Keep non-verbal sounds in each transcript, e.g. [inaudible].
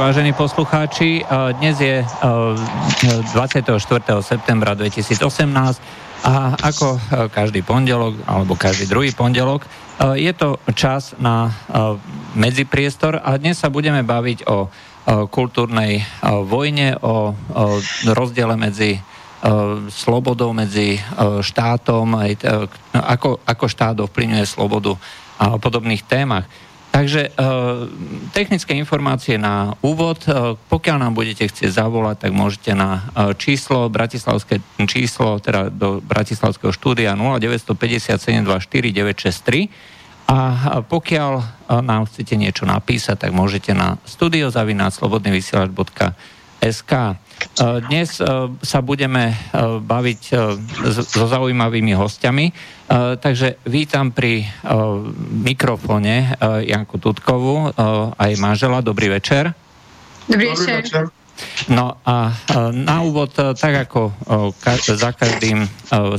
vážení poslucháči. Dnes je 24. septembra 2018 a ako každý pondelok, alebo každý druhý pondelok, je to čas na medzipriestor a dnes sa budeme baviť o kultúrnej vojne, o rozdiele medzi slobodou medzi štátom, ako, ako štát ovplyvňuje slobodu a podobných témach. Takže e, technické informácie na úvod. E, pokiaľ nám budete chcieť zavolať, tak môžete na e, číslo, bratislavské číslo, teda do bratislavského štúdia 0957 963 a pokiaľ e, nám chcete niečo napísať, tak môžete na studiozavináčslobodnyvysielač.sk dnes sa budeme baviť so zaujímavými hostiami. Takže vítam pri mikrofóne Janku Tutkovú, aj manžela. Dobrý večer. Dobrý večer. No a na úvod, tak ako za každým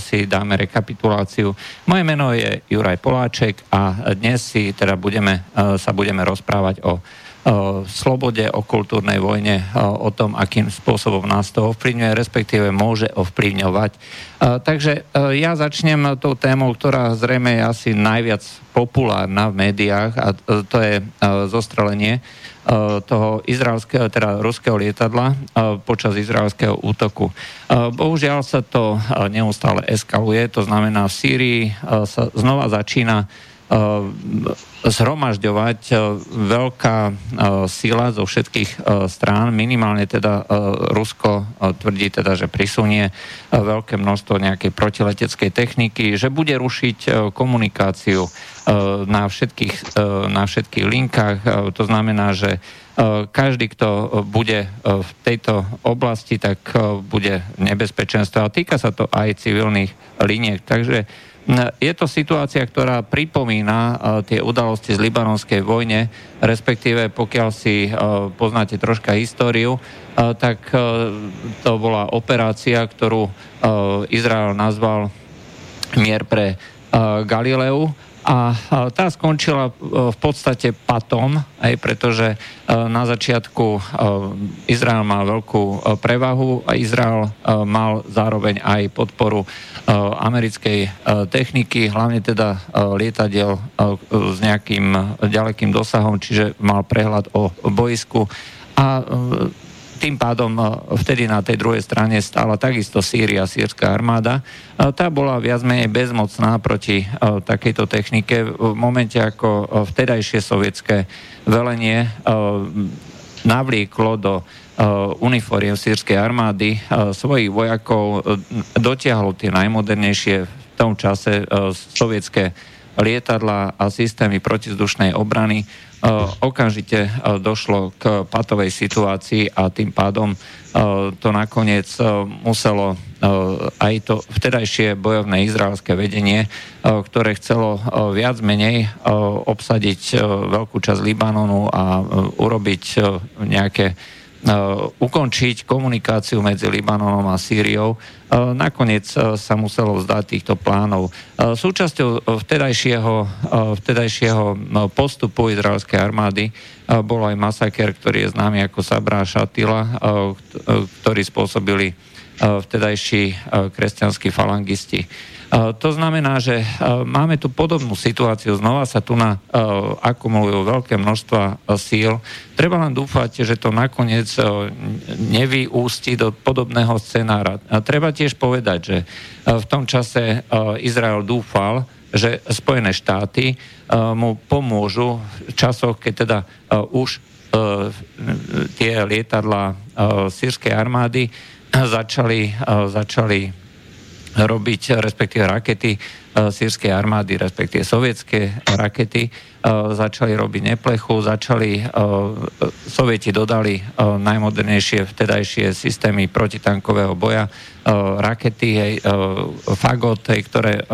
si dáme rekapituláciu. Moje meno je Juraj Poláček a dnes si teda budeme, sa budeme rozprávať o o slobode, o kultúrnej vojne, o tom, akým spôsobom nás to ovplyvňuje, respektíve môže ovplyvňovať. Takže ja začnem tou témou, ktorá zrejme je asi najviac populárna v médiách a to je zostrelenie toho izraelského, teda ruského lietadla počas izraelského útoku. Bohužiaľ sa to neustále eskaluje, to znamená v Sýrii sa znova začína zhromažďovať e, veľká e, sila zo všetkých strán. Minimálne teda Rusko tvrdí teda, že prisunie veľké množstvo nejakej protileteckej techniky, že bude rušiť komunikáciu na všetkých, na všetkých linkách. To znamená, že každý, kto bude v tejto oblasti, tak bude nebezpečenstvo. A týka sa to aj civilných liniek. Takže je to situácia, ktorá pripomína uh, tie udalosti z libanonskej vojne, respektíve pokiaľ si uh, poznáte troška históriu, uh, tak to bola operácia, ktorú Izrael nazval mier pre Galileu a tá skončila e, v podstate patom, aj pretože e, na začiatku e, Izrael mal veľkú prevahu a Izrael mal zároveň aj podporu americkej techniky, hlavne teda lietadiel s nejakým ďalekým dosahom, čiže mal prehľad o boisku a tým pádom e, vtedy na tej druhej strane stála takisto Sýria, sírska armáda. E, tá bola viac menej bezmocná proti e, takejto technike v momente, ako vtedajšie sovietské velenie navlieklo do uniforiem sírskej armády svojich vojakov, dotiahlo tie najmodernejšie v tom čase sovietské lietadla a systémy protizdušnej obrany okamžite eh, došlo k patovej situácii a tým pádom eh, to nakoniec muselo aj to vtedajšie bojovné izraelské vedenie, ktoré chcelo viac menej obsadiť veľkú časť Libanonu a urobiť nejaké ukončiť komunikáciu medzi Libanonom a Sýriou. Nakoniec sa muselo vzdať týchto plánov. Súčasťou vtedajšieho, vtedajšieho no, postupu izraelskej armády bol aj masaker, ktorý je známy ako Sabra Šatila, ktorý spôsobili vtedajší kresťanskí falangisti. To znamená, že máme tu podobnú situáciu, znova sa tu na, akumulujú veľké množstva síl. Treba len dúfať, že to nakoniec nevyústi do podobného scenára. Treba tiež povedať, že v tom čase Izrael dúfal, že Spojené štáty mu pomôžu v časoch, keď teda už tie lietadla sírskej armády začali, začali robiť, respektíve rakety e, sírskej armády, respektíve sovietské rakety, e, začali robiť neplechu, začali, e, sovieti dodali najmodernejšie vtedajšie systémy protitankového boja, rakety, hej, fagot, ktoré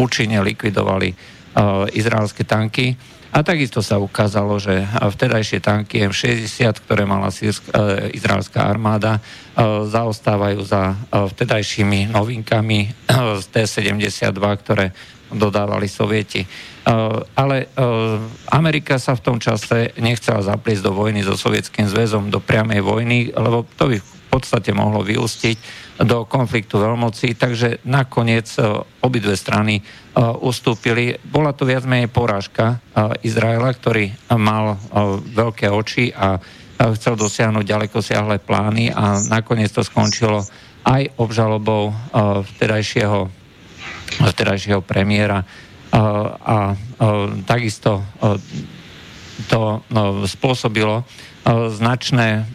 účinne likvidovali izraelské tanky a takisto sa ukázalo, že vtedajšie tanky M60, ktoré mala sírska, e, izraelská armáda, e, zaostávajú za e, vtedajšími novinkami z T-72, ktoré dodávali sovieti. Ale Amerika sa v tom čase nechcela zapliesť do vojny so Sovietským zväzom, do priamej vojny, lebo to by podstate mohlo vyústiť do konfliktu veľmocí, takže nakoniec obidve strany ustúpili. Bola to viac menej porážka Izraela, ktorý mal veľké oči a chcel dosiahnuť ďaleko siahle plány a nakoniec to skončilo aj obžalobou vtedajšieho, vtedajšieho premiéra a takisto to spôsobilo značné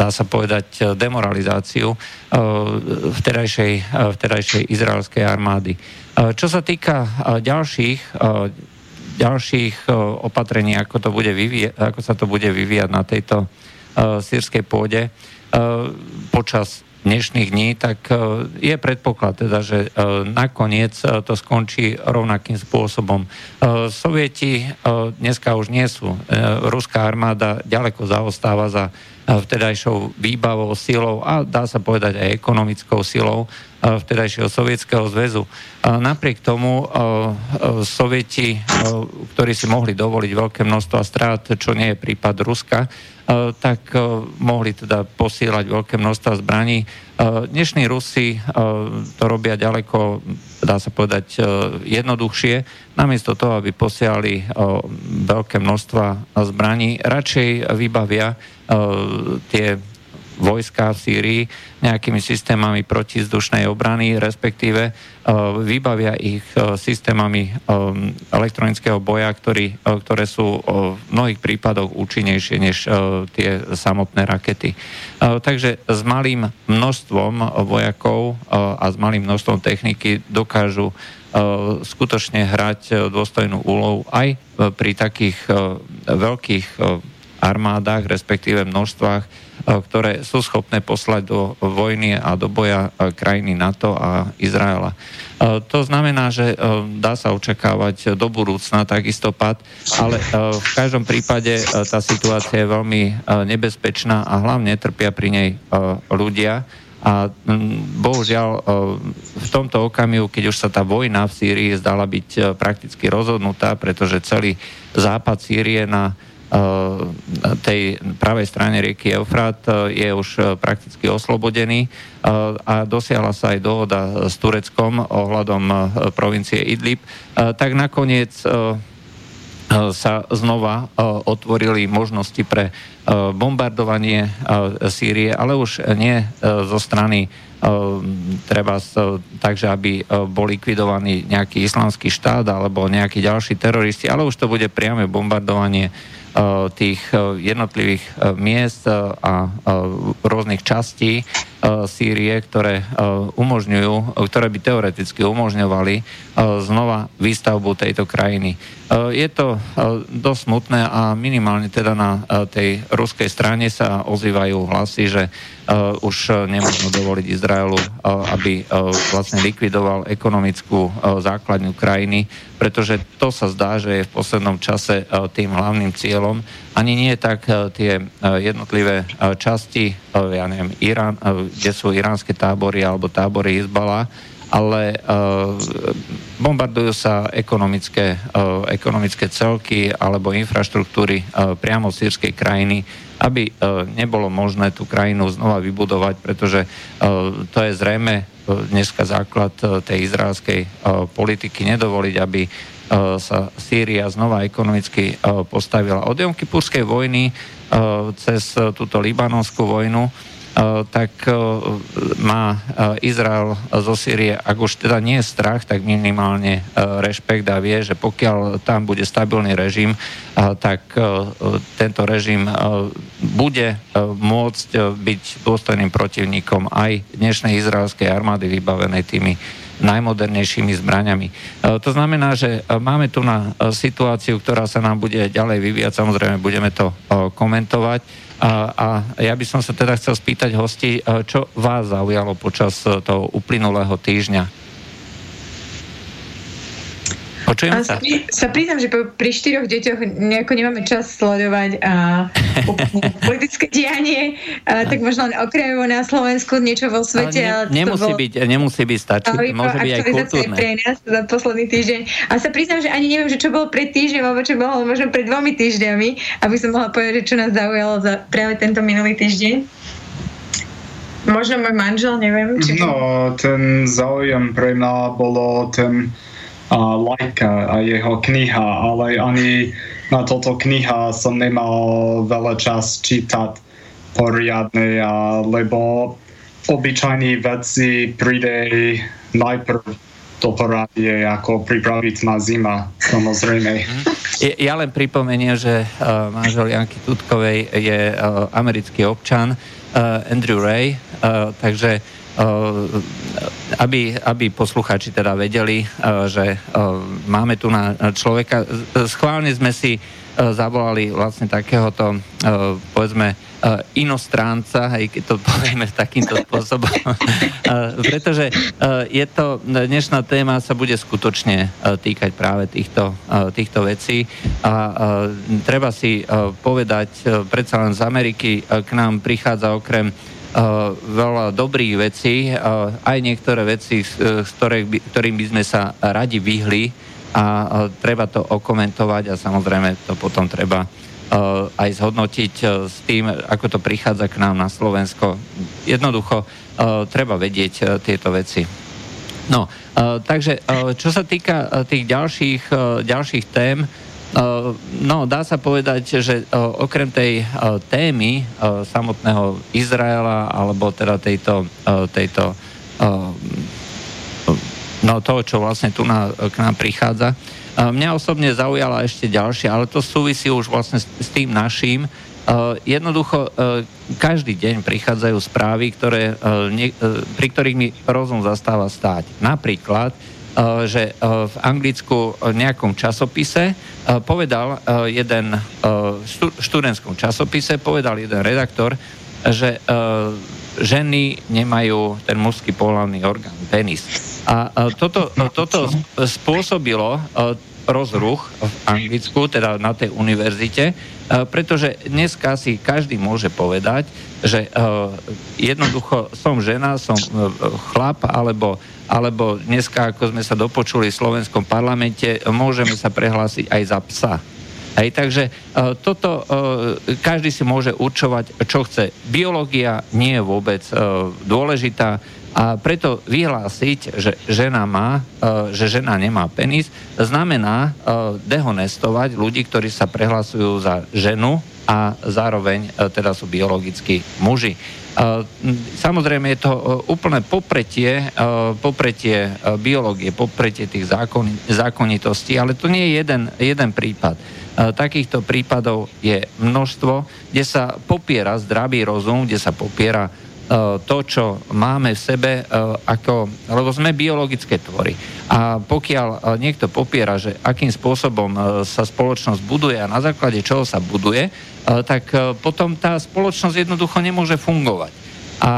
dá sa povedať, demoralizáciu vtedajšej, vtedajšej izraelskej armády. Čo sa týka ďalších, ďalších opatrení, ako, to bude vyvíjať, ako sa to bude vyvíjať na tejto sírskej pôde počas dnešných dní, tak je predpoklad teda, že nakoniec to skončí rovnakým spôsobom. Sovieti dneska už nie sú. Ruská armáda ďaleko zaostáva za vtedajšou výbavou, silou a dá sa povedať aj ekonomickou silou vtedajšieho Sovietskeho zväzu. Napriek tomu Sovieti, ktorí si mohli dovoliť veľké množstvo strát, čo nie je prípad Ruska, tak mohli teda posielať veľké množstva zbraní. Dnešní Rusi to robia ďaleko, dá sa povedať, jednoduchšie. Namiesto toho, aby posielali veľké množstva zbraní, radšej vybavia tie vojska v Sýrii nejakými systémami protizdušnej obrany, respektíve vybavia ich systémami elektronického boja, ktorý, ktoré sú v mnohých prípadoch účinnejšie než tie samotné rakety. Takže s malým množstvom vojakov a s malým množstvom techniky dokážu skutočne hrať dôstojnú úlohu aj pri takých veľkých armádach, respektíve množstvách, e, ktoré sú schopné poslať do vojny a do boja e, krajiny NATO a Izraela. E, to znamená, že dá sa očakávať do budúcna takisto pad, ale v každom prípade tá situácia je veľmi nebezpečná a hlavne trpia pri nej ľudia. A bohužiaľ v tomto okamihu, keď už sa tá vojna v Sýrii zdala byť prakticky rozhodnutá, pretože celý západ Sýrie na Eh, tej pravej strane rieky Eufrat eh, je už eh, prakticky oslobodený a dosiahla sa aj dohoda s Tureckom ohľadom provincie Idlib, tak nakoniec sa znova otvorili možnosti pre bombardovanie Sýrie, ale už nie zo strany treba takže, aby bol likvidovaný nejaký islamský štát alebo nejakí ďalší teroristi, ale už to bude priame bombardovanie tých eh, jednotlivých eh, miest a rôznych častí Sýrie, ktoré umožňujú, ktoré by teoreticky umožňovali znova výstavbu tejto krajiny. Je to dosť smutné a minimálne teda na tej ruskej strane sa ozývajú hlasy, že už nemôžno dovoliť Izraelu, aby vlastne likvidoval ekonomickú základňu krajiny, pretože to sa zdá, že je v poslednom čase tým hlavným cieľom. Ani nie tak tie jednotlivé časti, ja neviem, Irán, kde sú iránske tábory alebo tábory Izbala, ale uh, bombardujú sa ekonomické, uh, ekonomické celky alebo infraštruktúry uh, priamo sírskej krajiny, aby uh, nebolo možné tú krajinu znova vybudovať, pretože uh, to je zrejme uh, dneska základ tej izraelskej politiky nedovoliť, aby sa Sýria znova ekonomicky postavila. Od Jom vojny cez túto libanonskú vojnu tak eh, má eh, Izrael zo Sýrie, ak už teda nie je strach, tak minimálne rešpekt a vie, že pokiaľ tam bude stabilný režim, tak tento režim bude môcť byť dôstojným protivníkom aj dnešnej izraelskej armády vybavenej tými najmodernejšími zbraňami. To znamená, že máme tu na situáciu, ktorá sa nám bude ďalej vyvíjať, samozrejme budeme to komentovať a, ja by som sa teda chcel spýtať hosti, čo vás zaujalo počas toho uplynulého týždňa? Počujem sa. Sa priznám, že pri štyroch deťoch nejako nemáme čas sledovať a [laughs] politické dianie, a, tak možno len okrajovo na Slovensku niečo vo svete. Ale ne, nemusí, bol... byť, nemusí byť stačiť, môže byť aj kultúrne. pre nás za posledný týždeň. A sa priznám, že ani neviem, že čo bolo pred týždňom, alebo čo bolo možno pred dvomi týždňami, aby som mohla povedať, že čo nás zaujalo za práve tento minulý týždeň. Možno môj manžel, neviem. Či... No, ten záujem pre mňa bolo ten Lajka a jeho kniha, ale ani na toto kniha som nemal veľa čas čítať poriadne, a, lebo obyčajní veci príde najprv do poradie, ako pripraviť na zima, samozrejme. Ja len pripomeniem, že uh, manžel Janky Tutkovej je uh, americký občan uh, Andrew Ray, uh, takže aby, aby posluchači teda vedeli, že máme tu na človeka. Schválne sme si zavolali vlastne takéhoto, povedzme, inostránca, aj keď to povieme [laughs] takýmto spôsobom. [laughs] Pretože je to, dnešná téma sa bude skutočne týkať práve týchto, týchto vecí a treba si povedať, predsa len z Ameriky k nám prichádza okrem Uh, veľa dobrých vecí, uh, aj niektoré veci, z, z by, ktorým by sme sa radi vyhli a uh, treba to okomentovať a samozrejme to potom treba aj zhodnotiť s tým, ako to prichádza k nám na Slovensko. Jednoducho treba vedieť tieto veci. No, takže čo sa týka tých ďalších, ďalších tém, Uh, no, dá sa povedať, že uh, okrem tej uh, témy samotného Izraela, alebo teda tejto, tejto no toho, čo vlastne tu na, k nám prichádza, mňa osobne zaujala ešte ďalšie, ale to súvisí už vlastne s, tým naším. Jednoducho, každý deň prichádzajú správy, ktoré, pri ktorých mi rozum zastáva stáť. Napríklad, Eh, že eh, v Anglicku v nejakom časopise povedal jeden, v študentskom časopise povedal jeden redaktor, že ženy nemajú ten mužský pohľavný orgán, penis. A toto, toto spôsobilo rozruch v Anglicku, teda na tej univerzite, pretože dneska si každý môže povedať, že jednoducho som žena, som chlap, alebo alebo dneska, ako sme sa dopočuli v slovenskom parlamente, môžeme sa prehlásiť aj za psa. Hej, takže uh, toto uh, každý si môže určovať, čo chce. Biológia nie je vôbec uh, dôležitá a preto vyhlásiť, že žena má, uh, že žena nemá penis, znamená uh, dehonestovať ľudí, ktorí sa prehlasujú za ženu a zároveň uh, teda sú biologickí muži. Samozrejme je to e, úplné popretie, e, popretie e, biológie, popretie tých zákon, zákonitostí, ale to nie je jeden, jeden prípad. Takýchto prípadov je množstvo, kde sa popiera zdravý rozum, kde sa popiera to, čo máme v sebe, ako, lebo sme biologické tvory. A pokiaľ niekto popiera, že akým spôsobom sa spoločnosť buduje a na základe čoho sa buduje, tak potom tá spoločnosť jednoducho nemôže fungovať. A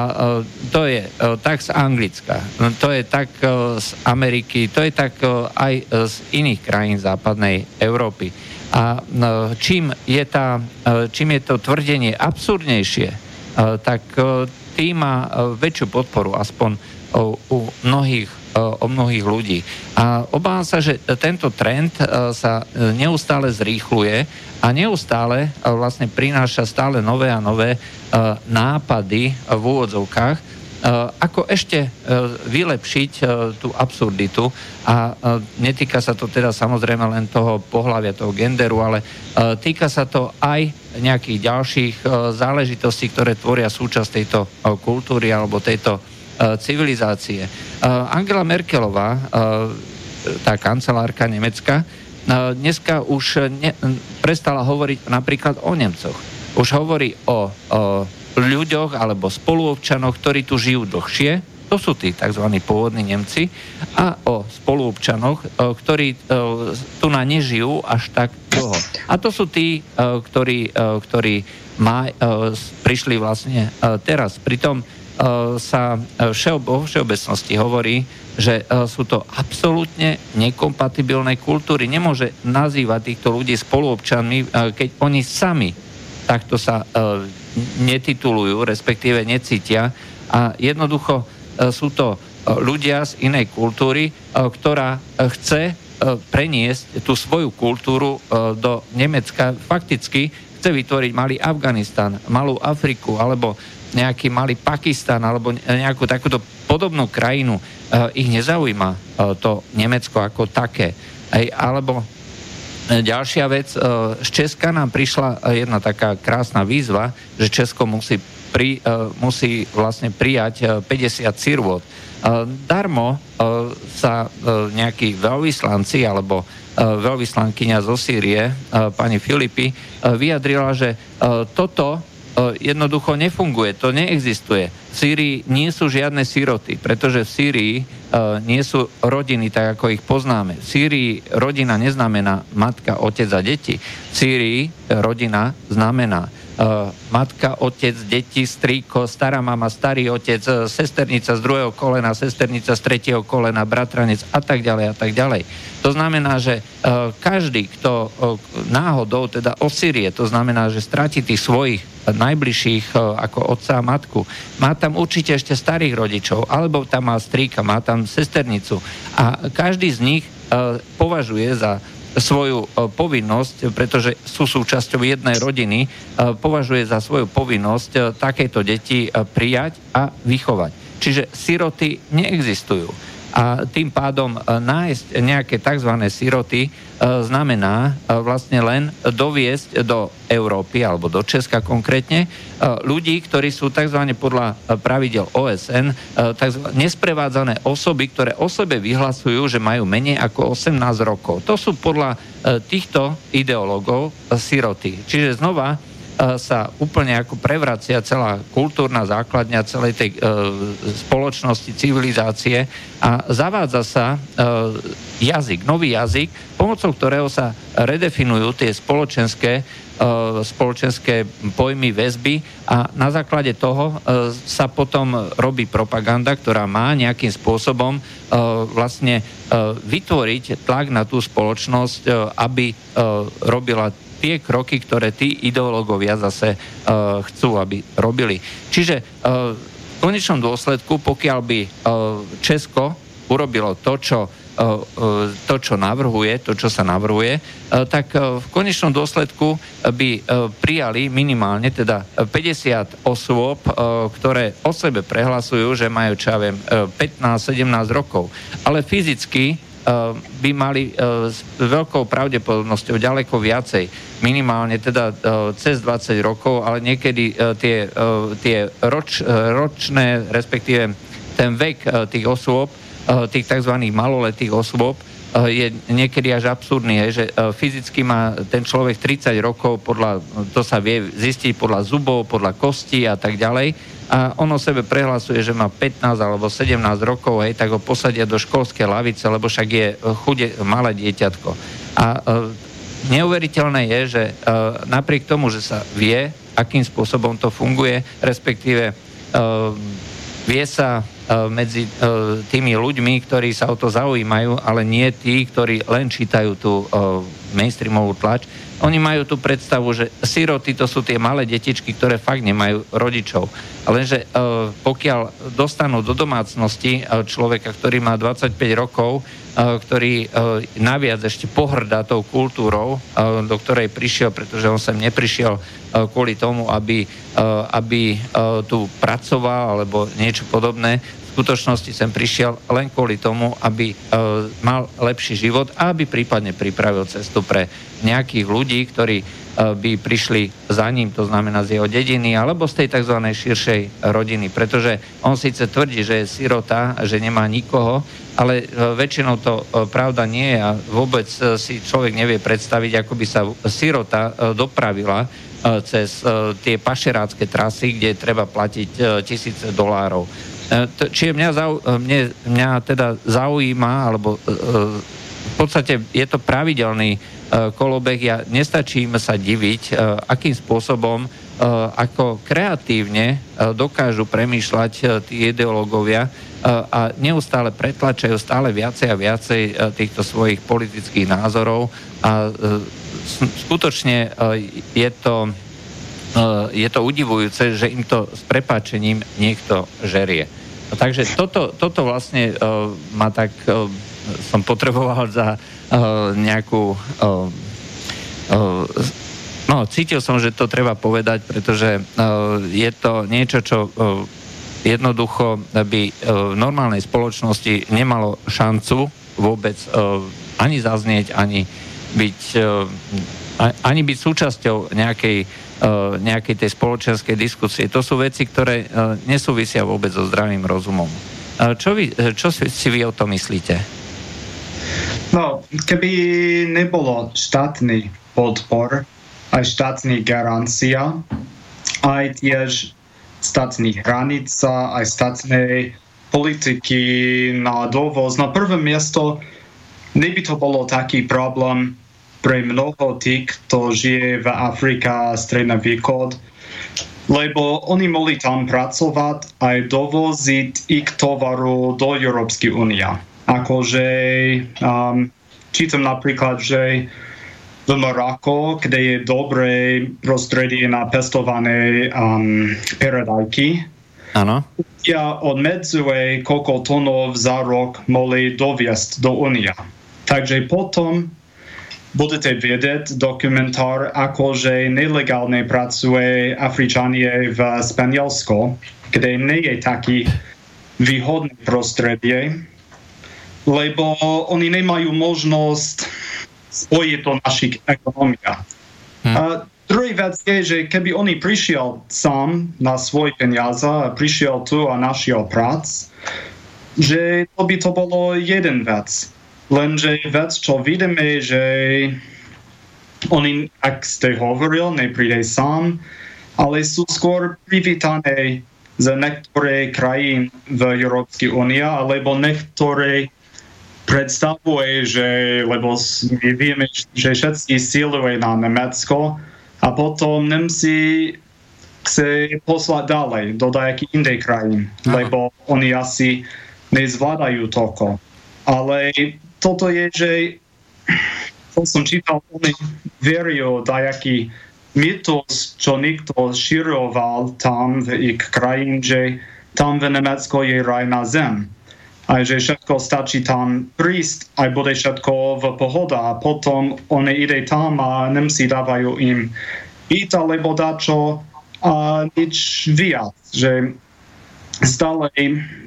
to je tak z Anglicka, to je tak z Ameriky, to je tak aj z iných krajín západnej Európy. A čím je, tá, čím je to tvrdenie absurdnejšie, tak tým má väčšiu podporu, aspoň u mnohých o mnohých ľudí. A obávam sa, že tento trend sa neustále zrýchluje a neustále vlastne prináša stále nové a nové nápady v úvodzovkách, ako ešte vylepšiť tú absurditu a netýka sa to teda samozrejme len toho pohľavia, toho genderu, ale týka sa to aj nejakých ďalších záležitostí, ktoré tvoria súčasť tejto kultúry alebo tejto Eh, civilizácie. Eh, Angela Merkelová, eh, tá kancelárka nemecka, dneska už ne, prestala hovoriť napríklad o Nemcoch. Už hovorí o, o ľuďoch alebo spoluobčanoch, ktorí tu žijú dlhšie, to sú tí tzv. pôvodní Nemci, a o spoluobčanoch, ktorí tu na nežijú až tak dlho. A to sú tí, ktorí, ktorí má, prišli vlastne teraz. Pritom sa vo všeobecnosti hovorí, že sú to absolútne nekompatibilné kultúry. Nemôže nazývať týchto ľudí spoluobčanmi, keď oni sami takto sa netitulujú, respektíve necítia a jednoducho sú to ľudia z inej kultúry, ktorá chce preniesť tú svoju kultúru do Nemecka. Fakticky chce vytvoriť malý Afganistan, malú Afriku alebo nejaký malý Pakistan alebo nejakú takúto podobnú krajinu, ich nezaujíma to Nemecko ako také. Alebo ďalšia vec, z Česka nám prišla jedna taká krásna výzva, že Česko musí, pri, musí vlastne prijať 50 sirvot. Darmo sa nejakí veľvyslanci alebo E, veľvyslankyňa zo Sýrie, e, pani Filipy, e, vyjadrila, že toto jednoducho nefunguje, to neexistuje. V Sýrii nie sú žiadne síroty, pretože v Sýrii nie sú rodiny tak, ako ich poznáme. V Sýrii rodina neznamená matka, otec a deti. V Sýrii rodina znamená matka, otec, deti, strýko, stará mama, starý otec, uh, sesternica z druhého kolena, sesternica z tretieho kolena, bratranec a tak ďalej a tak ďalej. To znamená, že uh, každý, kto náhodou teda osirie, to znamená, že stratí tých svojich najbližších ako otca a matku. Má tam určite ešte starých rodičov, alebo tam má strýka, má tam sesternicu. A každý z nich považuje za svoju e, povinnosť, pretože sú súčasťou jednej rodiny, e, považuje za svoju povinnosť e, takéto deti prijať a vychovať. Čiže siroty neexistujú a tým pádom nájsť nejaké tzv. siroty znamená vlastne len doviesť do Európy alebo do Česka konkrétne ľudí, ktorí sú tzv. podľa pravidel OSN tzv. nesprevádzané osoby, ktoré o sebe vyhlasujú, že majú menej ako 18 rokov. To sú podľa týchto ideológov siroty. Čiže znova sa úplne ako prevracia celá kultúrna základňa celej tej e, spoločnosti, civilizácie a zavádza sa e, jazyk, nový jazyk, pomocou ktorého sa redefinujú tie spoločenské e, spoločenské pojmy, väzby a na základe toho e, sa potom robí propaganda, ktorá má nejakým spôsobom e, vlastne e, vytvoriť tlak na tú spoločnosť, aby robila tie kroky, ktoré tí ideológovia zase uh, chcú, aby robili. Čiže uh, v konečnom dôsledku, pokiaľ by uh, Česko urobilo to, čo to, čo navrhuje, to, čo sa navrhuje, tak v konečnom dôsledku by prijali minimálne teda 50 osôb, ktoré o sebe prehlasujú, že majú, čo ja viem, 15-17 rokov. Ale fyzicky by mali s veľkou pravdepodobnosťou ďaleko viacej minimálne teda uh, cez 20 rokov, ale niekedy tie, tie roč, ročné, respektíve ten vek tých osôb, tých tzv. maloletých osôb, je niekedy až absurdný, že fyzicky má ten človek 30 rokov, podľa, to sa vie zistiť podľa zubov, podľa kostí a tak ďalej. A on o sebe prehlasuje, že má 15 alebo 17 rokov, hej, tak ho posadia do školskej lavice, lebo však je chude malé dieťatko. A uh, neuveriteľné je, že e, napriek tomu, že sa vie, akým spôsobom to funguje, respektíve e, vie sa e, medzi tými ľuďmi, ktorí sa o to zaujímajú, ale nie tí, ktorí len čítajú tú mainstreamovú tlač, oni majú tú predstavu, že siroty to sú tie malé detičky, ktoré fakt nemajú rodičov. Lenže pokiaľ dostanú do domácnosti človeka, ktorý má 25 rokov, Eh, ktorý naviac ešte pohrdá tou kultúrou, do ktorej prišiel, pretože on sem neprišiel kvôli tomu, aby, aby tu pracoval alebo niečo podobné. Skutočnosti sem prišiel len kvôli tomu, aby mal lepší život a aby prípadne pripravil cestu pre nejakých ľudí, ktorí by prišli za ním, to znamená z jeho dediny, alebo z tej tzv. širšej rodiny. Pretože on síce tvrdí, že je sirota, že nemá nikoho, ale e, väčšinou to e, pravda nie je a vôbec e, si človek nevie predstaviť, ako by sa sirota dopravila cez tie pašerácké trasy, kde treba platiť tisíce dolárov. Čiže mňa, zau, mne, mňa teda zaujíma, alebo v podstate je to pravidelný kolobeh. Ja nestačím sa diviť, akým spôsobom ako kreatívne dokážu premýšľať tí ideológovia a neustále pretlačajú stále viacej a viacej týchto svojich politických názorov a skutočne je to, je to udivujúce, že im to s prepáčením niekto žerie. Takže toto, toto vlastne ma tak som potreboval za nejakú No, cítil som, že to treba povedať, pretože uh, je to niečo, čo uh, jednoducho by uh, v normálnej spoločnosti nemalo šancu vôbec uh, ani zaznieť, ani byť, uh, ani byť súčasťou nejakej, uh, nejakej tej spoločenskej diskusie. To sú veci, ktoré uh, nesúvisia vôbec so zdravým rozumom. Uh, čo, vy, čo si, vy o to myslíte? No, keby nebolo štátny podpor, aj štátnych garancia, aj tiež štátnych hranica, aj štátnej politiky na dovoz. Na prvé miesto neby to bolo taký problém pre mnoho tých, kto žije v Afrika, Stredný východ, lebo oni mohli tam pracovať aj dovoziť ich tovaru do Európskej únie. Akože um, čítam napríklad, že v Maroko, kde je dobré prostredie na pestované um, peradajky. Áno. Ja odmedzuje, koľko tonov za rok mohli doviesť do Unia. Takže potom budete vedieť dokumentár, akože nelegálne pracuje Afričanie v Španielsku, kde nie je taký výhodné prostredie, lebo oni nemajú možnosť spojí to našich ekonomia. Hmm. A druhý vec je, že keby oni prišiel sám na svoj peniaze prišiel tu a našiel prác, že to by to bolo jeden vec. Lenže vec, čo vidíme, že oni, ak ste hovoril, nepríde sám, ale sú skôr privítané z niektoré krajín v Európskej únie, alebo niektoré predstavuje, že, lebo my vieme, že všetci síluje na Nemecko a potom Nemci chce poslať ďalej do nejakých inej krajín, Aha. lebo oni asi nezvládajú toľko. Ale toto je, že to som čítal, oni verio dajaký mytos, čo nikto široval tam v ich krajín, že tam v Nemecko je raj na zem. Aj že všetko stačí tam prísť, aj bude všetko v pohoda. A potom oni ide tam a Nemci dávajú im byt alebo dačo a nič viac, že stále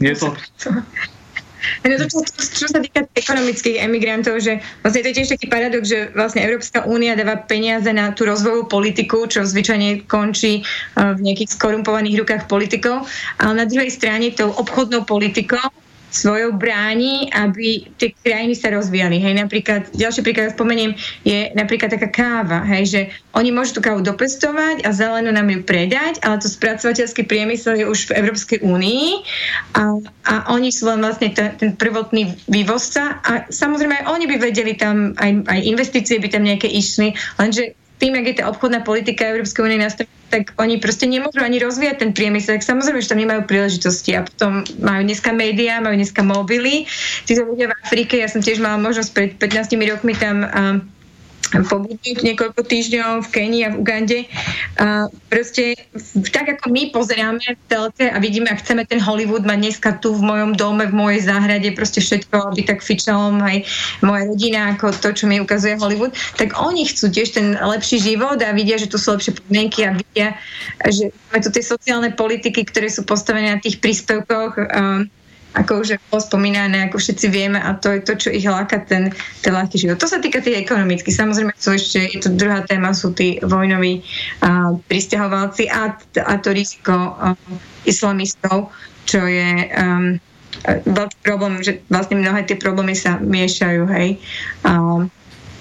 je to... [laughs] No to, čo, čo sa týka ekonomických emigrantov, že vlastne to je tiež taký paradox, že vlastne Európska únia dáva peniaze na tú rozvojovú politiku, čo zvyčajne končí v nejakých skorumpovaných rukách politikov, ale na druhej strane tou obchodnou politikou svojou bráni, aby tie krajiny sa rozvíjali. Hej, napríklad, ďalší príklad spomeniem, je napríklad taká káva, hej, že oni môžu tú kávu dopestovať a zelenú nám ju predať, ale to spracovateľský priemysel je už v Európskej únii a, a oni sú len vlastne ten, ten prvotný vývozca a samozrejme aj oni by vedeli tam, aj, aj investície by tam nejaké išli, lenže tým, jak je tá obchodná politika Európskej únie nastavená, tak oni proste nemôžu ani rozvíjať ten priemysel. Tak samozrejme, že tam nemajú príležitosti a potom majú dneska médiá, majú dneska mobily. Títo ľudia v Afrike, ja som tiež mala možnosť pred 15 rokmi tam pobudnúť niekoľko týždňov v Kenii a v Ugande. A proste tak ako my pozeráme v telke a vidíme a chceme ten Hollywood mať dneska tu v mojom dome, v mojej záhrade, proste všetko, aby tak fičalo aj moja rodina, ako to, čo mi ukazuje Hollywood, tak oni chcú tiež ten lepší život a vidia, že tu sú lepšie podmienky a vidia, že máme tu tie sociálne politiky, ktoré sú postavené na tých príspevkoch ako už bolo spomínané, ako všetci vieme a to je to, čo ich láka ten, ten ľahký život. To sa týka tých ekonomických. Samozrejme sú ešte, je to druhá téma, sú tí vojnoví uh, pristahovalci a, a to riziko uh, islamistov, čo je um, veľký problém, že vlastne mnohé tie problémy sa miešajú, hej. Um,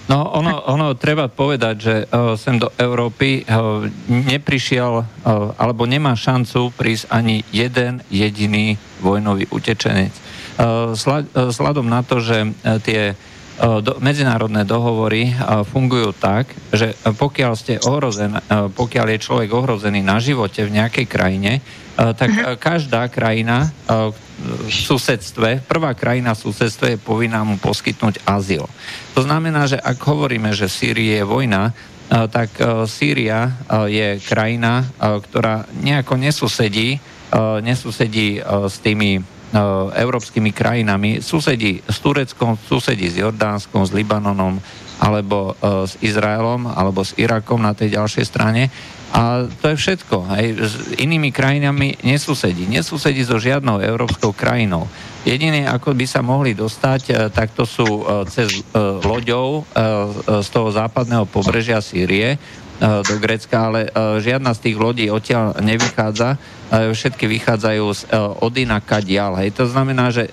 No, ono, ono treba povedať, že uh, sem do Európy uh, neprišiel uh, alebo nemá šancu prísť ani jeden jediný vojnový utečenec. Uh, vzhľadom na to, že uh, tie uh, do, medzinárodné dohovory fungujú tak, že pokiaľ ste ohrozen, pokiaľ je človek ohrozený na živote v nejakej krajine, tak uh-huh. každá krajina v susedstve, prvá krajina v susedstve je povinná mu poskytnúť azyl. To znamená, že ak hovoríme, že v Sýrii je vojna, tak Sýria je krajina, ktorá nejako nesusedí, nesusedí s tými E, európskymi krajinami, susedí s Tureckom, susedí s Jordánskom, s Libanonom, alebo e, s Izraelom, alebo s Irakom na tej ďalšej strane. A to je všetko. Hej. S inými krajinami nesúsedí. Nesúsedí so žiadnou európskou krajinou. Jediné, ako by sa mohli dostať, e, tak to sú cez loďou z toho západného pobrežia Sýrie do Grécka, ale žiadna z tých lodí odtiaľ nevychádza všetky vychádzajú z e, Odina Kadial. Hej. To znamená, že e,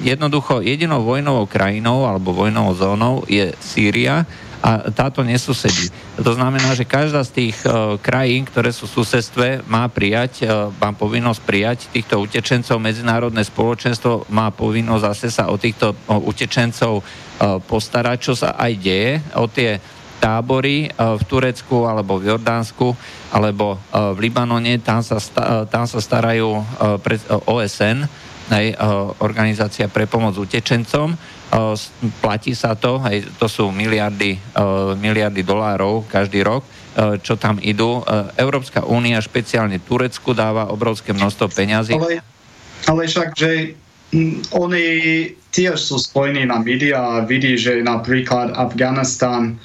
jednoducho jedinou vojnovou krajinou alebo vojnovou zónou je Sýria a táto nesusedí. To znamená, že každá z tých uh, krajín, ktoré sú v susedstve, má prijať, uh, má povinnosť prijať týchto utečencov. Medzinárodné spoločenstvo má povinnosť zase sa o týchto uh, utečencov uh, postarať, čo sa aj deje. O tie tábory v Turecku alebo v Jordánsku alebo v Libanone, tam sa, tam sa starajú pred OSN, organizácia pre pomoc utečencom. Platí sa to, aj, to sú miliardy, miliardy dolárov každý rok, čo tam idú. Európska únia, špeciálne Turecku, dáva obrovské množstvo peňazí. Ale, ale však, že oni tiež sú spojení na médiá a vidí, že napríklad Afganistan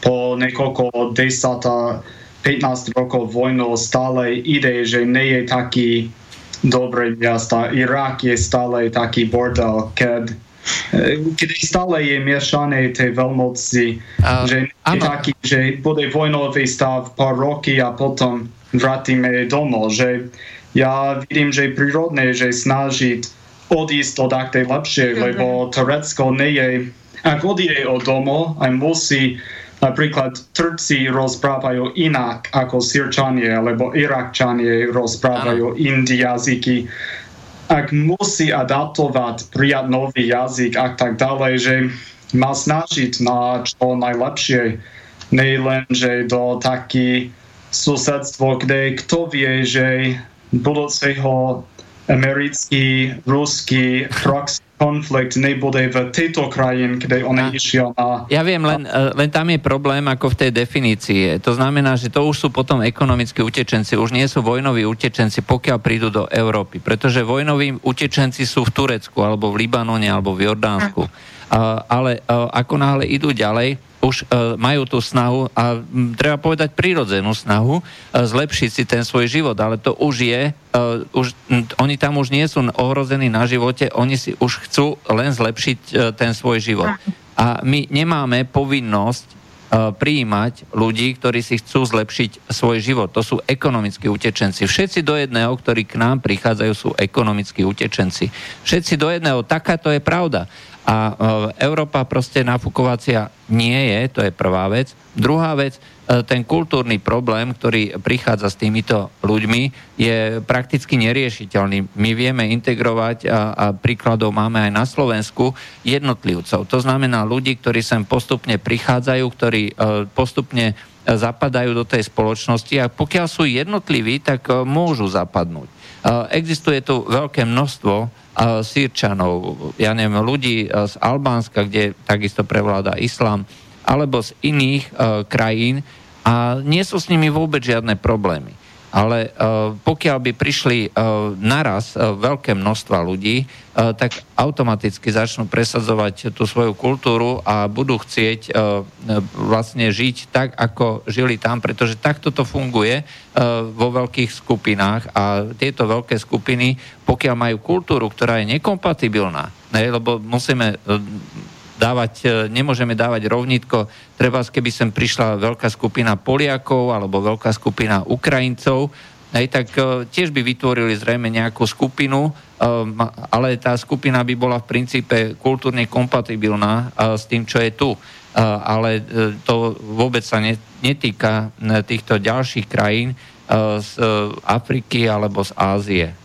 po niekoľko 10 15 rokov vojnou stále ide, že nie je taký dobré miesta. Irak je stále taký bordel, keď keď stále je miešané tie veľmoci, uh, že je taký, že bude vojnový stav pár roky a potom vrátime domov, že ja vidím, že je prírodné, že snažiť odísť od tej lepšie, lebo Turecko nie je, ak odíde od domov, aj musí Napríklad Turci rozprávajú inak ako Sirčanie, alebo Irakčanie rozprávajú iný jazyky. Ak musí adaptovať, prijať nový jazyk a tak ďalej, že má snažiť na čo najlepšie, nie len, že do taký susedstvo, kde kto vie, že budúceho americký, ruský proxy konflikt nebude v tejto krajine, kde on išiel na... Ja viem, len, e, len tam je problém ako v tej definícii. To znamená, že to už sú potom ekonomickí utečenci, už nie sú vojnoví utečenci, pokiaľ prídu do Európy. Pretože vojnoví utečenci sú v Turecku, alebo v Libanone, alebo v Jordánsku. A, ale e, ako náhle idú ďalej, už uh, majú tú snahu a m, treba povedať prírodzenú snahu uh, zlepšiť si ten svoj život, ale to už je, uh, už, m, oni tam už nie sú ohrození na živote, oni si už chcú len zlepšiť uh, ten svoj život. A my nemáme povinnosť uh, prijímať ľudí, ktorí si chcú zlepšiť svoj život. To sú ekonomickí utečenci. Všetci do jedného, ktorí k nám prichádzajú, sú ekonomickí utečenci. Všetci do jedného, takáto je pravda. A e, Európa proste nafúkovacia nie je, to je prvá vec. Druhá vec, e, ten kultúrny problém, ktorý prichádza s týmito ľuďmi, je prakticky neriešiteľný. My vieme integrovať, a, a príkladov máme aj na Slovensku, jednotlivcov. To znamená ľudí, ktorí sem postupne prichádzajú, ktorí e, postupne zapadajú do tej spoločnosti a pokiaľ sú jednotliví, tak môžu zapadnúť. Existuje tu veľké množstvo Sýrčanov, ja neviem, ľudí z Albánska, kde takisto prevláda islám, alebo z iných uh, krajín a nie sú s nimi vôbec žiadne problémy ale uh, pokiaľ by prišli uh, naraz uh, veľké množstva ľudí, tak automaticky začnú presadzovať tú svoju kultúru a budú chcieť vlastne žiť tak, ako žili tam, pretože takto to funguje vo veľkých skupinách. A tieto veľké skupiny, pokiaľ majú kultúru, ktorá je nekompatibilná, ne, lebo musíme dávať, e, nemôžeme dávať rovnitko, treba, keby sem prišla veľká skupina Poliakov alebo veľká skupina Ukrajincov, aj tak uh, tiež by vytvorili zrejme nejakú skupinu, uh, ale tá skupina by bola v princípe kultúrne kompatibilná s tým, čo je tu. Ale to vôbec sa netýka týchto ďalších krajín z Afriky alebo z Ázie.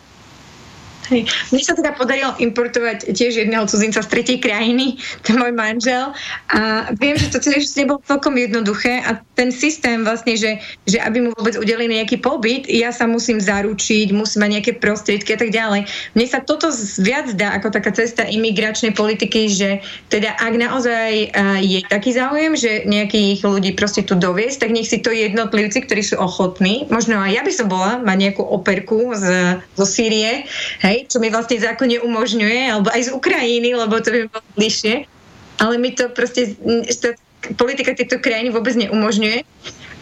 Mne sa teda podarilo importovať tiež jedného cudzinca z tretej krajiny, to môj manžel a viem, že to tiež nebolo celkom jednoduché a ten systém vlastne, že, že aby mu vôbec udelili nejaký pobyt, ja sa musím zaručiť, musím mať nejaké prostriedky a tak ďalej. Mne sa toto viac dá ako taká cesta imigračnej politiky, že teda ak naozaj je taký záujem, že nejakých ľudí proste tu doviesť, tak nech si to jednotlivci, ktorí sú ochotní, možno aj ja by som bola, mať nejakú operku z, zo Sýrie, hej, čo mi vlastne zákonne umožňuje, alebo aj z Ukrajiny, lebo to by bolo bližšie. Ale mi to proste, politika tejto krajiny vôbec neumožňuje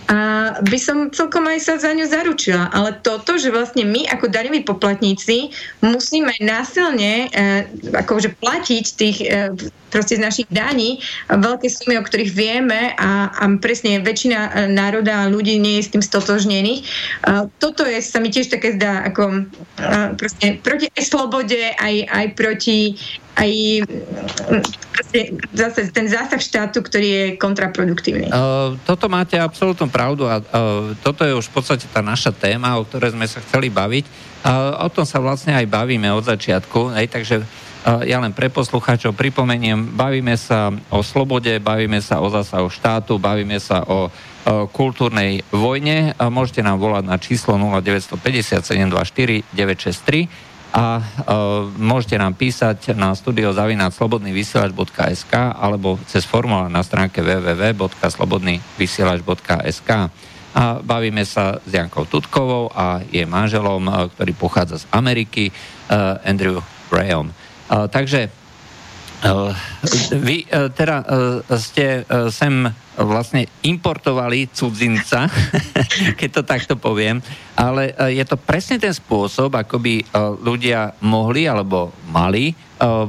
a by som celkom aj sa za ňu zaručila. Ale toto, že vlastne my ako daňoví poplatníci musíme násilne e, akože platiť tých e, proste z našich daní veľké sumy, o ktorých vieme a, a presne väčšina e, národa a ľudí nie je s tým stotožnených. E, toto je, sa mi tiež také zdá ako e, proste proti aj slobode, aj, aj proti aj zase ten zásah štátu, ktorý je kontraproduktívny. Uh, toto máte absolútnu pravdu a uh, toto je už v podstate tá naša téma, o ktorej sme sa chceli baviť. Uh, o tom sa vlastne aj bavíme od začiatku, hej, takže uh, ja len pre poslucháčov pripomeniem, bavíme sa o slobode, bavíme sa o zásahu štátu, bavíme sa o kultúrnej vojne. Môžete nám volať na číslo 0950 724 963 a uh, môžete nám písať na studiozavináčslobodnyvysielač.sk alebo cez formulár na stránke www.slobodnyvysielač.sk a bavíme sa s Jankou Tutkovou a jej manželom, uh, ktorý pochádza z Ameriky, uh, Andrew Graham. Uh, takže vy uh, teda uh, ste sem vlastne importovali cudzinca, [laughs] keď to takto poviem, ale je to presne ten spôsob, ako by ľudia mohli alebo mali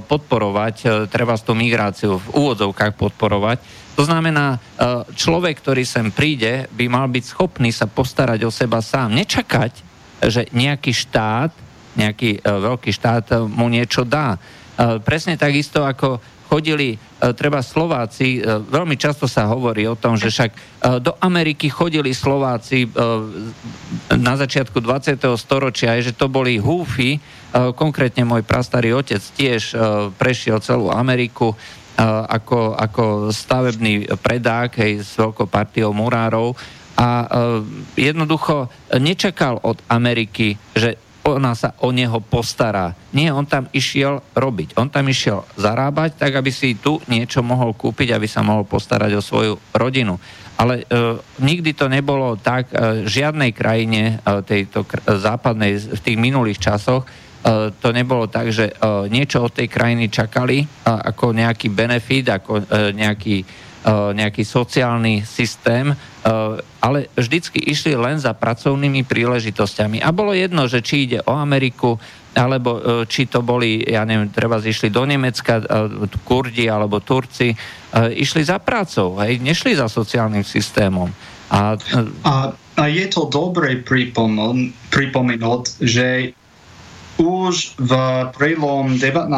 podporovať, treba tú migráciu v úvodzovkách podporovať. To znamená, človek, ktorý sem príde, by mal byť schopný sa postarať o seba sám. Nečakať, že nejaký štát, nejaký veľký štát mu niečo dá. Presne takisto ako chodili e, treba Slováci, e, veľmi často sa hovorí o tom, že však e, do Ameriky chodili Slováci na začiatku 20. storočia, že to boli húfy, konkrétne môj prastarý otec tiež prešiel celú Ameriku ako, ako stavebný predák hej, s veľkou partiou murárov a jednoducho nečakal od Ameriky, že ona sa o neho postará. Nie, on tam išiel robiť. On tam išiel zarábať, tak aby si tu niečo mohol kúpiť, aby sa mohol postarať o svoju rodinu. Ale e, nikdy to nebolo tak, e, žiadnej krajine e, tejto k- západnej, v tých minulých časoch, e, to nebolo tak, že e, niečo od tej krajiny čakali ako nejaký benefit, ako e, nejaký nejaký sociálny systém, e, ale vždycky išli len za pracovnými príležitosťami. A bolo jedno, že či ide o Ameriku, alebo e, či to boli, ja neviem, treba zišli do Nemecka, Kurdi alebo Turci, išli za prácou, hej, nešli za sociálnym systémom. A, a, a je to dobre pripomenúť, že už v prelom 19.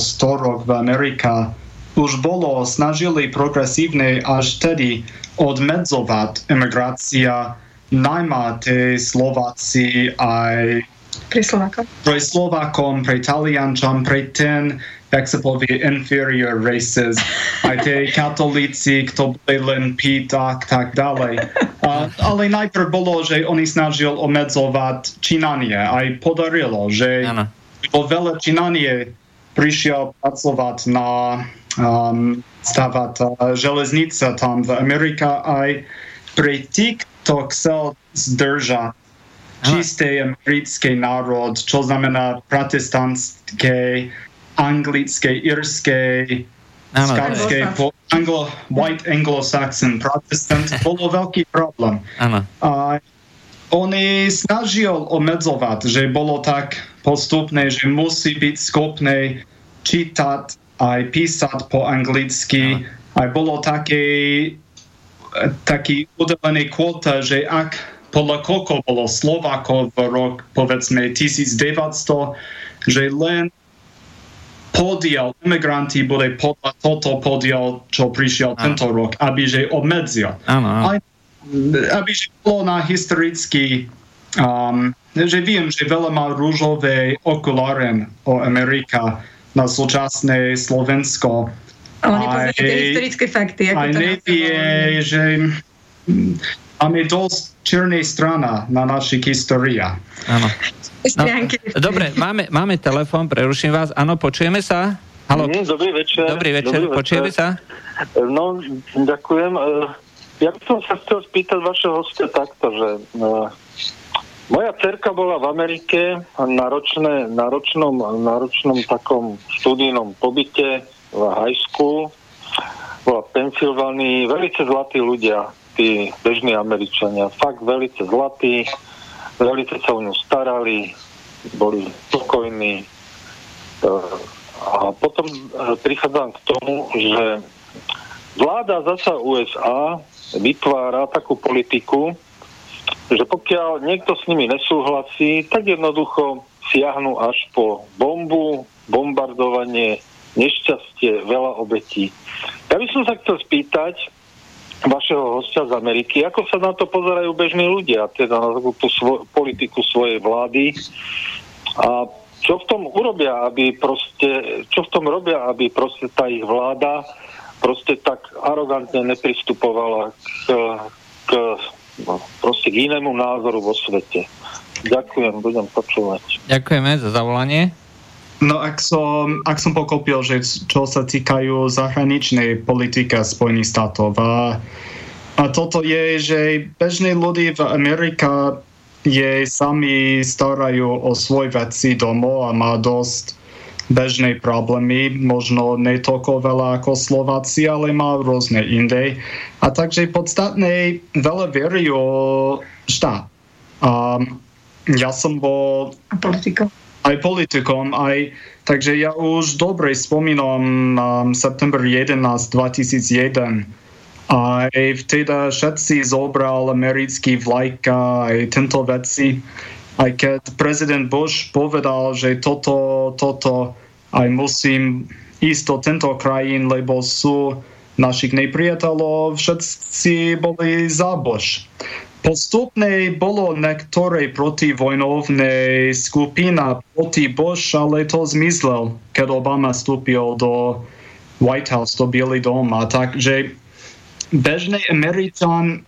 storok v Amerika už bolo, snažili progresívne až tedy odmedzovať emigrácia, najmä tie Slováci aj pre Slovákom. Pre Slovákom, pre Taliančom, pre ten, jak sa povie, inferior races, aj tie katolíci, kto boli len piť, tak, tak ďalej. A, ale najprv bolo, že oni snažil obmedzovať činanie. Aj podarilo, že vo veľa činanie prišiel pracovať na um, stavať uh, železnica tam v Amerika aj pre tých, kto chcel zdržať čistý americký národ, čo znamená protestantské, anglické, irské, skotské, anglo, white anglo-saxon protestant, [laughs] bolo veľký problém. Ano. A oni snažil obmedzovať, že bolo tak postupné, že musí byť schopné čítať aj písať po anglicky. Aj bolo také, taký udelený kvota, že ak podľa koľko bolo Slovákov v rok, povedzme, 1900, že len podiel imigranti bude podľa toto podiel, čo prišiel Aha. tento rok, aby že obmedzil. Aj, aby že bolo na historický um, že viem, že veľa má rúžové okuláren o Amerika na súčasné Slovensko. Ale nepoznáte tie historické fakty. Ako aj nevie, že máme dosť černej strana na našich história. Áno. No, dobre, máme, máme telefon, preruším vás. Áno, počujeme sa? Halo. Dobrý večer. Dobrý večer, Dobrý počujeme sa? No, ďakujem. E, ja by som sa chcel spýtať vašeho hostia takto, že uh, moja cerka bola v Amerike na, ročné, na, ročnom, na ročnom takom študijnom pobyte v high school. Bola v Pensylvánii. Velice zlatí ľudia, tí bežní Američania. Fakt velice zlatí. Velice sa o ňu starali. Boli spokojní. A potom prichádzam k tomu, že vláda zasa USA vytvára takú politiku, že pokiaľ niekto s nimi nesúhlasí, tak jednoducho siahnu až po bombu, bombardovanie, nešťastie, veľa obetí. Ja by som sa chcel spýtať vašeho hostia z Ameriky, ako sa na to pozerajú bežní ľudia, teda na tú svo- politiku svojej vlády a čo v tom urobia, aby proste, čo v tom robia, aby proste tá ich vláda proste tak arogantne nepristupovala k, k no, proste k inému názoru vo svete. Ďakujem, budem počúvať. Ďakujeme za zavolanie. No ak som, ak som pokopil, že čo sa týkajú zahraničnej politiky Spojených štátov a, a toto je, že bežní ľudí v Amerike je sami starajú o svoj veci domov a má dosť bežné problémy, možno netoľko veľa ako Slováci, ale má rôzne inde. A takže podstatné veľa verí o štát. A ja som bol... A politikom. Aj politikom, aj... Takže ja už dobre spomínam um, september 11 2001 a vtedy všetci zobral americký vlajka aj tento veci aj keď prezident Bush povedal, že toto, toto aj musím ísť do tento krajín, lebo sú našich nepriateľov, všetci boli za Bush. Postupne bolo niektoré protivojnovné skupina proti Bush, ale to zmizlel, keď Obama vstúpil do White House, do Bielý dom. A takže bežný Američan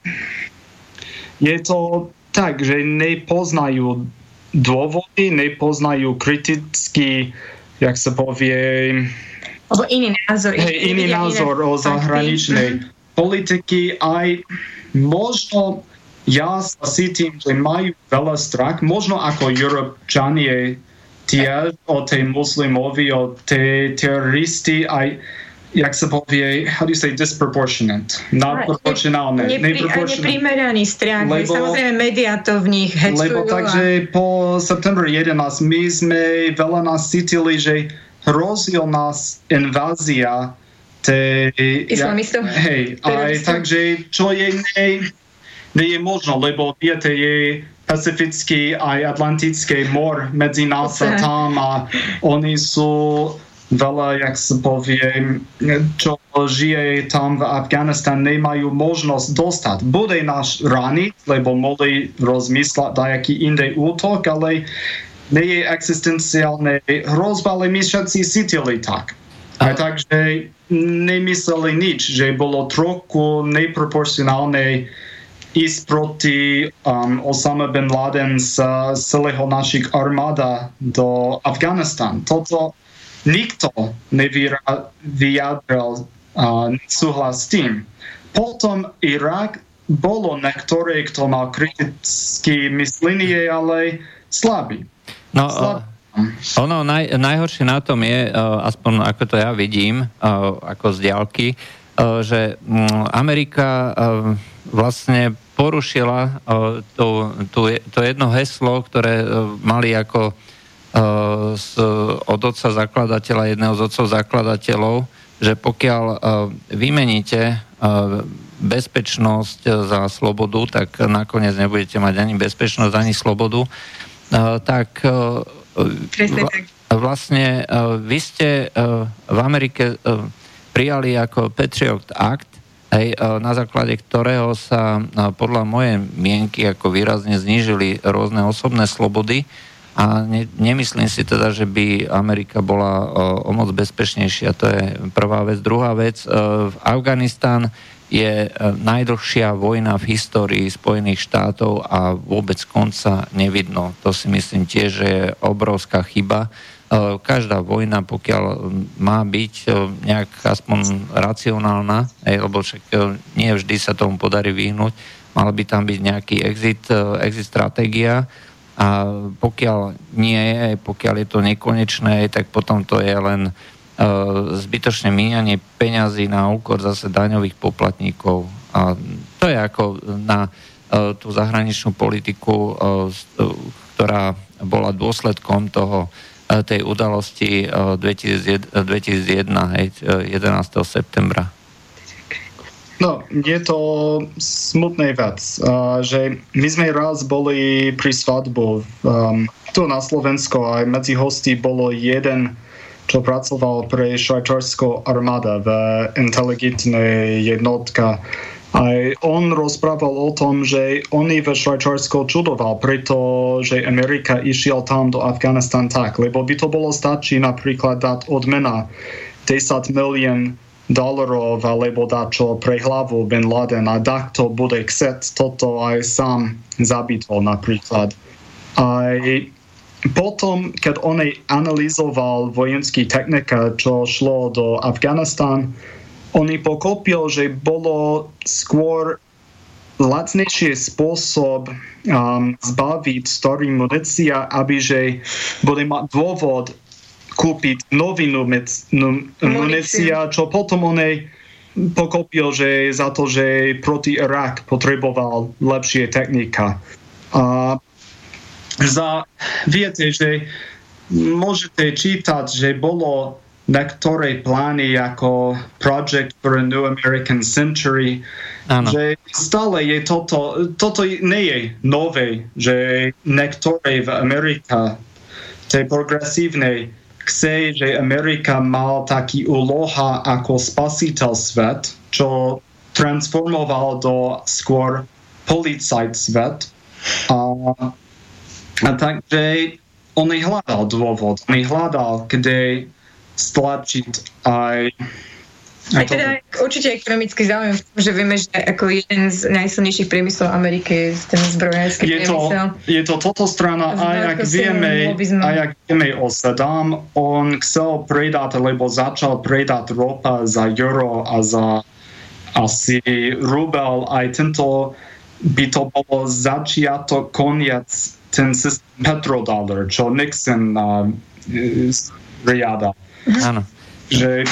je to tak, že nepoznajú dôvody, nepoznajú kriticky, jak sa povie... Alebo iný názor. Hej, iný názor o zahraničnej mm-hmm. politiky aj možno ja sa cítim, že majú veľa strach, možno ako Európčanie tiež o tej muslimovi, o tej teroristi, aj jak sa povie, how do you say disproportionate? Nadproporcionálne. Nepri, neprimeraný strach. Lebo, samozrejme, médiá to v nich hectujú. Lebo takže po september 11 my sme veľa nás cítili, že hrozil nás invázia tej... Islamistov. Ja, hej, aj takže čo je ne, nie je možno, lebo viete, je Pacifický aj Atlantický mor medzi nás a tam a oni sú veľa, jak sa povie, čo žije tam v Afganistán, nemajú možnosť dostať. Bude náš raniť, lebo mohli rozmysľať dajaký iný útok, ale nie je existenciálne hrozba, ale my všetci cítili tak. A takže nemysleli nič, že bolo trochu neproporcionálne ísť proti um, Osama bin Laden z celého našich armáda do Afganistan. Toto nikto nevyjadril súhlas s tým. Potom Irak bolo niektoré, kto mal kritické myslenie, ale slabý. No, slabý. Ono naj, najhoršie na tom je, uh, aspoň ako to ja vidím, uh, ako z diálky, že um, Amerika vlastne porušila to, to, to jedno heslo, ktoré mali ako z, od otca zakladateľa, jedného z otcov zakladateľov, že pokiaľ vymeníte bezpečnosť za slobodu, tak nakoniec nebudete mať ani bezpečnosť, ani slobodu. Tak vlastne vy ste v Amerike prijali ako Patriot Act, hej, na základe ktorého sa podľa mojej mienky ako výrazne znížili rôzne osobné slobody a ne, nemyslím si teda, že by Amerika bola o, o moc bezpečnejšia. To je prvá vec. Druhá vec, v Afganistán je najdlhšia vojna v histórii Spojených štátov a vôbec konca nevidno. To si myslím tiež, že je obrovská chyba E, každá vojna, pokiaľ má byť e, nejak aspoň racionálna, lebo však e, nie vždy sa tomu podarí vyhnúť, mal by tam byť nejaký exit, exit stratégia a pokiaľ nie je, pokiaľ je to nekonečné, tak potom to je len zbytočné míňanie peňazí na úkor zase daňových poplatníkov. A to je ako na tú zahraničnú politiku, ktorá bola dôsledkom toho tej udalosti 2001, 2001 hej, 11. septembra? No, je to smutný vec, že my sme raz boli pri svadbu um, tu na Slovensku a medzi hostí bolo jeden, čo pracoval pre švajčarskou armáda v inteligentnej jednotka aj on rozprával o tom, že oni ve Švajčarsku čudoval, pretože Amerika išiel tam do Afganistan tak, lebo by to bolo stačí napríklad dať odmena 10 milión dolarov alebo dačo pre hlavu Bin Laden a tak to bude chceť toto aj sám zabitol napríklad. Aj potom, keď on analyzoval vojenský technika, čo šlo do Afganistan, oni pochopil, že bolo skôr lacnejší spôsob um, zbaviť starý munícia, aby že bude mať dôvod kúpiť novinu munícia, čo potom on pochopil, že za to, že proti Irak potreboval lepšie technika. A za, viete, že môžete čítať, že bolo niektoré plány ako Project for a New American Century, ano. že stále je toto, toto nie je nové, že niektoré v Amerike, tej progresívnej, chce, že Amerika mal taký úloha ako spasiteľ svet, čo transformoval do skôr policajt svet. A, a takže on hľadal dôvod, on hľadal, kde stlačiť aj aj teda určite ekonomický záujem že vieme, že ako jeden z najsilnejších priemyslov Ameriky je ten zbrojársky je to, Je to toto strana, aj ak, vieme, aj ak vieme o Saddam, on chcel predať, lebo začal predať ropa za euro a za asi rubel, aj tento by to bolo začiatok, koniec ten systém petrodollar, čo Nixon uh, riada. Áno. Že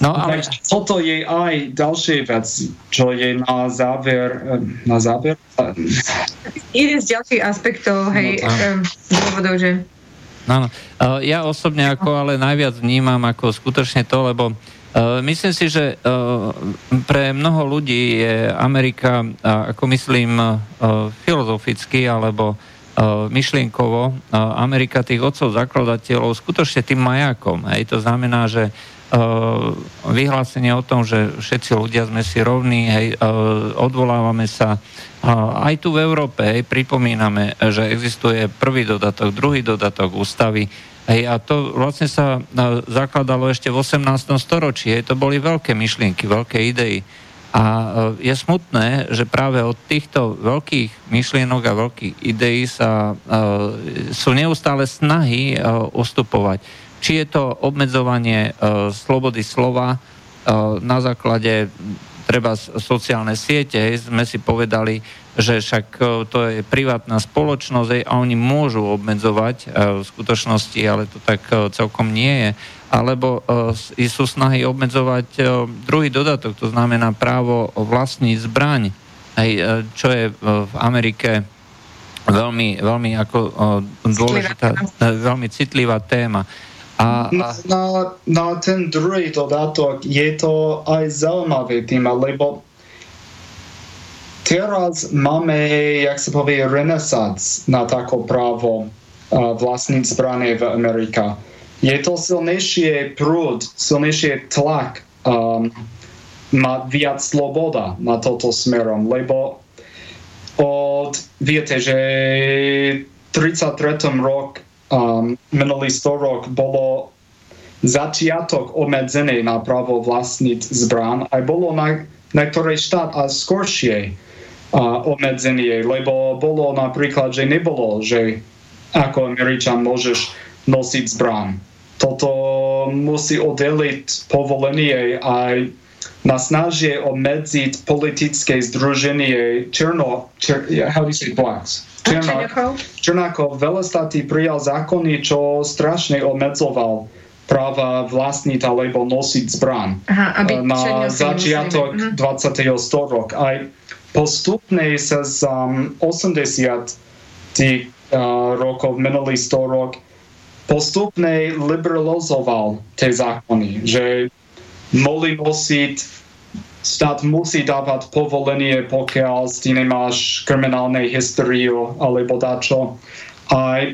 No ale... Toto je aj ďalšie vec, čo je na záver. Na záver? Jeden z ďalších aspektov, hej, no, dôvodov, že... Áno. Ja osobne ako ale najviac vnímam ako skutočne to, lebo Uh, myslím si, že pre mnoho ľudí je Amerika, ako myslím, filozoficky alebo myšlienkovo Amerika tých otcov zakladateľov skutočne tým majakom. Hej. To znamená, že vyhlásenie o tom, že všetci ľudia sme si rovní, hej, odvolávame sa aj tu v Európe, hej, pripomíname, že existuje prvý dodatok, druhý dodatok ústavy, hej, a to vlastne sa zakladalo ešte v 18. storočí, hej, to boli veľké myšlienky, veľké idei. A je smutné, že práve od týchto veľkých myšlienok a veľkých ideí sa, sú neustále snahy ustupovať. Či je to obmedzovanie slobody slova na základe treba sociálne siete, sme si povedali, že však to je privátna spoločnosť a oni môžu obmedzovať v skutočnosti, ale to tak celkom nie je alebo e, sú snahy obmedzovať e, druhý dodatok, to znamená právo vlastniť zbraň, e, čo je v Amerike veľmi, veľmi ako dôležitá, veľmi citlivá téma. A, a... Na, na ten druhý dodatok je to aj zaujímavý téma, lebo teraz máme, jak sa povie, renesans na tako právo vlastniť zbranie v Amerike je to silnejšie prúd, silnejšie tlak um, mať viac sloboda na toto smerom, lebo od, viete, že 33. rok, um, minulý 100 rok bolo začiatok obmedzený na právo vlastniť zbran aj bolo na, na ktorej štát a skoršie uh, obmedzenie, lebo bolo napríklad, že nebolo, že ako Američan môžeš nosiť zbran. Toto musí oddeliť povolenie aj na snažie obmedziť politické združenie Černo, čer, how do you say blacks? Veľa statí prijal zákony, čo strašne obmedzoval práva vlastniť alebo nosiť zbran Aha, aby na začiatok museli. 20. storok. Aj postupne sa z um, 80 tých uh, rokov, minulý storok, postupne liberalizoval tie zákony, že mohli nosiť štát musí dávať povolenie, pokiaľ ty nemáš kriminálne históriu alebo dačo. Aj,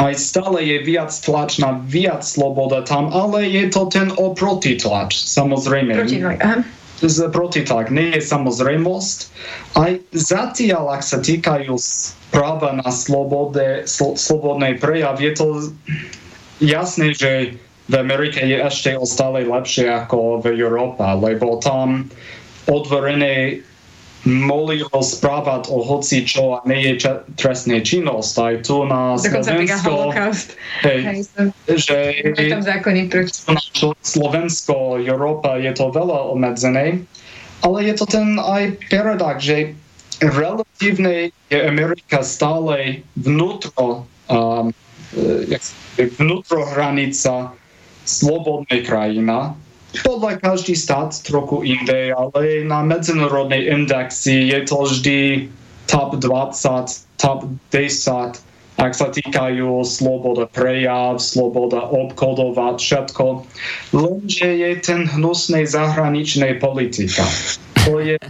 aj stále je viac tlač na viac sloboda tam, ale je to ten oproti tlač, samozrejme. Protitlak, aha. Protitlak nie je samozrejmosť. Aj zatiaľ, ak sa týkajú práva na slobode, sl- slobodnej prejav, je to jasné, že v Amerike je ešte stále lepšie ako v Európe, lebo tam otvorené mohli rozprávať o hoci čo a nie je ča- trestná činnosť. Aj tu na Dokonca Slovensku, holokaust. hej, Hej, som- že je tam zákony proti. na čo Slovensko, Európa je to veľa obmedzené, ale je to ten aj paradox, že relatívne je Amerika stále vnútro, um, povie, vnútro hranica slobodnej krajina. Podľa každý štát trochu inde, ale na medzinárodnej indexy je to vždy top 20, top 10, ak sa týkajú sloboda prejav, sloboda obchodovať, všetko. Lenže je ten hnusnej zahraničnej politika. To je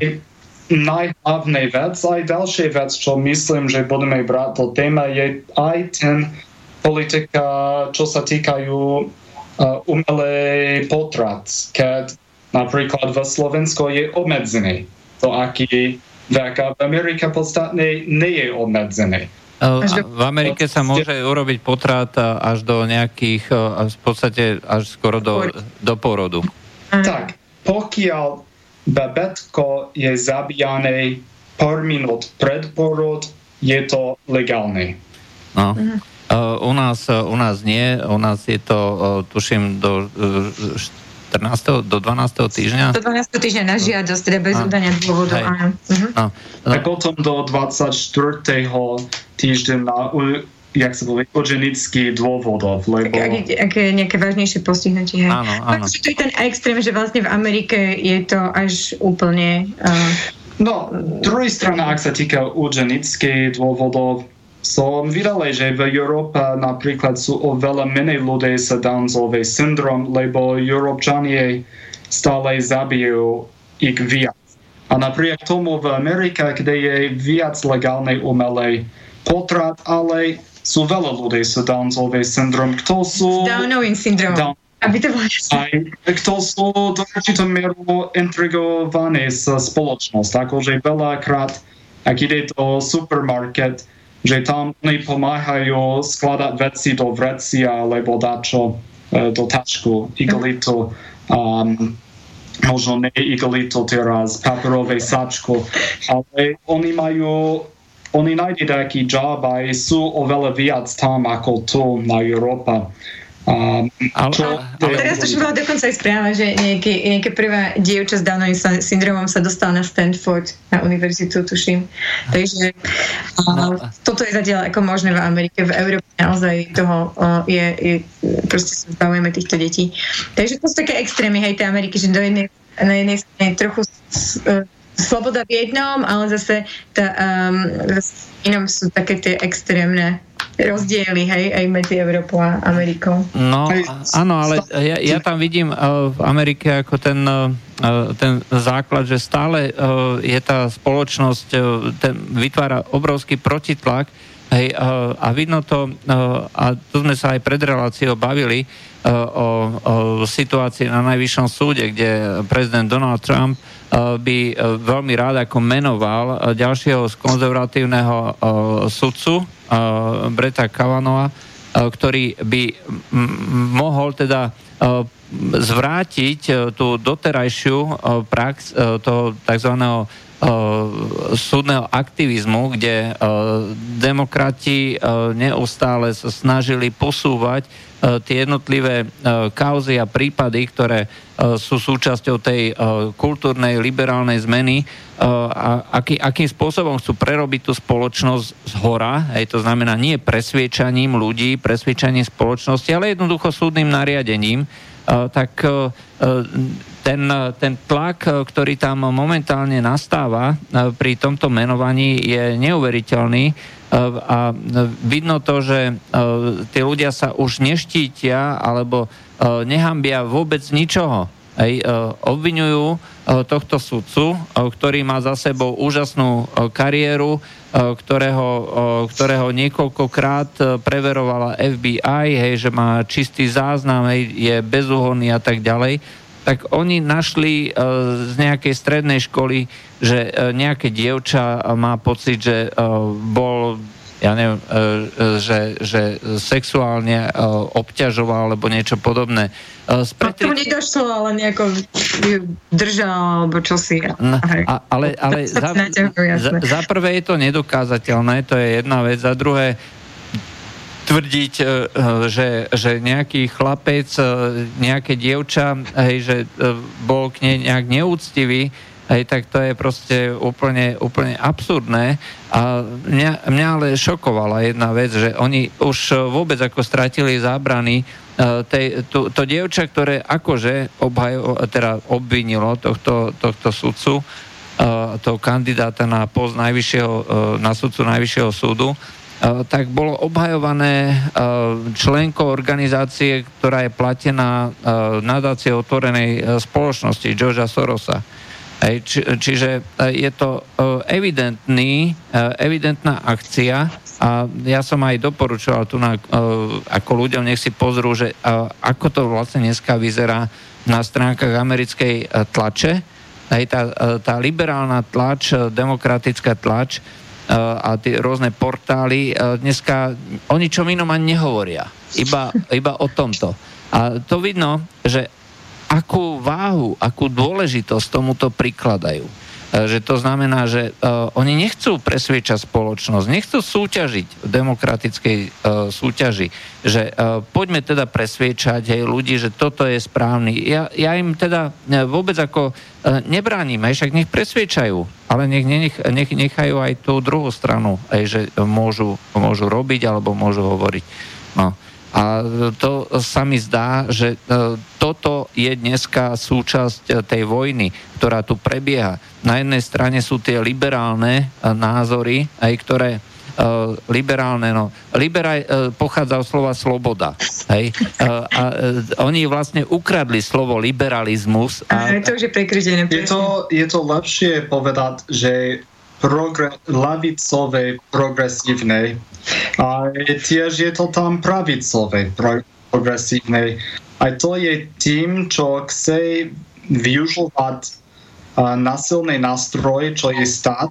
najhlavnej vec. Aj ďalšia vec, čo myslím, že budeme brať to téma, je aj ten politika, čo sa týkajú umelý potrat, keď napríklad v Slovensku je obmedzený. To aký v Amerike podstatne nie je obmedzený. Do- V Amerike sa môže urobiť potrat až do nejakých, uh, v podstate až skoro do, do porodu. Tak, pokiaľ bebetko je zabíjané pár minút pred porod, je to legálne. No. Uh, u, nás, uh, u nás nie, u nás je to, uh, tuším, do uh, 14. do 12. týždňa. Do 12. týždňa na žiadosť, teda bez A. udania dôvodu, áno. Mhm. No, no, A potom do 24. týždňa jak sa povie, eugenický dôvodov, lebo... Ak, ak, je nejaké vážnejšie postihnutie, hej. Áno, áno. Takže to je ten extrém, že vlastne v Amerike je to až úplne... Uh, No, druhá strana, ak sa týka eugenických dôvodov, som videl, že v Európe napríklad sú oveľa menej ľudí s Downsovej syndrom, lebo Európčanie stále zabijú ich viac. A napriek tomu v Amerike, kde je viac legálnej umelej potrat, ale sú veľa ľudí s Downsovej syndrom, kto sú... Downovým syndromom. Down- Aby to bolo aj kto sú do určitou mieru intrigovaní s spoločnosť. Akože veľakrát, ak ide do supermarket, že tam oni pomáhajú skladať veci do vrecia alebo dačo e, do tašku, igelitu, um, možno ne igelitu teraz, papierovej sačku, ale oni majú oni nájde taký job aj sú oveľa viac tam ako tu na Európa. Ale- čo- ale- Teraz to bola dokonca aj správa, že nejaký, nejaká prvá dievča s Downovým syndromom sa dostala na Stanford, na univerzitu, tuším. Takže No. a, toto je zatiaľ ako možné v Amerike. V Európe naozaj toho je, je, proste sa zbavujeme týchto detí. Takže to sú také extrémy, hej, tej Ameriky, že do jednej, na jednej strane trochu s, sloboda v jednom, ale zase tá, um, zase inom sú také tie extrémne rozdiely, hej, aj medzi Európou a Amerikou. No, áno, ale ja, ja tam vidím uh, v Amerike ako ten, uh, ten základ, že stále uh, je tá spoločnosť, uh, ten vytvára obrovský protitlak, Hej, a vidno to, a tu sme sa aj pred reláciou bavili o, o situácii na najvyššom súde, kde prezident Donald Trump by veľmi rád ako menoval ďalšieho z konzervatívneho sudcu, Breta Kavanova, ktorý by mohol teda zvrátiť tú doterajšiu prax toho tzv súdneho aktivizmu, kde demokrati neustále sa snažili posúvať tie jednotlivé kauzy a prípady, ktoré sú súčasťou tej kultúrnej liberálnej zmeny, a aký, akým spôsobom chcú prerobiť tú spoločnosť z hora, aj to znamená nie presviečaním ľudí, presviečaním spoločnosti, ale jednoducho súdnym nariadením, tak ten, ten tlak, ktorý tam momentálne nastáva pri tomto menovaní je neuveriteľný a vidno to, že tí ľudia sa už neštítia alebo nehambia vôbec ničoho. Aj, obvinujú tohto sudcu, ktorý má za sebou úžasnú kariéru, ktorého, ktorého niekoľkokrát preverovala FBI, hej, že má čistý záznam, hej, je bezúhonný a tak ďalej tak oni našli e, z nejakej strednej školy, že e, nejaké dievča má pocit, že e, bol ja neviem, že, že sexuálne obťažoval alebo niečo podobné. Spretri... A to nedošlo, ale nejako držal alebo čosi. No, a, ale ale za, za, za prvé je to nedokázateľné, to je jedna vec. Za druhé, tvrdiť, e, e, že, že nejaký chlapec, e, nejaké dievča, hej, že bol k nej nejak neúctivý, hej, tak to je proste úplne, úplne absurdné. A mňa, mňa ale šokovala jedna vec, že oni už vôbec ako stratili zábrany tej, to, to dievča, ktoré akože obhajo, teda obvinilo tohto, tohto sudcu, toho kandidáta na post najvyššieho, na sudcu najvyššieho súdu, tak bolo obhajované eh, členkou organizácie, ktorá je platená eh, nadácie otvorenej spoločnosti Georgia Sorosa. Či, čiže je to evidentný, evidentná akcia a ja som aj doporučoval tu na, ako ľuďom, nech si pozrú, že ako to vlastne dneska vyzerá na stránkach americkej tlače. Aj tá, tá liberálna tlač, demokratická tlač, a tie rôzne portály, dneska o ničom inom ani nehovoria. Iba, iba o tomto. A to vidno, že akú váhu, akú dôležitosť tomuto prikladajú. E, že to znamená, že uh, oni nechcú presviečať spoločnosť, nechcú súťažiť v demokratickej uh, súťaži, že uh, poďme teda presviečať aj ľudí, že toto je správny. Ja, ja im teda vôbec ako nebránim, aj však nech presviečajú, ale nech, nech, nech nechajú aj tú druhú stranu, aj že môžu, môžu robiť alebo môžu hovoriť. No. A to sa mi zdá, že toto je dneska súčasť tej vojny, ktorá tu prebieha na jednej strane sú tie liberálne e, názory, aj ktoré Uh, liberálne, no. Liberaj uh, pochádza od slova sloboda. Hej? Uh, a oni vlastne ukradli slovo liberalizmus. A, a to už je prekrytené. Je to, je to lepšie povedať, že progre- lavicové progresívnej a tiež je to tam pravicové pro- progresívnej. A to je tým, čo chce využívať násilný nástroj, čo je stát,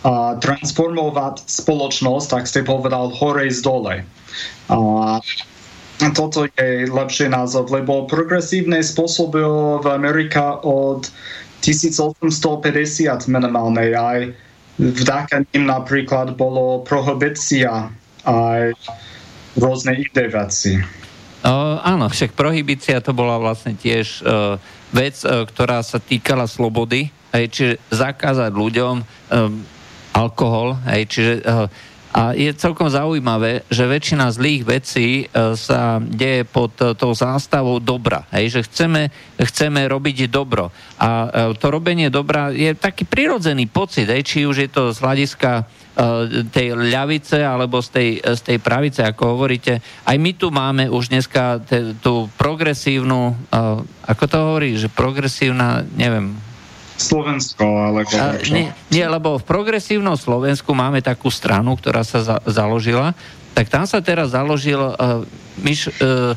a transformovať spoločnosť, tak ste povedal, hore z dole. A toto je lepší názov, lebo progresívne spôsoby v Amerika od 1850 minimálne aj vďaka ním napríklad bolo prohibícia aj rôzne iné veci. Uh, áno, však prohibícia to bola vlastne tiež uh, vec, e, ktorá sa týkala slobody, hej, čiže zakázať ľuďom um, alkohol, hej, čiže uh, a je celkom zaujímavé, že väčšina zlých vecí uh, sa deje pod uh, tou zástavou dobra. Hej, že chceme, chceme robiť dobro. A uh, to robenie dobra je taký prirodzený pocit, hej, či už je to z hľadiska tej ľavice alebo z tej, z tej pravice, ako hovoríte. Aj my tu máme už dneska te, tú progresívnu, ako to hovorí, že progresívna, neviem, Slovensko, ale A, nie, nie, lebo v progresívnom Slovensku máme takú stranu, ktorá sa za, založila, tak tam sa teraz založil uh, myš, uh,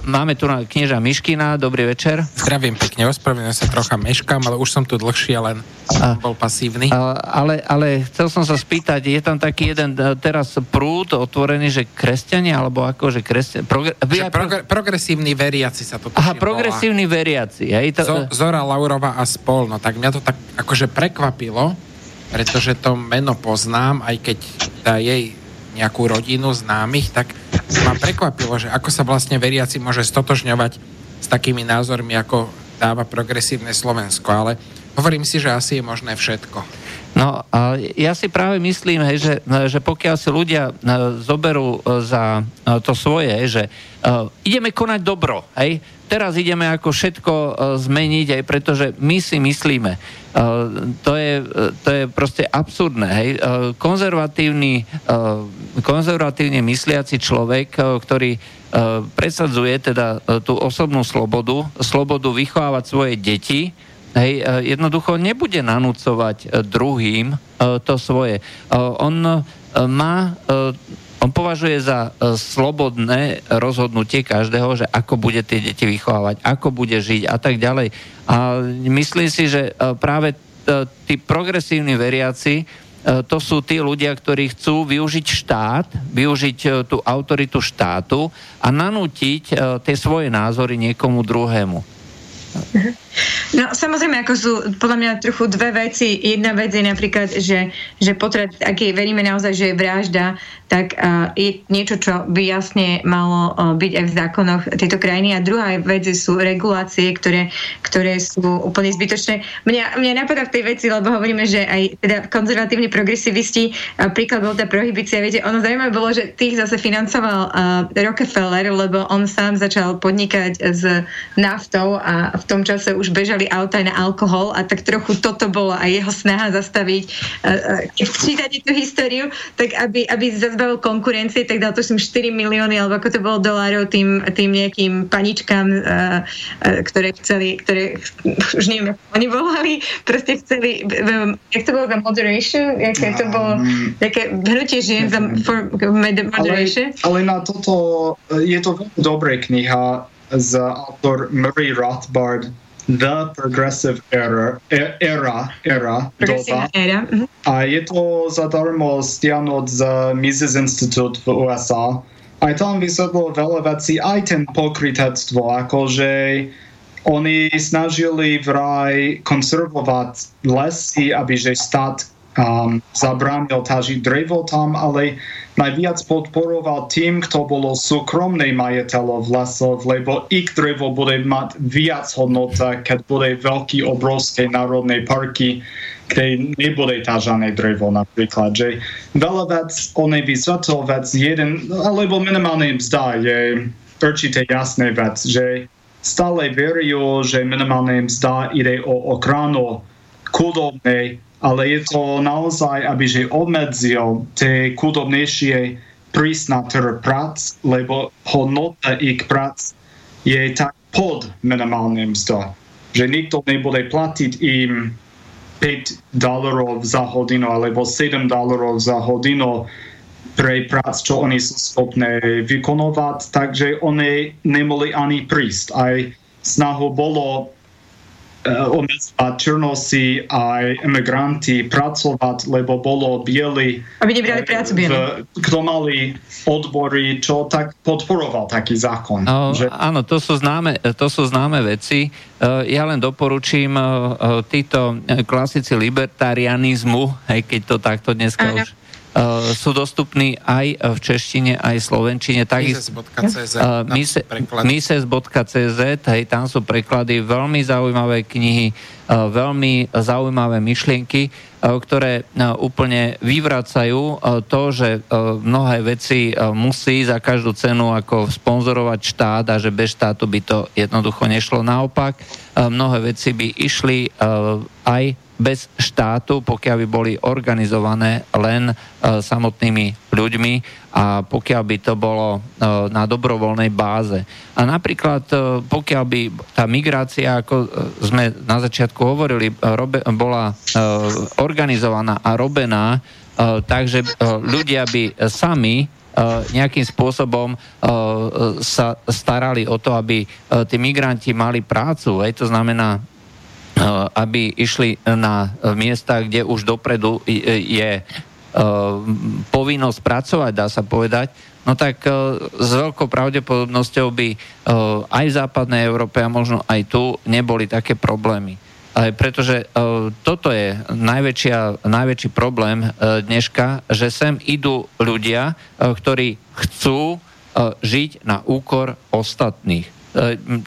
Máme tu na knieža Miškina, dobrý večer. Zdravím pekne, ospravedlňujem sa trocha meškám, ale už som tu dlhšie, len a, bol pasívny. A, ale, ale chcel som sa spýtať, je tam taký jeden e, teraz prúd otvorený, že kresťania, alebo ako, že kresťania... Progr- že progr- progresívni veriaci sa to Aha, progresívni volá. veriaci. Hej, to, Z- Zora Laurova a spol, no tak mňa to tak akože prekvapilo, pretože to meno poznám, aj keď tá jej nejakú rodinu známych, tak ma prekvapilo, že ako sa vlastne veriaci môže stotožňovať s takými názormi, ako dáva progresívne Slovensko, ale hovorím si, že asi je možné všetko. No a ja si práve myslím, hej, že, že pokiaľ si ľudia e, zoberú e, za e, to svoje, že ideme konať dobro, hej, teraz ideme ako všetko zmeniť, aj pretože my si myslíme, to, je, to je proste absurdné, hej, konzervatívny, konzervatívne mysliaci človek, ktorý presadzuje teda tú osobnú slobodu, slobodu vychovávať svoje deti, Hej, e, jednoducho nebude nanúcovať e, druhým e, to svoje. On má, on považuje za slobodné rozhodnutie každého, že ako bude tie deti vychovávať, ako bude žiť a tak ďalej. A myslím si, že práve tí progresívni veriaci, to sú tí ľudia, ktorí chcú využiť štát, využiť tú autoritu štátu a nanútiť tie svoje názory niekomu druhému. No samozrejme, ako sú podľa mňa trochu dve veci. Jedna vec je napríklad, že, že potrat, ak je, veríme naozaj, že je vražda, tak uh, je niečo, čo by jasne malo uh, byť aj v zákonoch tejto krajiny. A druhá vec sú regulácie, ktoré, ktoré sú úplne zbytočné. Mňa, mňa napadá v tej veci, lebo hovoríme, že aj teda konzervatívni progresivisti, uh, príklad bol tá prohibícia, viete, ono zaujímavé bolo, že tých zase financoval uh, Rockefeller, lebo on sám začal podnikať s naftou a v tom čase už bežali auta na alkohol a tak trochu toto bolo aj jeho snaha zastaviť. Keď čítate tú históriu, tak aby, aby zase zbavil konkurencie, tak dal to som 4 milióny, alebo ako to bolo dolárov tým, tým nejakým paničkám, uh, uh, ktoré chceli, ktoré už neviem, ako oni volali, proste chceli, jak to bolo za moderation, jaké to bolo, také hnutie žien za for moderation. Ale, ale na toto, je to veľmi dobré kniha z autor Murray Rothbard, The Progressive Era, era, era doba. Era. Mm-hmm. A je to zadarmo stiahnuť z Mises Institute v USA. Aj tam vysvetlo veľa vecí, aj ten pokrytectvo, akože oni snažili vraj konzervovať lesy, aby že štát um, zabránil ťažiť drevo tam, ale najviac podporoval tým, kto bolo súkromný majiteľov lesov, lebo ich drevo bude mať viac hodnota, keď bude veľký, obrovské národné parky, kde nebude ťažané drevo napríklad. Že veľa vec, on vysvetlil vec jeden, alebo minimálne mzda je určite jasný vec, že stále veriu, že minimálne mzda ide o ochranu chudobnej ale je to naozaj, aby že obmedzil tie chudobnejšie prísť na trh prác, lebo hodnota ich prác je tak pod minimálnym mzdom, že nikto nebude platiť im 5 dolarov za hodinu alebo 7 dolarov za hodinu pre prác, čo oni sú schopné vykonovať, takže oni nemohli ani prísť. Aj snahu bolo Eh, obmedzovať černosy aj emigranti pracovať, lebo bolo bieli. Aby nebrali prácu bieli. Kto mali odbory, čo tak podporoval taký zákon. No, že... Áno, to sú, známe, to sú známe veci. Eh, ja len doporučím eh, títo klasici libertarianizmu, aj keď to takto dneska Aha. už Uh, sú dostupní aj v češtine, aj v slovenčine. Mises.cz uh, Mises.cz, hej, tam sú preklady, veľmi zaujímavé knihy, uh, veľmi zaujímavé myšlienky, uh, ktoré uh, úplne vyvracajú uh, to, že uh, mnohé veci uh, musí za každú cenu ako sponzorovať štát a že bez štátu by to jednoducho nešlo naopak. Uh, mnohé veci by išli uh, aj bez štátu, pokiaľ by boli organizované len samotnými ľuďmi a pokiaľ by to bolo na dobrovoľnej báze. A napríklad, pokiaľ by tá migrácia, ako sme na začiatku hovorili, bola organizovaná a robená, takže ľudia by sami nejakým spôsobom sa starali o to, aby tí migranti mali prácu. Hej, to znamená, aby išli na miesta, kde už dopredu je povinnosť pracovať, dá sa povedať, no tak s veľkou pravdepodobnosťou by aj v západnej Európe a možno aj tu neboli také problémy. Pretože toto je najväčšia, najväčší problém dneška, že sem idú ľudia, ktorí chcú žiť na úkor ostatných.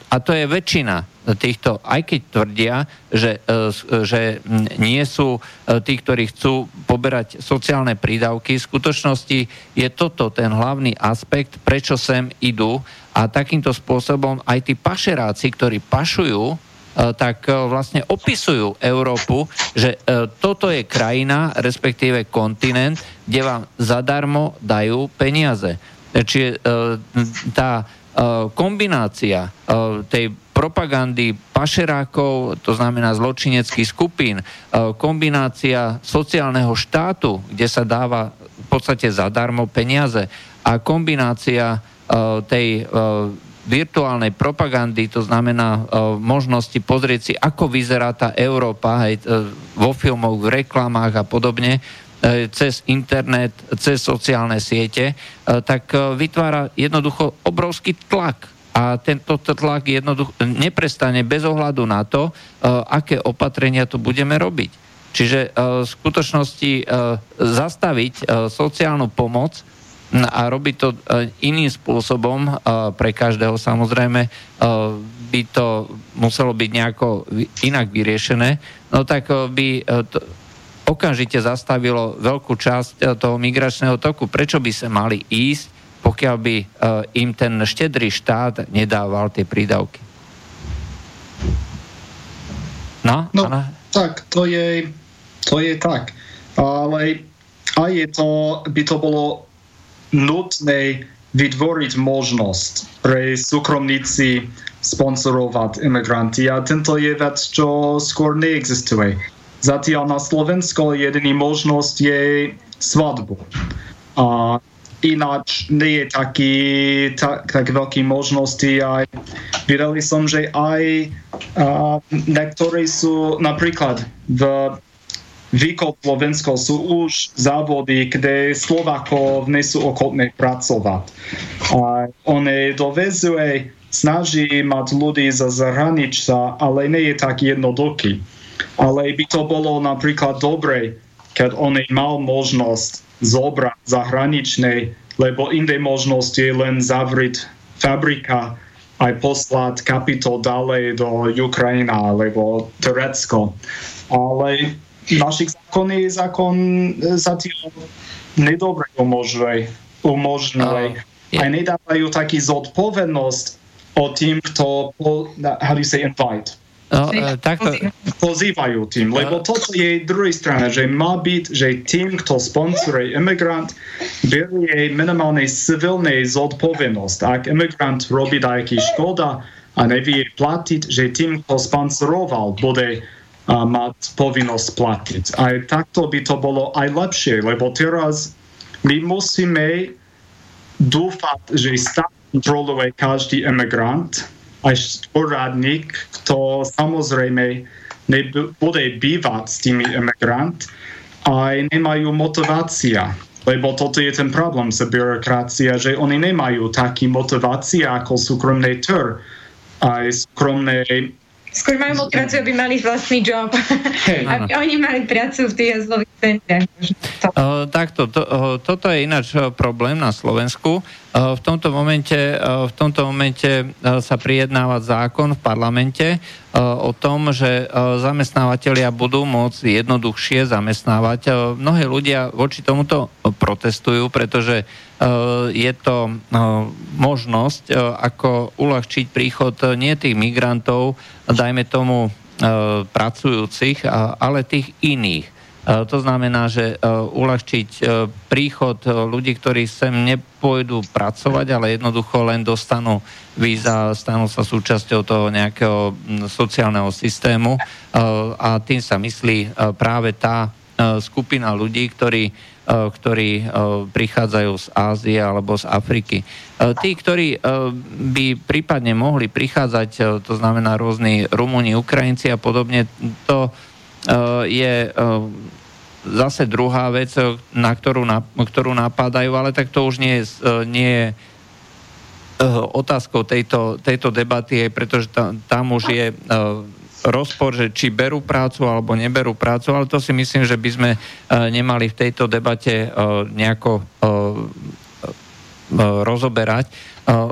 A to je väčšina týchto, aj keď tvrdia, že, e, že nie sú e, tí, ktorí chcú poberať sociálne prídavky, v skutočnosti je toto ten hlavný aspekt, prečo sem idú a takýmto spôsobom aj tí pašeráci, ktorí pašujú, e, tak vlastne opisujú Európu, že toto je krajina, respektíve kontinent, kde vám zadarmo dajú peniaze. Čiže tá kombinácia tej propagandy pašerákov, to znamená zločineckých skupín, e, kombinácia sociálneho štátu, kde sa dáva v podstate zadarmo peniaze a kombinácia e, tej e, virtuálnej propagandy, to znamená možnosti pozrieť si, ako vyzerá tá Európa hej, vo filmoch, v reklamách a podobne, cez internet, cez sociálne siete, tak vytvára jednoducho obrovský tlak a tento tlak jednoducho neprestane bez ohľadu na to, e, aké opatrenia tu budeme robiť. Čiže e, v skutočnosti e, zastaviť sociálnu pomoc a robiť to iným spôsobom pre každého samozrejme by to muselo byť nejako inak vyriešené, no tak by to okamžite zastavilo veľkú časť toho migračného toku. Prečo by sa mali ísť pokiaľ by e, im ten štedrý štát nedával tie prídavky. No, no tak, to je, to je tak. Ale aj je to, by to bolo nutné vytvoriť možnosť pre súkromníci sponsorovať imigranti a tento je vec, čo skôr neexistuje. Zatiaľ na Slovensko jediný možnosť je svadbu. A ináč nie je taký, tak, tak veľký možnosti. Aj, videli som, že aj a, niektorí sú napríklad v výkop Slovensko sú už závody, kde Slovakov nie sú ochotní pracovať. A on dovezuje, snaží mať ľudí za zahraničia, ale nie je tak jednoduchý. Ale by to bolo napríklad dobre, keď on mal možnosť zobrať zahraničnej, lebo inej možnosť je len zavrieť fabrika aj poslať kapitol ďalej do Ukrajina alebo Turecko. Ale našich zákon je zákon zatiaľ nedobre umožňuje. umožňuje. Aj nedávajú taký zodpovednosť o tým, kto, how do you say invite? No, e, takto... Pozývajú tým, lebo toto je druhej strane, že má byť, že tým, kto sponsoruje imigrant, berie minimálnej civilnej zodpovednosť. Ak imigrant robí nejaký škoda a nevie platiť, že tým, kto sponsoroval, bude uh, mať povinnosť platiť. Aj takto by to bolo aj lepšie, lebo teraz my musíme dúfať, že stát kontroluje každý imigrant, aj úradník, kto samozrejme nebude bývať s tými emigrant, aj nemajú motivácia. Lebo toto je ten problém sa byrokracia, že oni nemajú taký motivácia ako súkromný trh. Aj súkromné Skôr majú motiváciu, aby mali vlastný job. Hey, [laughs] aby áno. oni mali prácu v tých jazdových centrách. Uh, takto, to, uh, toto je ináč problém na Slovensku. Uh, v tomto momente, uh, v tomto momente uh, sa prijednáva zákon v parlamente o tom, že zamestnávateľia budú môcť jednoduchšie zamestnávať. Mnohí ľudia voči tomuto protestujú, pretože je to možnosť, ako uľahčiť príchod nie tých migrantov, dajme tomu pracujúcich, ale tých iných. To znamená, že uľahčiť príchod ľudí, ktorí sem nepôjdu pracovať, ale jednoducho len dostanú víza, stanú sa súčasťou toho nejakého sociálneho systému a tým sa myslí práve tá skupina ľudí, ktorí ktorí prichádzajú z Ázie alebo z Afriky. Tí, ktorí by prípadne mohli prichádzať, to znamená rôzni Rumúni, Ukrajinci a podobne, to je zase druhá vec, na ktorú, na, ktorú napadajú, ale tak to už nie je, nie je otázkou tejto, tejto debaty, pretože tam, tam už je rozpor, že či berú prácu alebo neberú prácu, ale to si myslím, že by sme nemali v tejto debate nejako rozoberať,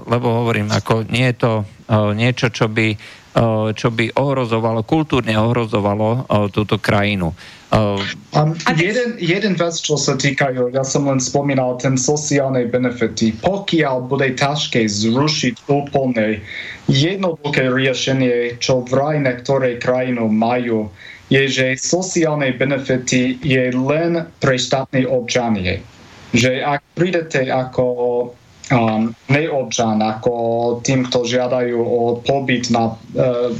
lebo hovorím, ako nie je to niečo, čo by, čo by ohrozovalo, kultúrne ohrozovalo túto krajinu. Um, jeden, jeden vec, čo sa týkajú, ja som len spomínal ten sociálne benefity. Pokiaľ bude ťažké zrušiť úplne jednoduché riešenie, čo vraj niektoré krajinu majú, je, že sociálne benefity je len pre štátne občanie. Že ak prídete ako neobčan, ako tým, kto žiadajú o pobyt na uh,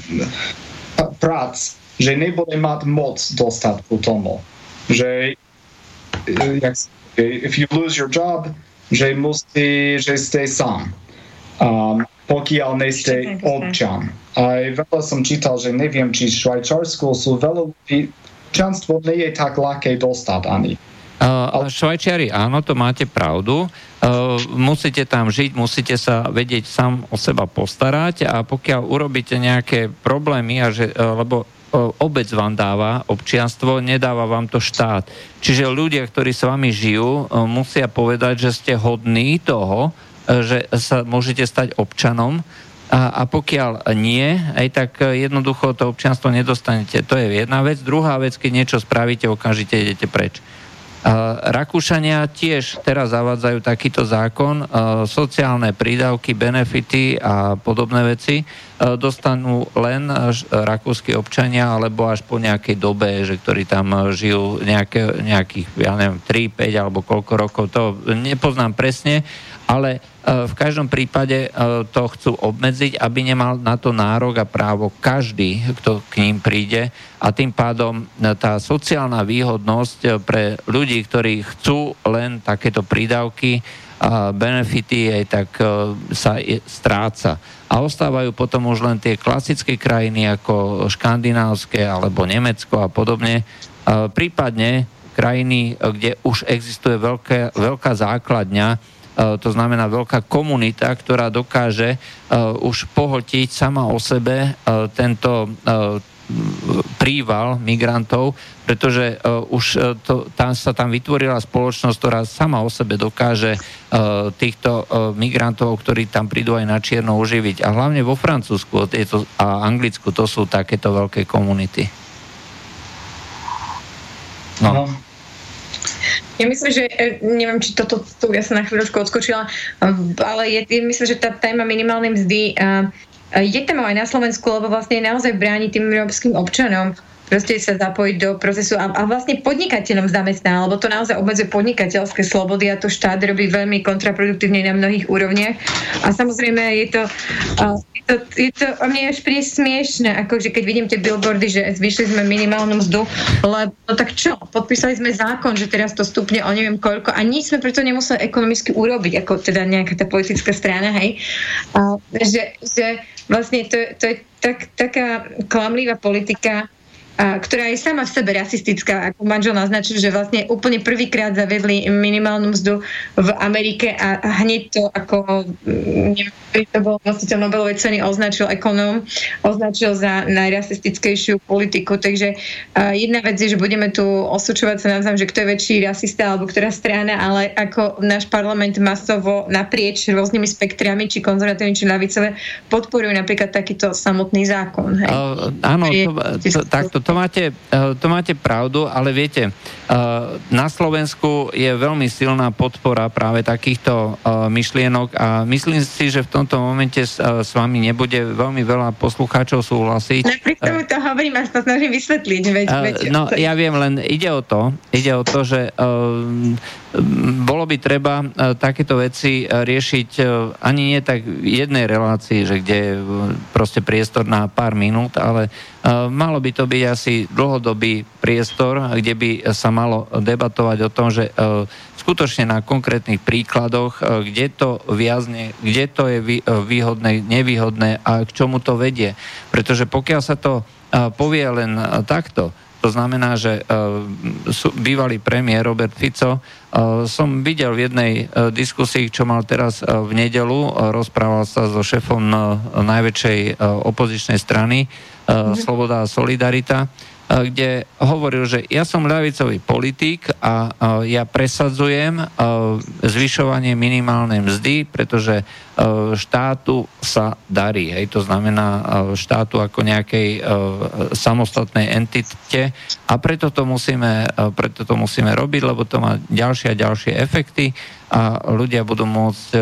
prác, že nebude mať moc dostať ku tomu. Že jak, if you lose your job, že musí, že ste sám. Um, pokiaľ nejste občan. Aj veľa som čítal, že neviem, či v Švajčarsku sú veľa ľudí, občanstvo nie je tak ľahké dostať ani. Švajčiari, áno, to máte pravdu. Musíte tam žiť, musíte sa vedieť sám o seba postarať a pokiaľ urobíte nejaké problémy, a že, lebo obec vám dáva občianstvo, nedáva vám to štát. Čiže ľudia, ktorí s vami žijú, musia povedať, že ste hodní toho, že sa môžete stať občanom a, a pokiaľ nie, aj tak jednoducho to občianstvo nedostanete. To je jedna vec. Druhá vec, keď niečo spravíte, okamžite idete preč. Rakúšania tiež teraz zavádzajú takýto zákon. Sociálne prídavky, benefity a podobné veci dostanú len rakúsky občania alebo až po nejakej dobe, že ktorí tam žijú nejaké, nejakých, ja neviem, 3, 5 alebo koľko rokov, to nepoznám presne, ale E, v každom prípade e, to chcú obmedziť, aby nemal na to nárok a právo každý, kto k ním príde a tým pádom e, tá sociálna výhodnosť pre ľudí, ktorí chcú len takéto prídavky a benefity, aj tak sa stráca. A ostávajú potom už len tie klasické krajiny ako škandinávske alebo Nemecko a podobne. Prípadne krajiny, kde už existuje veľké, veľká základňa to znamená veľká komunita, ktorá dokáže e, už pohltiť sama o sebe e, tento príval migrantov, pretože už to, tam sa tam vytvorila spoločnosť, ktorá sama o sebe dokáže týchto migrantov, ktorí tam prídu aj na čierno uživiť. A hlavne vo Francúzsku a Anglicku to sú takéto veľké komunity. No. no. Ja myslím, že e, neviem, či toto, tu ja sa na chvíľočku odskočila, ale je, je, myslím, že tá téma minimálnej mzdy uh, je téma aj na Slovensku, lebo vlastne naozaj bráni tým európskym občanom proste sa zapojiť do procesu a, a vlastne podnikateľom zamestná, lebo to naozaj obmedzuje podnikateľské slobody a to štát robí veľmi kontraproduktívne na mnohých úrovniach. A samozrejme je to, je to, je to a mne až príde smiešne, akože keď vidím tie billboardy, že zvyšli sme minimálnu mzdu, lebo no tak čo, podpísali sme zákon, že teraz to stupne o neviem koľko a nič sme preto nemuseli ekonomicky urobiť, ako teda nejaká tá politická strana, hej. A, že, že vlastne to, to je tak, taká klamlivá politika, ktorá je sama v sebe rasistická, ako manžel naznačil, že vlastne úplne prvýkrát zavedli minimálnu mzdu v Amerike a, hneď to ako mm, neviem, to bol vlastiteľ Nobelovej ceny označil ekonóm, označil za najrasistickejšiu politiku. Takže uh, jedna vec je, že budeme tu osúčovať sa navzájom, že kto je väčší rasista alebo ktorá strana, ale ako náš parlament masovo naprieč rôznymi spektrami, či konzervatívne, či ľavicové, podporujú napríklad takýto samotný zákon. Hej? Uh, áno, to, to, takto to, máte, to máte pravdu, ale viete, na Slovensku je veľmi silná podpora práve takýchto myšlienok a myslím si, že v tomto momente s, s vami nebude veľmi veľa poslucháčov súhlasiť. Napriek tomu to hovorím a snažím vysvetliť. Veď, veď, no, ja viem, len ide o to, ide o to, že bolo by treba takéto veci riešiť ani nie tak v jednej relácii, že kde je proste priestor na pár minút, ale malo by to byť asi dlhodobý priestor, kde by sa malo debatovať o tom, že skutočne na konkrétnych príkladoch, kde to viazne, kde to je výhodné, nevýhodné a k čomu to vedie. Pretože pokiaľ sa to povie len takto, to znamená, že bývalý premiér Robert Fico som videl v jednej diskusii, čo mal teraz v nedelu, rozprával sa so šefom najväčšej opozičnej strany Sloboda a Solidarita kde hovoril, že ja som ľavicový politik a ja presadzujem zvyšovanie minimálnej mzdy, pretože štátu sa darí. Hej, to znamená štátu ako nejakej samostatnej entite a preto to musíme, preto to musíme robiť, lebo to má ďalšie a ďalšie efekty a ľudia budú môcť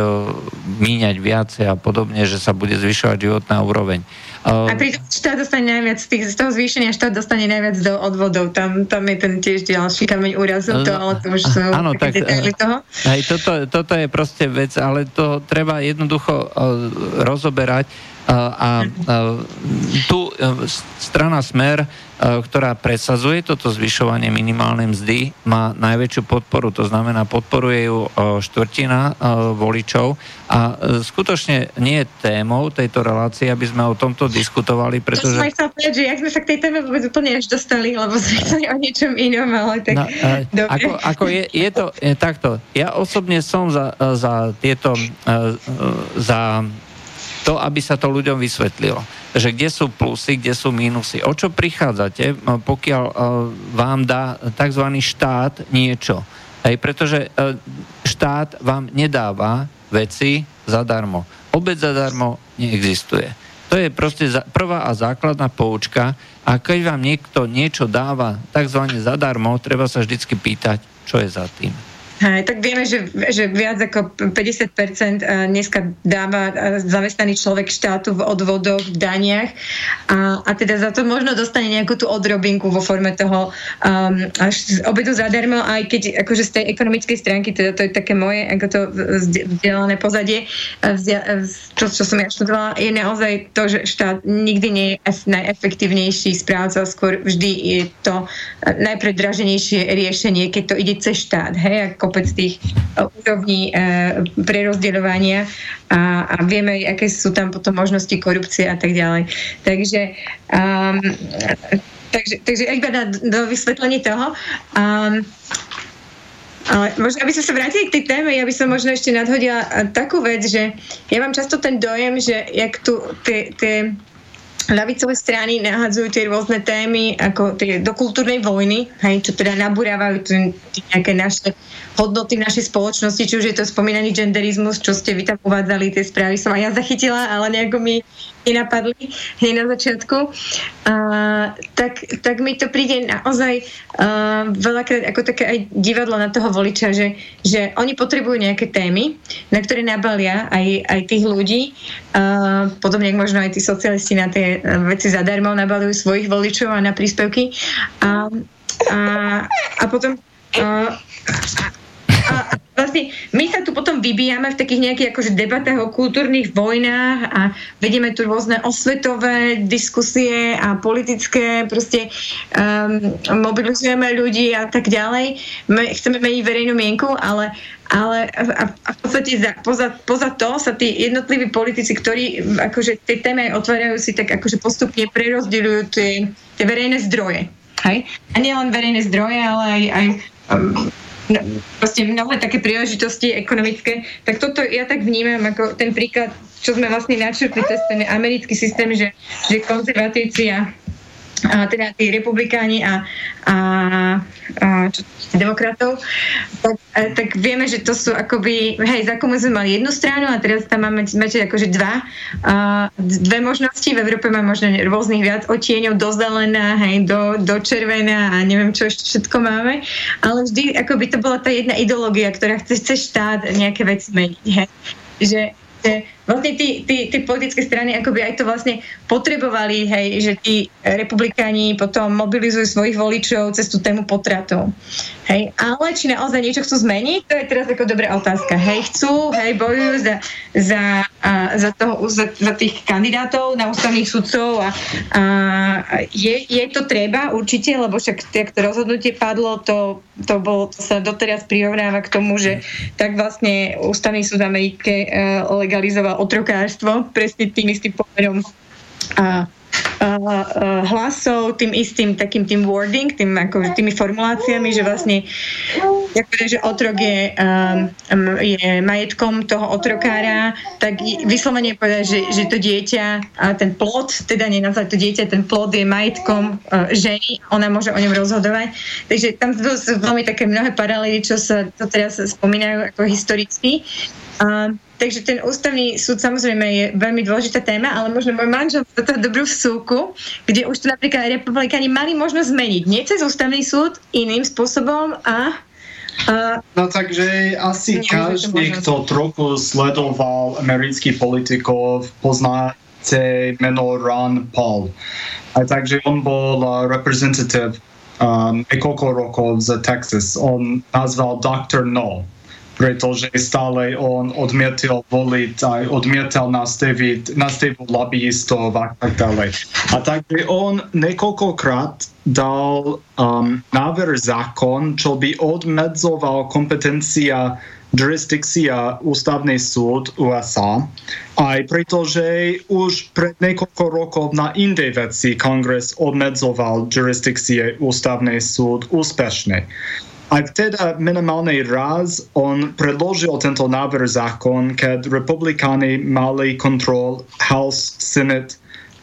míňať viacej a podobne, že sa bude zvyšovať životná úroveň. A pritom štát dostane najviac, z, tých, z toho zvýšenia štát dostane najviac do odvodov. Tam, tam je ten tiež ďalší kameň úrazu, to, ale to už sú áno, tak, detaily toho. Hej, toto, toto je proste vec, ale to treba jednoducho uh, rozoberať a tu e, strana Smer, ktorá presazuje toto zvyšovanie minimálnej mzdy, má najväčšiu podporu. To znamená, podporuje ju e, štvrtina voličov a skutočne nie je témou tejto relácie, aby sme o tomto diskutovali, pretože... To som chcel povedať, že jak sme sa k tej téme vôbec úplne až dostali, lebo sme o niečom inom, ale tak... No, ako, ako je, je to je, takto. Ja osobne som za, za tieto za to, aby sa to ľuďom vysvetlilo. Že kde sú plusy, kde sú mínusy. O čo prichádzate, pokiaľ e, vám dá tzv. štát niečo. Hej, pretože e, štát vám nedáva veci zadarmo. Obec zadarmo neexistuje. To je proste prvá a základná poučka a keď vám niekto niečo dáva tzv. zadarmo, treba sa vždycky pýtať, čo je za tým. Hej, tak vieme, že, že viac ako 50% eh, dneska dáva eh, zamestnaný človek štátu v odvodoch, v daniach. A, a teda za to možno dostane nejakú tú odrobinku vo forme toho um, až obedu zadarmo, aj keď akože z tej ekonomickej stránky, teda to je také moje, ako to vzdelané pozadie, eh, čo, čo som ja študovala, je naozaj to, že štát nikdy nie je najefektívnejší správca, skôr vždy je to najpredraženejšie riešenie, keď to ide cez štát, hej, ako kopec tých eh, úrovní eh, prerozdeľovania a, a vieme, aké sú tam potom možnosti korupcie a tak ďalej. Takže um, takže, takže iba na, do vysvetlení toho. Um, ale možno, aby sme sa vrátili k tej téme, ja by som možno ešte nadhodila eh, takú vec, že ja mám často ten dojem, že jak tu tie, tie ľavicové strany nahadzujú tie rôzne témy ako tie do kultúrnej vojny, hej, čo teda nabúrávajú nejaké naše hodnoty našej spoločnosti, či už je to spomínaný genderizmus, čo ste vy tam uvádzali, tie správy som aj ja zachytila, ale nejako mi nenapadli hneď na začiatku. Uh, tak, tak mi to príde naozaj uh, veľakrát ako také aj divadlo na toho voliča, že, že oni potrebujú nejaké témy, na ktoré nabalia aj, aj tých ľudí. Uh, podobne ako možno aj tí socialisti na tie veci zadarmo nabalujú svojich voličov a na príspevky. A, a, a potom uh, a vlastne my sa tu potom vybíjame v takých nejakých akože debatách o kultúrnych vojnách a vedieme tu rôzne osvetové diskusie a politické proste um, mobilizujeme ľudí a tak ďalej. My chceme meniť verejnú mienku, ale ale a, a v podstate za, poza, poza to sa tí jednotliví politici, ktorí akože tie téme otvárajú si, tak akože postupne prerozdeľujú tie, tie verejné zdroje. Hej? A nie len verejné zdroje, ale aj, aj um, proste mnohé také príležitosti ekonomické, tak toto ja tak vnímam ako ten príklad, čo sme vlastne načrtli cez ten americký systém, že, že konzervatívci a a teda tí republikáni a, a, a čo, demokratov, tak, a, tak vieme, že to sú akoby, hej, za komu sme mali jednu stranu a teraz tam máme, máte akože dva, a, dve možnosti, v Európe máme možno rôznych viac otieňov, do zelená, hej, do, do červená a neviem, čo ešte všetko máme, ale vždy akoby to bola tá jedna ideológia, ktorá chce, chce štát nejaké veci meniť, hej. Že, že vlastne tí, tí politické strany akoby aj to vlastne potrebovali, hej, že tí republikáni potom mobilizujú svojich voličov cez tú tému potratov. Hej, ale či naozaj niečo chcú zmeniť, to je teraz ako dobrá otázka. Hej, chcú, hej, bojujú za, za, a, za, toho, za, za tých kandidátov na ústavných sudcov a, a je, je to treba určite, lebo však ak to rozhodnutie padlo, to, to, bolo, to sa doteraz prirovnáva k tomu, že tak vlastne ústavný súd Amerike legalizoval otrokárstvo presne tým istým pomerom a, a, a hlasov, tým istým takým tým wording, tým, ako, tými formuláciami, že vlastne ja že otrok je, um, je majetkom toho otrokára, tak vyslovene povedať, že, že to dieťa a ten plod, teda nenazvať to dieťa, ten plod je majetkom uh, ženy, ona môže o ňom rozhodovať. Takže tam sú veľmi také mnohé paralely, čo sa to teraz spomínajú ako historicky. Uh, Takže ten ústavný súd samozrejme je veľmi dôležitá téma, ale možno môj manžel do toho dobrú vsúku, kde už to napríklad republikáni mali možnosť zmeniť. Nie cez ústavný súd, iným spôsobom a Uh, no takže asi nie, každý, kto trochu sledoval amerických politikov, poznáte meno Ron Paul. A takže on bol reprezentatív um, niekoľko rokov z Texas. On nazval Dr. No pretože stále on odmietal voliť, aj odmietal nastaviť, nastaviť lobbyistov a tak ďalej. A takže on niekoľkokrát dal um, návrh zákon, čo by odmedzoval kompetencia jurisdikcia ústavný súd USA, aj pretože už pred niekoľko rokov na inej veci kongres obmedzoval jurisdikcie ústavný súd úspešne. A teda minimálny raz on predložil tento návrh zákon, keď republikáni mali kontrol House, Senate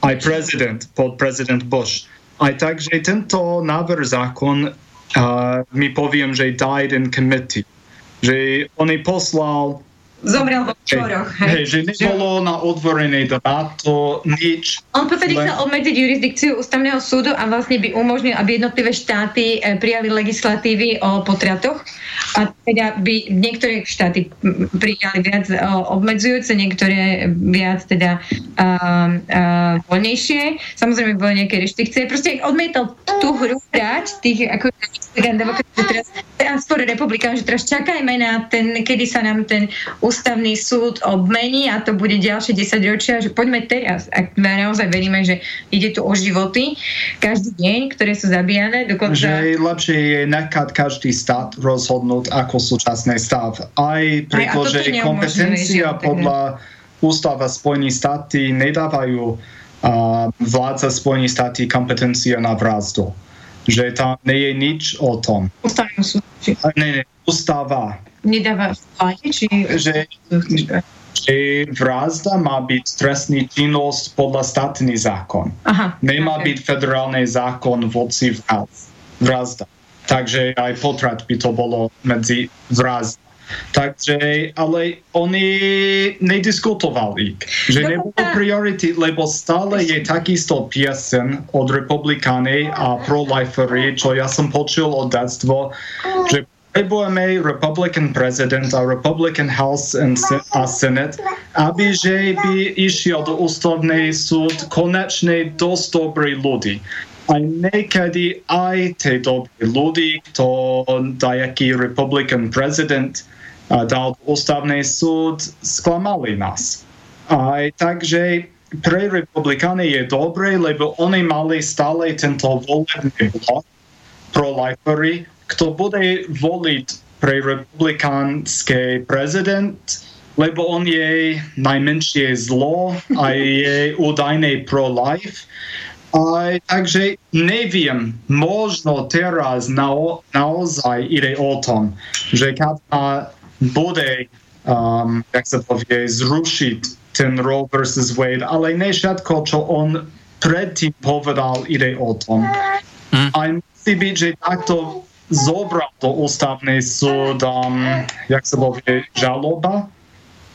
aj prezident pod prezident Bush. Aj takže tento návrh zákon uh, mi poviem, že died in committee. Že on poslal zomrel vo čoroch. Hej, hej, že nebolo na otvorenej debáto nič. On v podstate len... chcel obmedziť jurisdikciu ústavného súdu a vlastne by umožnil, aby jednotlivé štáty eh, prijali legislatívy o potratoch a teda by niektoré štáty prijali viac eh, obmedzujúce, niektoré viac teda uh, uh, voľnejšie. Samozrejme boli nejaké reštrikcie. Proste odmietal tú hru hrať tých ako teraz, teraz skôr republikán, že teraz čakajme na ten, kedy sa nám ten ústavný súd obmení a to bude ďalšie 10 ročia, že poďme teraz, ak naozaj veríme, že ide tu o životy každý deň, ktoré sú zabíjane. Dokonca... Že lepšie je nechať každý stát rozhodnúť ako súčasný stav. Aj pretože kompetencia podľa ústava Spojených štáty nedávajú uh, vládza Spojených štáty kompetencia na vrazdu. Že tam nie je nič o tom. Ústavný súd. Ne, ne, ústava nedáva v plate, či... Že, že vrazda má byť trestný činnosť podľa štátny zákon. Aha, Nemá okay. byť federálny zákon voci vrazda. Takže aj potrat by to bolo medzi vrazda. Takže, ale oni nediskutovali, že nebolo priority, lebo stále je takisto piesen od republikány a pro-lifery, čo ja som počul od detstvo, že potrebujeme Republican prezident a Republican House and a Senate, aby že by išiel do ústavnej súd konečne dosť dobrý ľudí. A niekedy aj tie dobrí ľudí, kto dajaký Republican prezident dal do ústavnej súd, sklamali nás. Aj takže pre republikány je dobré, lebo oni mali stále tento volebný blok pro-lifery, kto bude voliť pre republikánske prezident, lebo on je najmenšie zlo a je údajne pro-life. A, takže neviem, možno teraz na, naozaj ide o tom, že keď bude, um, jak sa povie, zrušiť ten Roe versus Wade, ale ne všetko, čo on predtým povedal, ide o tom. Mm. A musí byť, že takto zobral to ústavný súd, um, jak sa povie, žaloba?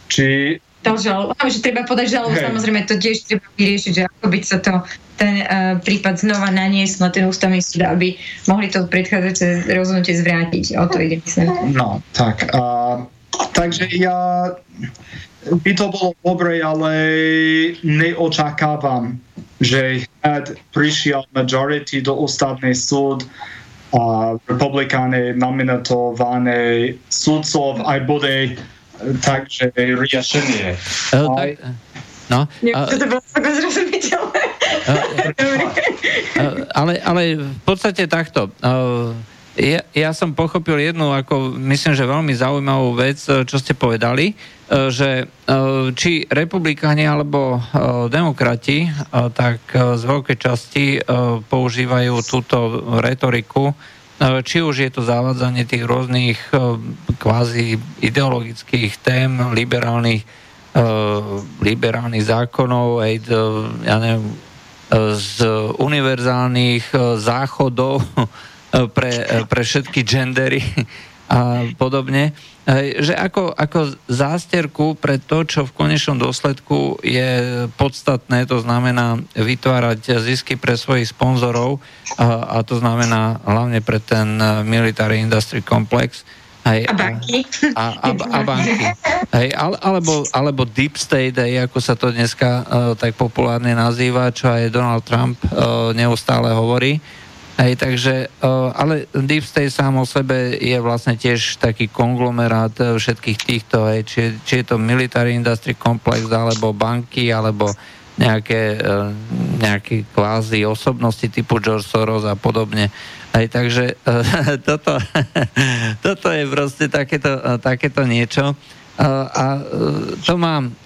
Či... To žaloba, že treba podať žalobu, hey. samozrejme to tiež treba vyriešiť, že ako by sa to ten uh, prípad znova naniesl na ten ústavný súd, aby mohli to predchádzajúce rozhodnutie zvrátiť. O to ide, myslím. No, tak. Uh, takže ja by to bolo dobre, ale neočakávam, že prišiel majority do ústavný súd a republikáne nominatované súdcov aj bude takže riešenie. Uh, tak, No, uh, to bolo zrozumiteľné. ale, ale v podstate takto. Uh, ja, ja som pochopil jednu, ako myslím, že veľmi zaujímavú vec, e, čo ste povedali, e, že e, či republikáni alebo demokrati, tak z veľkej časti používajú túto retoriku, či už je to zavádzanie tých rôznych kvázi ideologických tém, liberálnych, liberálnych zákonov, aj ja neviem, z univerzálnych záchodov, [laughs] pre, pre všetky gendery a podobne, že ako, ako zásterku pre to, čo v konečnom dôsledku je podstatné, to znamená vytvárať zisky pre svojich sponzorov a, a to znamená hlavne pre ten Military Industry Complex, Hej, a banky. A, a, a banky. Hej, alebo, alebo deep state, hej, ako sa to dneska uh, tak populárne nazýva, čo aj Donald Trump uh, neustále hovorí. Hej, takže, ale Deep State sám o sebe je vlastne tiež taký konglomerát e, všetkých týchto, hej, či, či je to Military Industry Complex, alebo banky, alebo nejaké, e, nejaké kvázi osobnosti typu George Soros a podobne. Hej, takže e, [laughs] toto, [laughs] toto je proste takéto, takéto niečo. A to mám,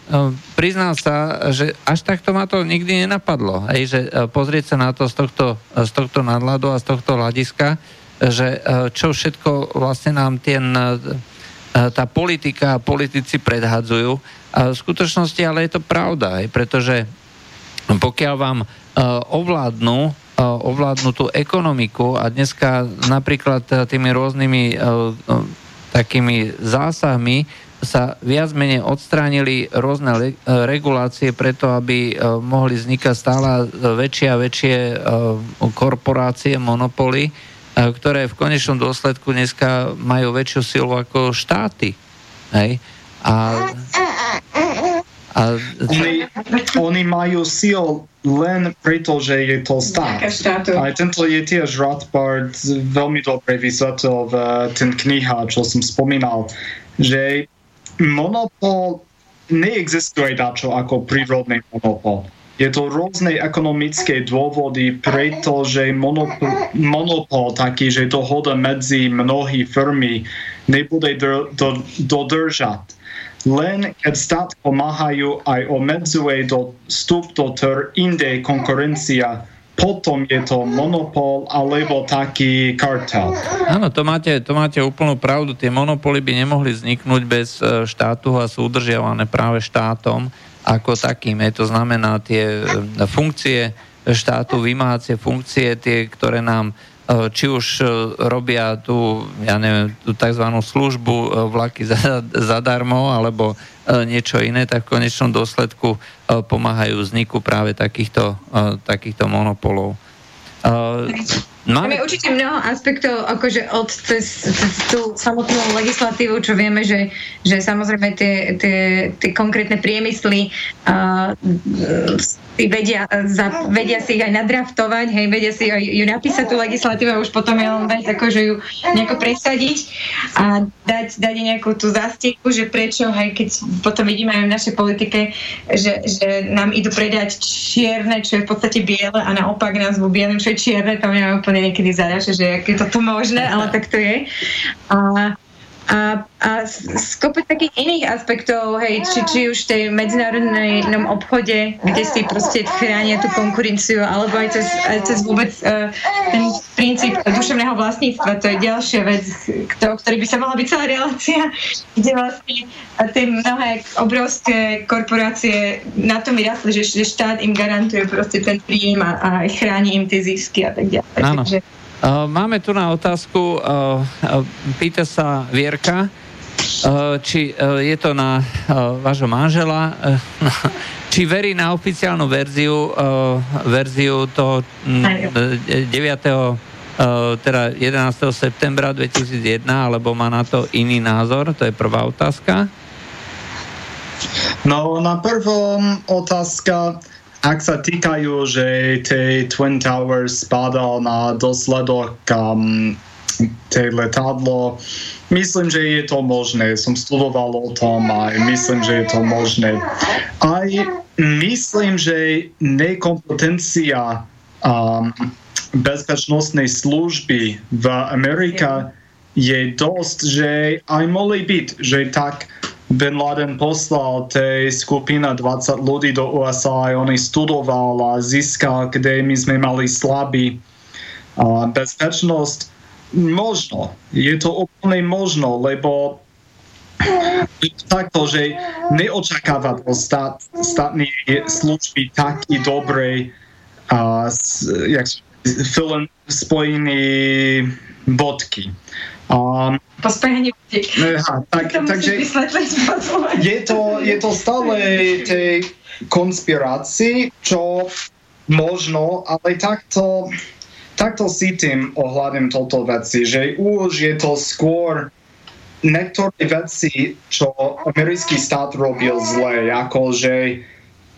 priznám sa, že až takto ma to nikdy nenapadlo, hej, že pozrieť sa na to z tohto, z tohto nadhľadu a z tohto hľadiska, že čo všetko vlastne nám ten, tá politika a politici predhadzujú. A v skutočnosti ale je to pravda, hej, pretože pokiaľ vám ovládnu ovládnu tú ekonomiku a dneska napríklad tými rôznymi takými zásahmi sa viac menej odstránili rôzne le- regulácie preto, aby uh, mohli vznikať stále väčšie a väčšie uh, korporácie, monopoly, uh, ktoré v konečnom dôsledku dneska majú väčšiu silu ako štáty. Hej? A, a... Oni, oni majú silu len preto, že je to stát. A tento je tiež Rothbard veľmi dobre vysvetlil v ten kniha, čo som spomínal, že monopol neexistuje dačo ako prírodný monopol. Je to rôzne ekonomické dôvody, pretože monopol, monopol taký, že dohoda medzi mnohí firmy nebude do, do, dodržať. Len keď stát pomáhajú aj obmedzuje do vstup do trh inde konkurencia, potom je to monopol alebo taký kartel. Áno, to máte, to máte úplnú pravdu. Tie monopoly by nemohli vzniknúť bez e, štátu a sú udržiavané práve štátom ako takým. Je to znamená tie e, funkcie štátu, vymáhacie funkcie, tie, ktoré nám či už robia tú, ja neviem, tú tzv. službu vlaky zadarmo, alebo niečo iné, tak v konečnom dôsledku pomáhajú vzniku práve takýchto, takýchto monopolov. Máme určite mnoho aspektov, akože od cez, cez tú samotnú legislatívu, čo vieme, že, že samozrejme tie, tie, tie konkrétne priemysly uh, vedia, za, vedia si ich aj nadraftovať, hej, vedia si aj ju napísať tú legislatívu a už potom je len dať akože ju nejako presadiť a dať, dať nejakú tú zastieku, že prečo, hej, keď potom vidíme aj v našej politike, že, že nám idú predať čierne, čo je v podstate biele a naopak nazvu bielým, čo je čierne, to mňa úplne niekedy zadaše, že je to tu možné, ale tak to je. A a, a skope takých iných aspektov, hej, či, či už tej medzinárodnom obchode, kde si proste chránia tú konkurenciu, alebo aj cez, aj cez vôbec uh, ten princíp duševného vlastníctva, to je ďalšia vec, o ktorej by sa mala byť celá relácia, kde vlastne tie mnohé obrovské korporácie na tom vyrastli, že, že štát im garantuje proste ten príjem a, a chráni im tie zisky a tak ďalej. Áno. Takže, Máme tu na otázku, pýta sa Vierka, či je to na vášho manžela, [laughs] či verí na oficiálnu verziu, verziu toho 9. teda 11. septembra 2001, alebo má na to iný názor? To je prvá otázka. No, na prvom otázka, ak sa týkajú, že tie Twin Towers spadal na dosledok um, tej letadlo, myslím, že je to možné. Som studoval o tom a myslím, že je to možné. Aj myslím, že nekompetencia um, bezpečnostnej služby v Amerike je dosť, že aj mohli byť, že tak Bin Laden poslal tej skupina 20 ľudí do USA a oni studoval a získal, kde my sme mali slabý a bezpečnosť. Možno. Je to úplne možno, lebo takto, že neočakáva od stát, státnej služby taký dobrej a, jak film spojený bodky. Um, Pospájanie tak, takže je to, je to stále [laughs] tej konspirácii, čo možno, ale takto, takto tým ohľadom toto veci, že už je to skôr niektoré veci, čo americký štát robil zle, ako že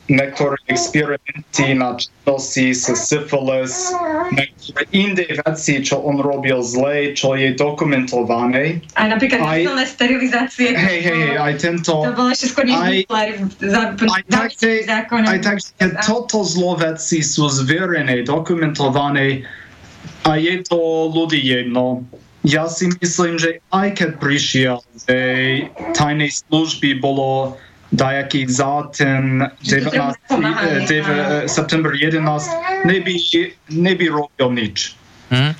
niektoré experimenty na činnosti s syfilis, niektoré iné veci, čo on robil zle, čo je dokumentované. A napríklad aj, sterilizácie. Hej, hej, hej, aj tento... To bolo ešte skôr aj, za, aj, tak, aj tak, že toto zlo veci sú zverené, dokumentované a je to ľudí jedno. Ja si myslím, že aj keď prišiel, že tajnej služby bolo dajaký za ten 19, 9, september 11 neby, neby robil nič. Hmm.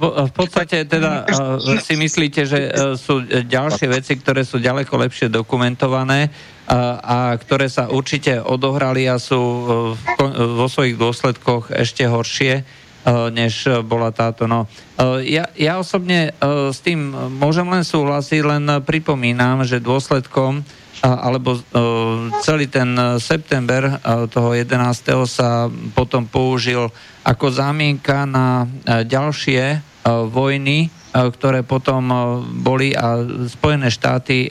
V podstate teda eh, si myslíte, že sú ďalšie veci, ktoré sú ďaleko lepšie dokumentované a ktoré sa určite odohrali a sú vo svojich dôsledkoch ešte horšie, než bola táto. No. Ja, ja osobne s tým môžem len súhlasiť, len pripomínam, že dôsledkom alebo celý ten september toho 11. sa potom použil ako zámienka na ďalšie vojny, ktoré potom boli a Spojené štáty,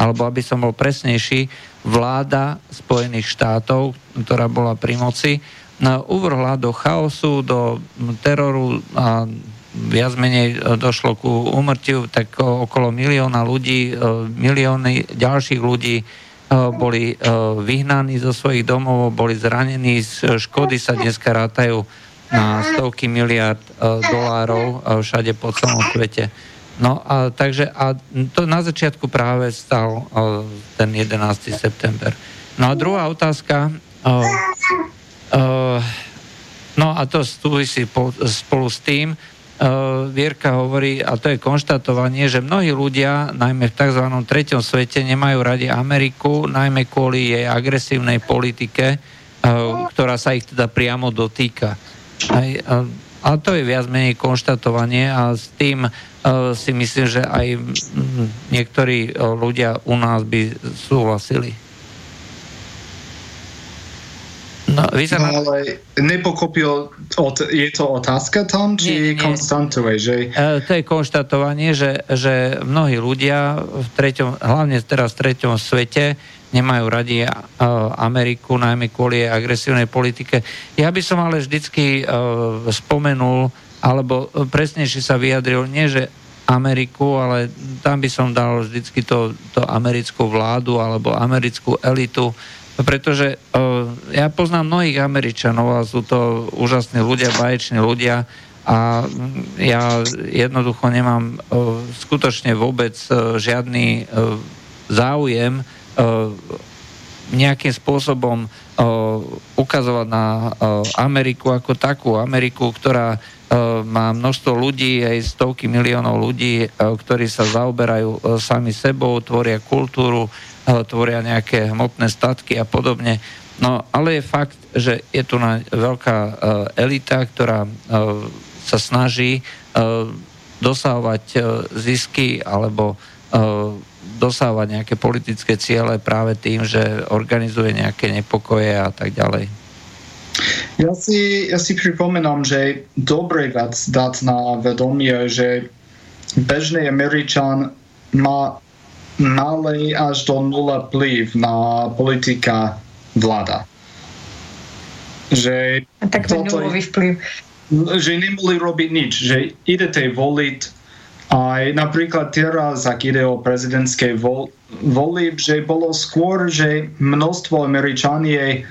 alebo aby som bol presnejší, vláda Spojených štátov, ktorá bola pri moci, uvrhla do chaosu, do teroru a viac menej e, došlo ku úmrtiu, tak okolo milióna ľudí, e, milióny ďalších ľudí e, boli vyhnaní zo svojich domov, boli zranení, škody sa dneska rátajú na stovky miliard dolárov všade po celom svete. No a takže a to na začiatku práve stal ten 11. september. No a druhá otázka. No a to súvisí spolu s tým, Vierka hovorí, a to je konštatovanie, že mnohí ľudia, najmä v tzv. treťom svete, nemajú radi Ameriku, najmä kvôli jej agresívnej politike, ktorá sa ich teda priamo dotýka. Aj, a to je viac menej konštatovanie a s tým si myslím, že aj niektorí ľudia u nás by súhlasili. No, vyzerá... no ale nepokopil, je to otázka tam, či nie, nie. konstantuje? Že... E, to je konštatovanie, že, že mnohí ľudia, v treťom, hlavne teraz v treťom svete, nemajú radi e, Ameriku, najmä kvôli jej agresívnej politike. Ja by som ale vždycky e, spomenul, alebo presnejšie sa vyjadril, nie že Ameriku, ale tam by som dal vždycky to, to americkú vládu alebo americkú elitu, pretože uh, ja poznám mnohých Američanov a sú to úžasní ľudia, baječní ľudia, a ja jednoducho nemám skutočne vôbec žiadny záujem nejakým spôsobom ukazovať na Ameriku ako takú. Ameriku, ktorá má množstvo ľudí, aj stovky miliónov ľudí, ktorí sa zaoberajú sami sebou, tvoria kultúru, tvoria nejaké hmotné statky a podobne. No ale je fakt, že je tu na veľká elita, ktorá sa snaží dosahovať zisky alebo dosávať nejaké politické ciele práve tým, že organizuje nejaké nepokoje a tak ďalej. Ja si, ja si pripomínam, že dobre vec dať na vedomie, že bežný Američan má malý až do nula vplyv na politika vláda. Že A tak toto, nulový vplyv. Že nemohli robiť nič, že idete voliť aj napríklad teraz, ak ide o prezidentské vol, volieb, že bolo skôr, že množstvo Američanie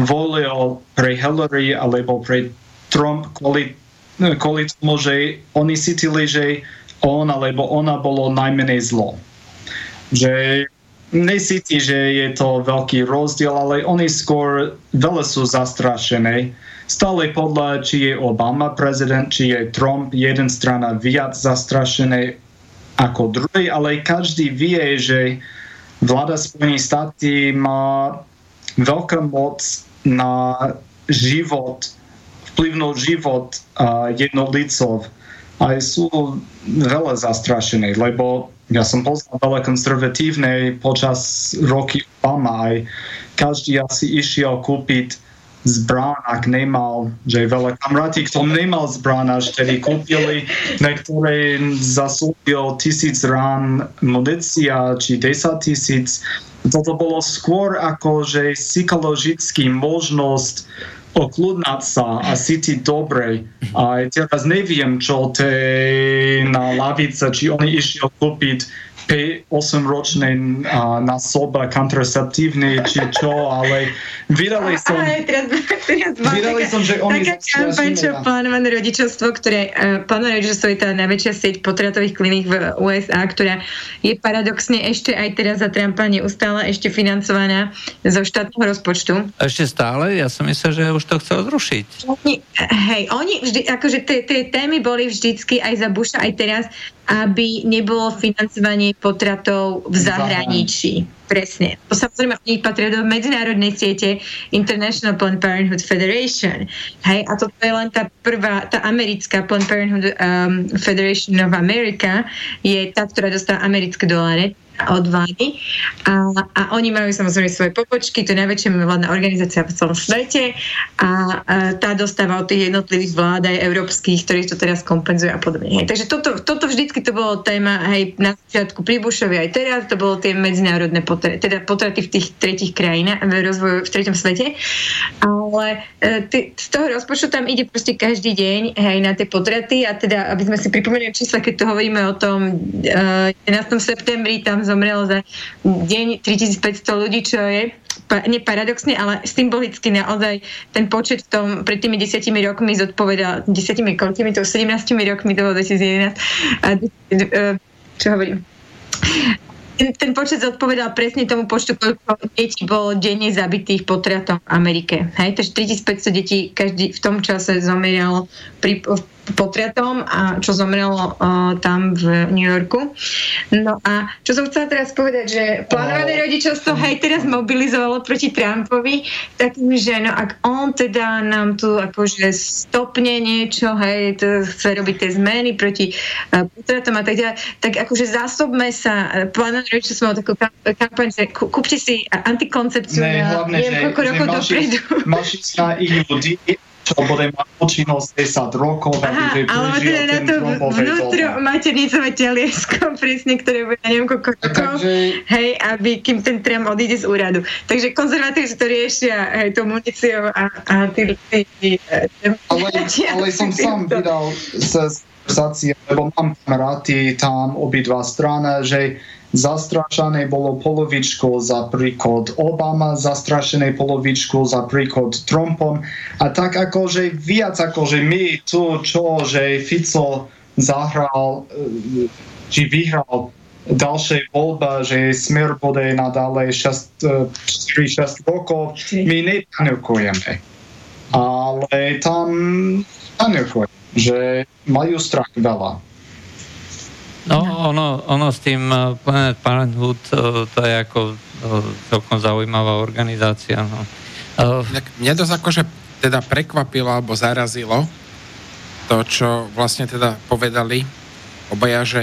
volil pre Hillary alebo pre Trump kvôli, kvôli tomu, že oni cítili, že on alebo ona bolo najmenej zlo. Že nesíti, že je to veľký rozdiel, ale oni skôr veľa sú zastrašené stále podľa, či je Obama prezident, či je Trump, jeden strana viac zastrašené ako druhý, ale každý vie, že vláda Spojených státy má veľká moc na život, vplyvnú život uh, jednotlivcov a sú veľa zastrašené, lebo ja som poznal veľa konzervatívnej počas roky Obama aj každý asi išiel kúpiť zbrán, ak nemal, že veľa kamaráti, kto nemal zbrán, až tedy kúpili, niektoré zasúbil tisíc rán munícia, či 10 tisíc. Toto bolo skôr ako, že psychologicky možnosť okľudnať sa a cítiť dobre. A teraz neviem, čo te na lavice, či oni išli kúpiť 8 ročné na soba kontraceptívne či čo, ale vydali som... Ale teraz, teraz vydali som, že oni... Taká kampaň, čo plánované rodičovstvo, ktoré uh, plánované rodičovstvo je tá najväčšia sieť potratových kliník v USA, ktorá je paradoxne ešte aj teraz za Trumpa neustále ešte financovaná zo štátneho rozpočtu. Ešte stále? Ja som myslel, že už to chcel zrušiť. Oni, hej, oni vždy, akože tie témy boli vždycky aj za Busha, aj teraz aby nebolo financovanie potratov v zahraničí. Presne. To samozrejme oni patria do medzinárodnej siete International Planned Parenthood Federation. Hej, a toto je len tá prvá, tá americká Planned Parenthood um, Federation of America je tá, ktorá dostáva americké doláre od a, a oni majú samozrejme svoje popočky, to je najväčšia vládna organizácia v celom svete a, a tá dostáva od tých jednotlivých vlád aj európskych, ktorí to teraz kompenzujú a podobne. Hej. Takže toto, toto vždycky to bolo téma aj na začiatku pri Bushovi, aj teraz to bolo tie medzinárodné potraty, teda potraty v tých tretich krajinách, v rozvoju v treťom svete. Ale e, z toho rozpočtu tam ide proste každý deň hej, na tie potraty a teda, aby sme si pripomenuli čísla, keď to hovoríme o tom e, 11. septembri, tam zomrelo za deň 3500 ľudí, čo je neparadoxne, ale symbolicky naozaj ten počet v tom, pred tými desiatimi rokmi zodpovedal, desiatimi koľkými, to 17 rokmi, to bolo 2011, e, čo hovorím, ten, ten počet zodpovedal presne tomu počtu, koľko detí bolo denne zabitých potratom v Amerike. Hej, takže 3500 detí každý v tom čase zomieralo pri, potratom a čo zomrelo uh, tam v New Yorku. No a čo som chcela teraz povedať, že plánované rodičovstvo hej teraz mobilizovalo proti Trumpovi takým, že no ak on teda nám tu akože stopne niečo, hej, to chce robiť tie zmeny proti uh, potratom a tak ďalej, tak akože zásobme sa, plánované rodičovstvo malo takú kampaň, že kúpte si antikoncepciu ne, na neviem koľko rokov dopredu. Máš na IUD čo bude mať účinnosť 10 rokov, Aha, aby ale teda na to vnútro maternicové teliesko, presne, ktoré bude na neviem koľko rokov, Takže... hej, aby, kým ten Trump odíde z úradu. Takže konzervatívci to riešia hej, to municiou a, a tí, tí, tí, ale, ale som sám vydal sa lebo mám kamaráty tam obidva strany, že zastrašené bolo polovičku za príklad Obama, zastrašené polovičku za príklad Trumpom a tak akože viac akože my tu, čo, že Fico zahral, e, či vyhral ďalšej voľba, že smer bude nadále 4-6 rokov, my nepanikujeme. Ale tam panikujeme, že majú strach veľa. No, ono, ono s tým eh, Planet Parenthood, eh, to je ako eh, celkom zaujímavá organizácia. No. Mňa to akože teda prekvapilo alebo zarazilo to, čo vlastne teda povedali obaja, že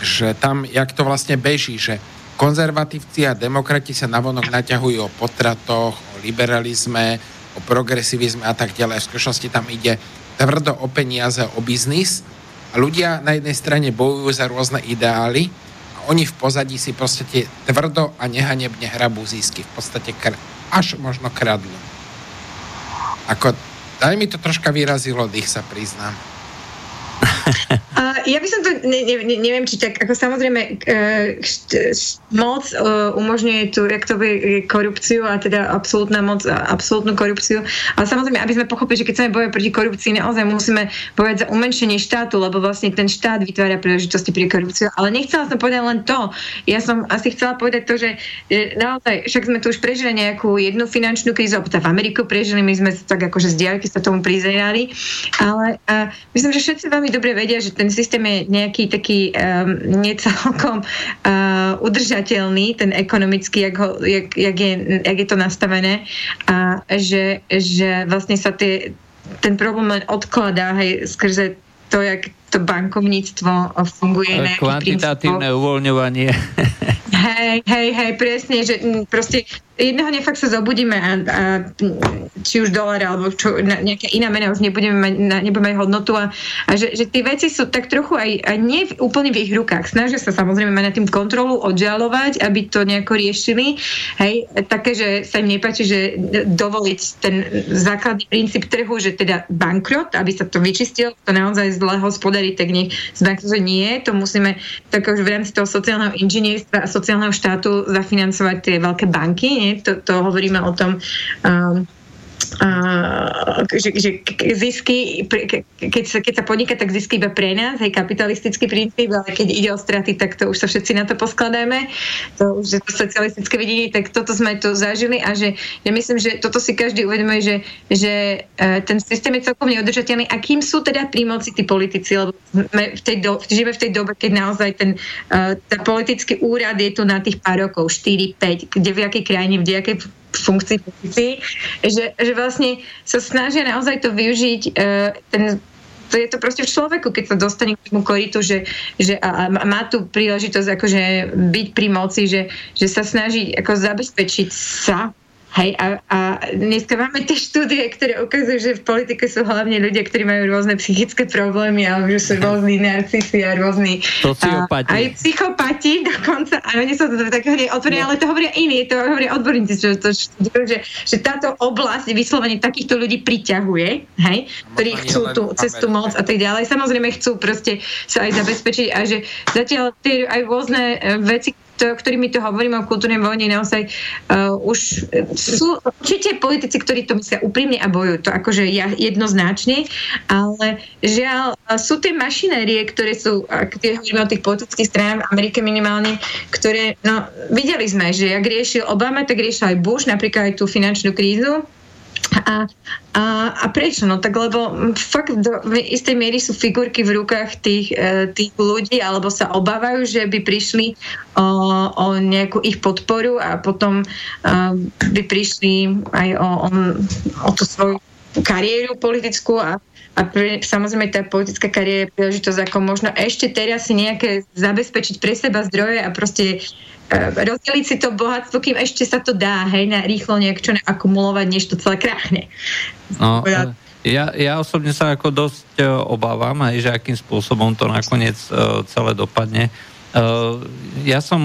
že tam, jak to vlastne beží, že konzervatívci a demokrati sa navonok naťahujú o potratoch, o liberalizme, o progresivizme a tak ďalej. V skutočnosti tam ide tvrdo o peniaze, o biznis a ľudia na jednej strane bojujú za rôzne ideály a oni v pozadí si proste tie tvrdo a nehanebne hrabú zisky. V podstate kr- až možno kradnú. Ako, daj mi to troška vyrazilo dých, sa priznám. Ja by som to, ne, ne, neviem, či tak, ako samozrejme uh, moc uh, umožňuje tu, jak bude, korupciu a teda absolútna moc, absolútnu korupciu. Ale samozrejme, aby sme pochopili, že keď chceme bojovať proti korupcii, naozaj musíme bojovať za umenšenie štátu, lebo vlastne ten štát vytvára príležitosti pri korupciu. Ale nechcela som povedať len to. Ja som asi chcela povedať to, že, naozaj, však sme tu už prežili nejakú jednu finančnú krízu, alebo v Ameriku prežili, my sme tak akože z diaľky sa tomu prizerali, ale myslím, že všetci veľmi dobre vedia, že ten systém je nejaký taký um, necelkom uh, [laughs] udržateľný, ten ekonomický, jak, ho, jak, jak, je, jak je to nastavené a že, že vlastne sa tie, ten problém len odkladá hej, skrze to, jak to bankovníctvo funguje. Kvantitatívne uvoľňovanie. [laughs] Hej, hej, hej, presne, že proste jedného dňa fakt sa zobudíme a, a či už dolar alebo čo, na, nejaká iná mena už nebudeme mať, nebudeme mať hodnotu a, a že, že tie veci sú tak trochu aj, aj nie úplne v ich rukách. Snažia sa samozrejme mať na tým kontrolu, odžalovať, aby to nejako riešili. Hej, také, že sa im nepáči, že dovoliť ten základný princíp trhu, že teda bankrot, aby sa to vyčistilo, to naozaj zle hospodári, tak nech z bankrotu nie, to musíme tak už v rámci toho sociálneho inžinierstva a sociálneho štátu zafinancovať tie veľké banky, nie? To, to hovoríme o tom um, Že, že zisky, keď sa, keď sa podniká, tak zisky iba pre nás, aj kapitalistický princíp, ale keď ide o straty, tak to už sa všetci na to poskladáme. To už je to socialistické videnie, tak toto sme tu zažili a že ja myslím, že toto si každý uvedomuje, že, že uh, ten systém je celkom neudržateľný a kým sú teda pri moci tí politici, lebo sme v tej do, žijeme v tej dobe, keď naozaj ten uh, politický úrad je tu na tých pár rokov, 4, 5, kde v akej krajine, v jakej funkcii, pozícii, že, že vlastne sa snažia naozaj to využiť uh, ten to je to proste v človeku, keď sa dostane k tomu koritu, že, že a, a má tu príležitosť akože byť pri moci, že, že sa snaží ako zabezpečiť sa Hej, a, a dneska máme tie štúdie, ktoré ukazujú, že v politike sú hlavne ľudia, ktorí majú rôzne psychické problémy, alebo že sú rôzni narcisi a rôzni... Sociopati. Aj psychopati dokonca. A oni sú to tak otvorení, ale to hovoria iní, to hovoria odborníci, že, to, že, že táto oblasť vyslovene takýchto ľudí priťahuje, hej, ktorí chcú tú cestu moc a tak ďalej. Samozrejme chcú proste sa aj zabezpečiť a že zatiaľ tie aj rôzne e, veci, ktorými to hovoríme o kultúrnej vojne, naozaj uh, už sú určite politici, ktorí to myslia úprimne a bojujú to akože ja, jednoznačne, ale žiaľ, sú tie mašinérie, ktoré sú, keď hovoríme o tých politických stranách v Amerike minimálne, ktoré, no, videli sme, že ak riešil Obama, tak riešil aj Bush, napríklad aj tú finančnú krízu, a, a, a prečo? No tak lebo fakt do istej miery sú figurky v rukách tých, e, tých ľudí alebo sa obávajú, že by prišli o, o nejakú ich podporu a potom uh, by prišli aj o, o, o tú svoju kariéru politickú a, a pre, samozrejme tá politická kariéra je príležitosť ako možno ešte teraz si nejaké zabezpečiť pre seba zdroje a proste rozdeliť si to bohatstvo, kým ešte sa to dá, hej, na rýchlo nejak čo akumulovať, než to celé krachne. No, ja, ja osobne sa ako dosť uh, obávam, aj že akým spôsobom to nakoniec celé dopadne. Ja som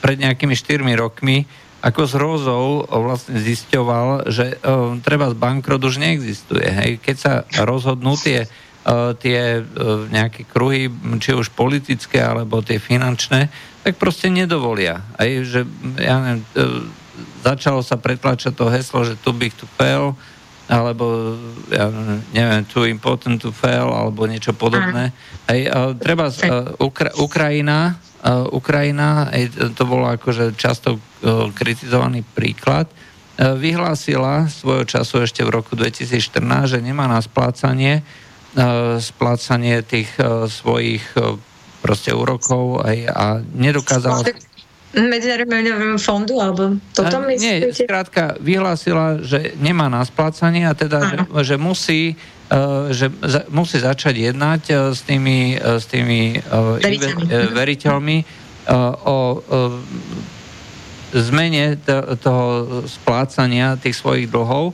pred nejakými 4 rokmi ako s hrozou vlastne zisťoval, že treba z bankrot už neexistuje. Hej. Keď sa rozhodnú tie tie nejaké kruhy, či už politické, alebo tie finančné, tak proste nedovolia. Aj, že, ja neviem, začalo sa pretlačať to heslo, že too big to fail, alebo ja neviem, too important to fail, alebo niečo podobné. Hej, treba uh, Ukra- Ukrajina, Ukrajina, hej, to bolo akože často kritizovaný príklad, vyhlásila svojho času ešte v roku 2014, že nemá na splácanie splácanie tých svojich proste úrokov aj, a nedokázala... Medzinárodného fondu, alebo toto myslíte? Nie, skrátka vyhlásila, že nemá na splácanie a teda, že, že musí uh, že za, musí začať jednať uh, s tými, uh, s tými veriteľmi, veriteľmi o zmene toho splácania tých svojich dlhov.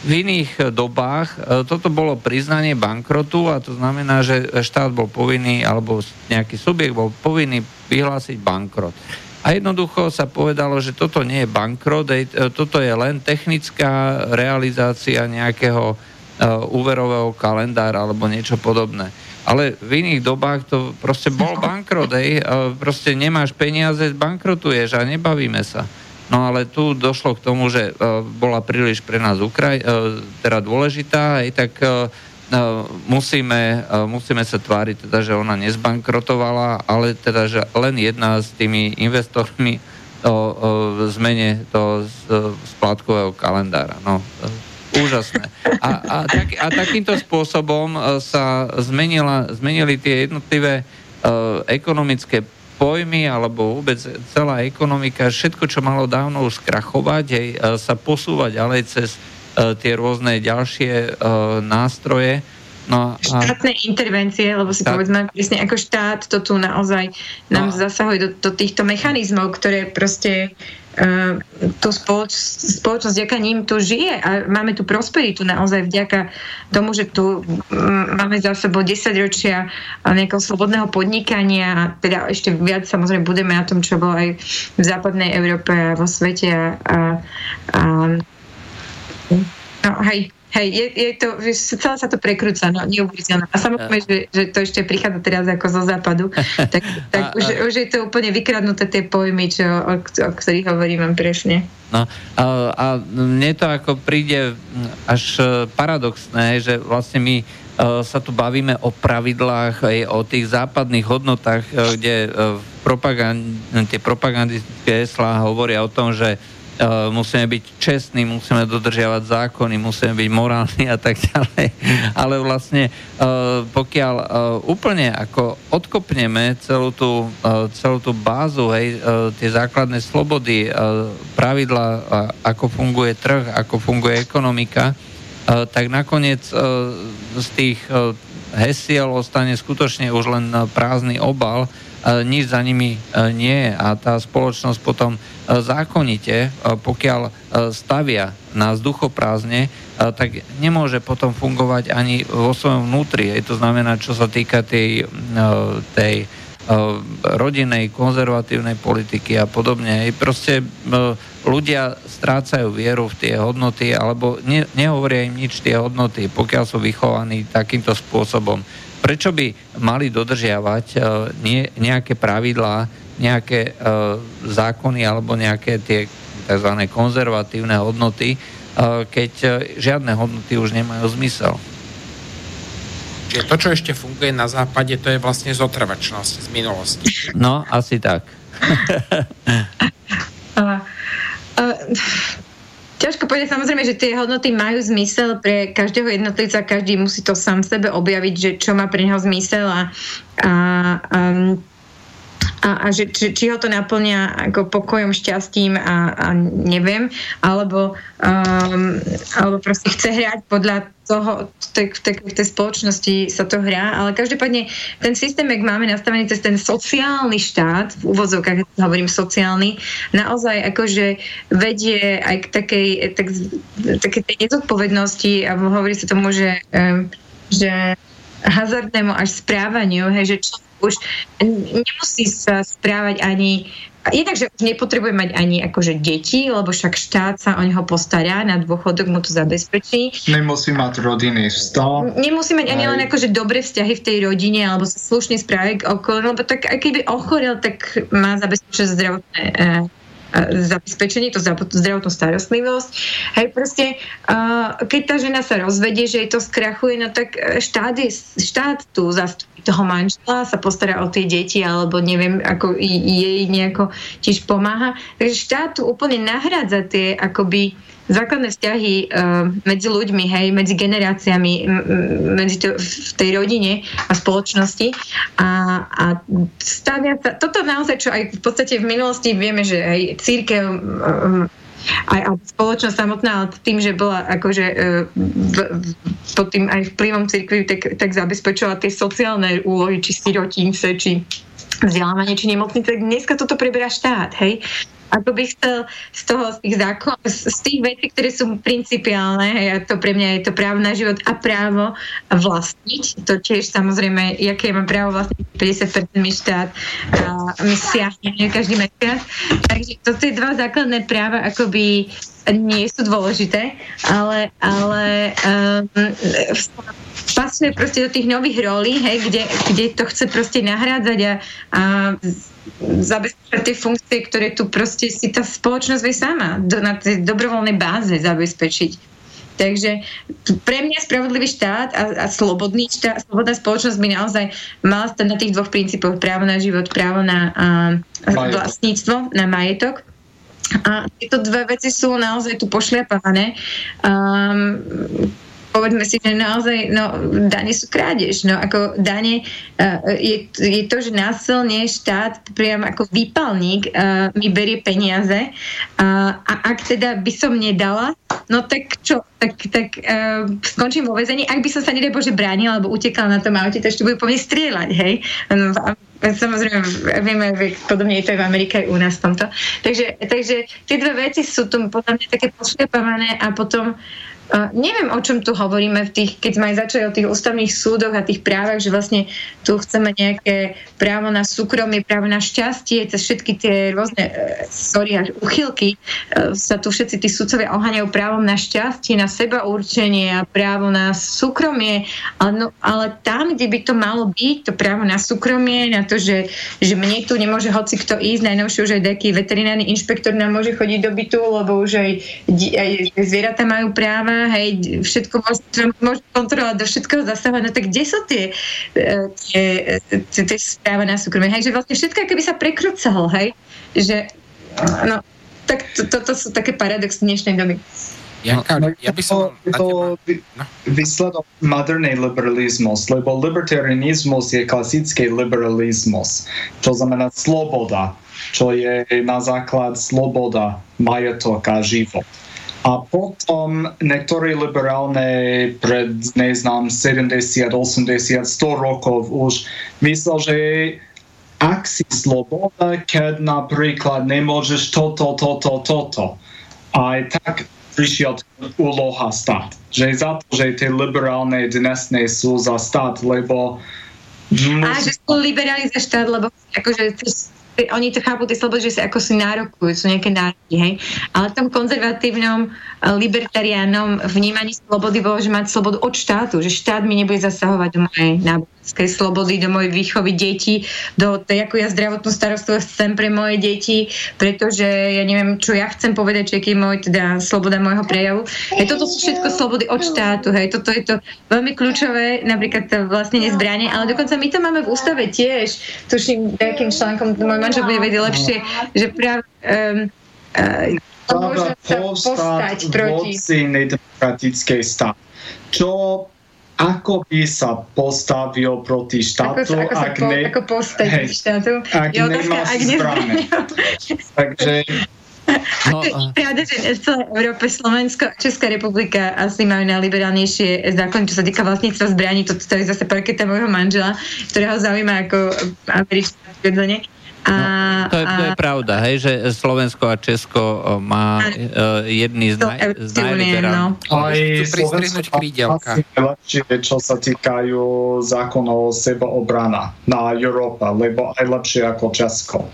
V iných dobách toto bolo priznanie bankrotu a to znamená, že štát bol povinný, alebo nejaký subjekt bol povinný vyhlásiť bankrot. A jednoducho sa povedalo, že toto nie je bankrot, e, toto je len technická realizácia nejakého úverového kalendára alebo niečo podobné. Ale v iných dobách to proste bol [laughs] bankrot, ej, uh, proste nemáš peniaze, bankrotuješ a nebavíme sa. No ale tu došlo k tomu, že uh, bola príliš pre nás Ukraj, uh, teda dôležitá, aj tak No, musíme, e, musíme sa tváriť, teda, že ona nezbankrotovala, ale teda, že len jedna s tými investormi o, zmene toho splátkového kalendára. No, e, úžasné. A, a, tak, a takýmto spôsobom e, sa zmenila, zmenili tie jednotlivé uh, ekonomické pojmy alebo vôbec celá ekonomika, všetko, čo malo dávno už skrachovať, hej, sa posúva ďalej cez E, tie rôzne ďalšie e, nástroje. No, a... Štátne intervencie, lebo si štát... povedzme, presne ako štát to tu naozaj nám no. zasahuje do, do týchto mechanizmov, ktoré proste uh, tú spoloč, spoločnosť vďaka ním tu žije. A máme tu prosperitu naozaj vďaka tomu, že tu máme za sebou 10 ročia nejakého slobodného podnikania. A teda ešte viac samozrejme budeme na tom, čo bolo aj v západnej Európe a vo svete a, a, a No, hej, hej, je, je to, že celé sa to prekrúca, no, neuveriteľné. A samozrejme, že, že to ešte prichádza teraz ako zo západu, [laughs] tak, tak a, už, a, už je to úplne vykradnuté tie pojmy, čo, o, o ktorých hovorím presne. No a, a mne to ako príde až e, paradoxné, že vlastne my uh, sa tu bavíme o pravidlách, aj o tých západných hodnotách, kde propagand, tie propagandistické heslá hovoria o tom, že musíme byť čestní, musíme dodržiavať zákony, musíme byť morálni a tak ďalej. [laughs] Ale vlastne eh, pokiaľ eh, úplne ako odkopneme celú tú, celú tú bázu, hej, tie základné slobody, pravidla, ako funguje trh, ako funguje ekonomika, tak nakoniec z tých hesiel ostane skutočne už len prázdny obal, nič za nimi nie je a tá spoločnosť potom zákonite, pokiaľ stavia na vzduchoprázdne, tak nemôže potom fungovať ani vo svojom vnútri. To znamená, čo sa týka tej, tej rodinnej, konzervatívnej politiky a podobne. Proste ľudia strácajú vieru v tie hodnoty alebo ne, nehovoria im nič tie hodnoty, pokiaľ sú vychovaní takýmto spôsobom. Prečo by mali dodržiavať nie, nejaké pravidlá, nejaké uh, zákony alebo nejaké tie tzv. konzervatívne hodnoty, uh, keď uh, žiadne hodnoty už nemajú zmysel. Čiže to, čo ešte funguje na západe, to je vlastne zotrvačnosť z minulosti. No, asi tak. [laughs] [laughs] ťažko povedať, samozrejme, že tie hodnoty majú zmysel pre každého jednotlivca, každý musí to sám sebe objaviť, že čo má pre neho zmysel a, a um, a, a že, či, či ho to naplňa ako pokojom, šťastím a, a neviem, alebo, um, alebo proste chce hrať podľa toho, v tej, tej spoločnosti sa to hrá, ale každopádne ten systém, jak máme nastavený cez ten sociálny štát, v úvodzovkách hovorím sociálny, naozaj akože vedie aj k takej, tak, takej tej nezodpovednosti a hovorí sa tomu, že, um, že hazardnému až správaniu, hej, že čo už nemusí sa správať ani jednak, že už nepotrebuje mať ani akože deti, lebo však štát sa o neho postará, na dôchodok mu to zabezpečí. Nemusí mať rodinný vzťah. Nemusí mať ani len akože dobré vzťahy v tej rodine, alebo sa slušne správať okolo, lebo tak keby ochorel, tak má zabezpečené zdravotné e, zabezpečenie, to zdravotnú starostlivosť. Hej, proste, keď tá žena sa rozvedie, že jej to skrachuje, no tak e, štát, je, štát tu zastupí toho manžela, sa postará o tie deti, alebo neviem, ako jej nejako tiež pomáha. Takže štát tu úplne nahrádza tie akoby základné vzťahy uh, medzi ľuďmi, hej, medzi generáciami, medzi to, v tej rodine a spoločnosti. A, a stavia sa, toto naozaj, čo aj v podstate v minulosti vieme, že aj církev aj, aj spoločnosť samotná, ale tým, že bola akože v, v, pod tým aj vplyvom cirkvi, tak, tak zabezpečovala tie sociálne úlohy, či sirotince, či vzdelávanie, či nemocnice. Dneska toto preberá štát, hej ako by chcel z toho, z tých, zákon, z tých vecí, ktoré sú principiálne, hej, a to pre mňa je to právo na život a právo vlastniť. To tiež samozrejme, aké mám právo vlastniť 50% mi štát a mi siahne každý mesiac. Takže toto je dva základné práva akoby nie sú dôležité, ale, ale um, pasuje proste do tých nových rolí, hej, kde, kde to chce proste nahrádzať a, a zabezpečiť tie funkcie, ktoré tu proste si tá spoločnosť vie sama do, na tej dobrovoľnej báze zabezpečiť. Takže pre mňa spravodlivý štát a, a slobodný štát, slobodná spoločnosť by naozaj mala stať na tých dvoch princípoch. Právo na život, právo na a, vlastníctvo, na majetok. A tieto dve veci sú naozaj tu pošliapavané. Um, povedzme si, že naozaj no, dane sú krádež. No, ako dane uh, je, je to, že násilne štát priam ako výpalník uh, mi berie peniaze uh, a ak teda by som nedala, no tak čo, tak, tak uh, skončím vo väzení. Ak by som sa nedaj Bože bránila alebo utekala na tom aute, tak ešte budú po mne strieľať, hej. No, samozrejme, vieme, podobne je to aj v Amerike, aj u nás v tomto. Takže, takže tie dve veci sú tu podľa mňa také pošliapavané a potom uh, Neviem, o čom tu hovoríme, v tých, keď sme aj začali o tých ústavných súdoch a tých právach, že vlastne tu chceme nejaké právo na súkromie, právo na šťastie, cez všetky tie rôzne, uh, sorry, až uchylky, uh, sa tu všetci tí sudcovia oháňajú právom na šťastie, na seba určenie a právo na súkromie, ale, no, ale tam, kde by to malo byť, to právo na súkromie, na to, že, že mne tu nemôže hoci kto ísť, najnovšie už aj taký veterinárny inšpektor nám môže chodiť do bytu, lebo už aj, aj zvieratá majú práva, hej, všetko môže kontrolovať, do všetkoho zasahovať, no tak kde sú tie, e, tie, tie, tie správa na súkromie, hej, že vlastne všetko keby sa prekrúcalo, hej, že no, tak to, toto sú také paradoxy dnešnej doby. Janka, no, ja by som... Je to no. výsledok modernej liberalizmus, lebo libertarianizmus je klasický liberalizmus, čo znamená sloboda, čo je na základ sloboda, majetok a život. A potom niektorí liberálne pred, neznám, 70, 80, 100 rokov už myslel, že ak si sloboda, keď napríklad nemôžeš toto, toto, toto. Aj tak prišiel úloha stát. Že za to, že tie liberálne dnesné sú za stát, lebo... Musí... A že sú liberáli za štát, lebo akože oni to chápu, tie slobody, že sa ako si nárokujú, sú nejaké nároky, hej. Ale v tom konzervatívnom, eh, libertariánom vnímaní slobody bolo, že mať slobodu od štátu, že štát mi nebude zasahovať do mojej náboženskej slobody, do mojej výchovy detí, do tej, ako ja zdravotnú starostlivosť chcem pre moje deti, pretože ja neviem, čo ja chcem povedať, čo je môj, teda sloboda môjho prejavu. Hej, toto sú všetko slobody od štátu, hej, toto je to veľmi kľúčové, napríklad to vlastne nezbranie, ale dokonca my to máme v ústave tiež, tuším, nejakým článkom môj manžel bude vedieť lepšie, že práve um, uh, môže sa postať proti... nedemokratickej stát. Čo ako by sa postavil proti štátu, ako, ako ak, po, ne, ako hej, štátu. Ak je nemá ak zbrané. [laughs] Takže No, a... Pravda, že v celej Európe Slovensko a Česká republika asi majú najliberálnejšie zákony, čo sa týka vlastníctva zbraní. Toto to je zase parketa môjho manžela, ktorého zaujíma ako američná vedlenie. A, no, to, je, to je pravda, hej, že Slovensko a Česko má uh, jedný z, naj, z najliberálnych. No. Aj Slovensko čo sa týkajú zákonov sebaobrana na Európa, lebo aj lepšie ako Česko.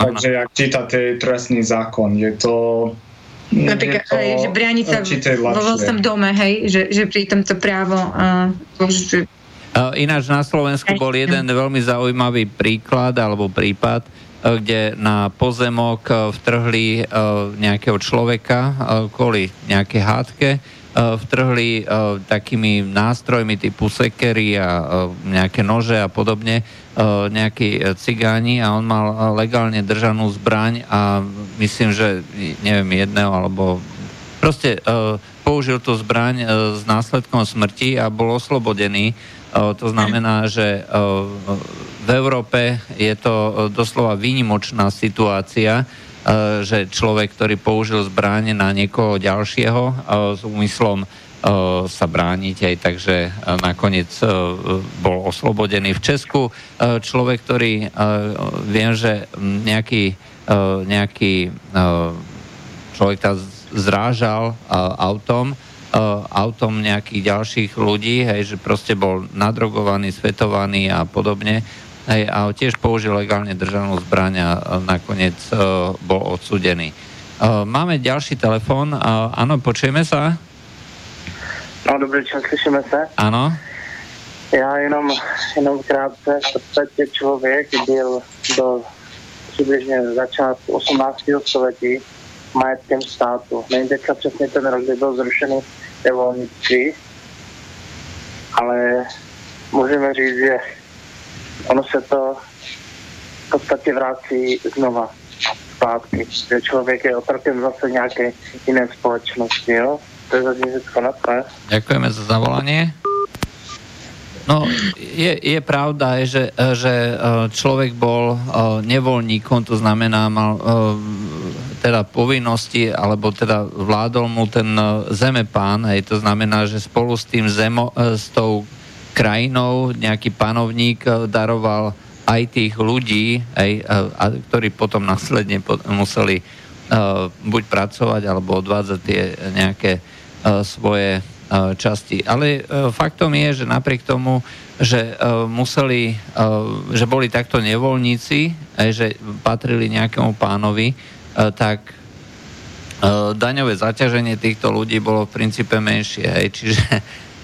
Takže ak čítate trestný zákon, je to Napríklad, je to že brániť sa vo vlastnom dome, hej, že, že pri tomto právo uh, že... Ináč na Slovensku bol jeden veľmi zaujímavý príklad alebo prípad, kde na pozemok vtrhli nejakého človeka kvôli nejakej hádke Eh, vtrhli eh, takými nástrojmi typu sekery a eh, nejaké nože a podobne nejakí cigáni a on mal legálne držanú zbraň a myslím, že neviem jedného alebo proste použil tú zbraň s následkom smrti a bol oslobodený. To znamená, že v Európe je to doslova výnimočná situácia, E, že človek, ktorý použil zbráne na niekoho ďalšieho e, s úmyslom e, sa brániť aj, takže nakoniec bol oslobodený. V Česku človek, ktorý viem, že nejaký, nejaký človek tá zrážal autom, autom nejakých ďalších ľudí, hej, že proste bol nadrogovaný, svetovaný a podobne Hej, a tiež použil legálne držanú zbraň a nakoniec uh, bol odsudený. Uh, máme ďalší telefón. Uh, áno, počujeme sa? No, dobrý čas, slyšíme se? Ano. Já jenom, jenom krátce, v podstatě člověk byl do přibližně začátku 18. století majetkem státu. Nevím teďka přesně ten rok, kdy byl zrušený revolnictví, ale můžeme říct, že ono se to v podstatě vrací znova zpátky, že člověk je otrokem zase nějaké jiné společnosti, jo? To je zatím všetko na to. Ďakujeme za zavolanie. No, je, je pravda, že, že e, človek bol e, nevoľníkom, to znamená, mal e, teda povinnosti, alebo teda vládol mu ten zemepán, hej, to znamená, že spolu s tým zemo, s tou krajinou nejaký panovník eh, daroval aj tých ľudí, aj, a, ktorí potom následne museli uh, buď pracovať alebo odvádzať tie nejaké uh, svoje časti. Ale uh, faktom je, že napriek tomu, že uh, museli, uh, že boli takto nevoľníci, aj že patrili nejakému pánovi, tak uh, daňové zaťaženie týchto ľudí bolo v princípe menšie. Hej, čiže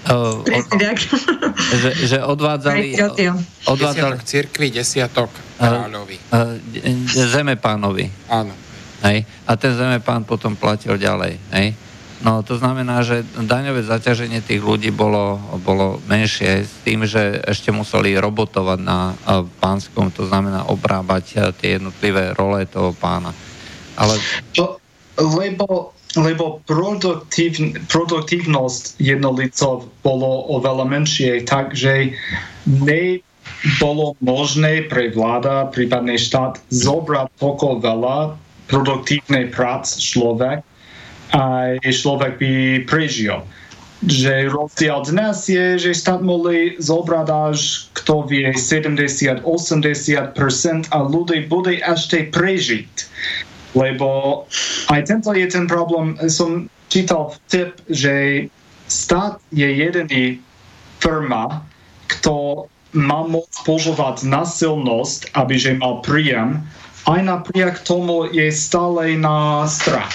Uh, [laughs] že, že odvádzali... odvádzali desiatok cirkvi, desiatok kráľovi. Uh, uh, zemepánovi. Áno. Hej? A ten zemepán potom platil ďalej. Hej? No to znamená, že daňové zaťaženie tých ľudí bolo, bolo menšie s tým, že ešte museli robotovať na pánskom, to znamená obrábať tie jednotlivé role toho pána. Ale... To, lebo lebo produktív, produktívnosť jednotlivcov bolo oveľa menšie, takže nebolo možné pre vláda, prípadne štát, zobrať toľko veľa produktívnej prác človek a človek by prežil. Že rozdiel dnes je, že štát mohli zobrať až, kto vie, 70-80% a ľudí bude ešte prežiť lebo aj tento je ten problém. Som čítal tip, že stát je jediný firma, kto má moc používať násilnosť, aby že mal príjem, aj napriek tomu je stále na strat.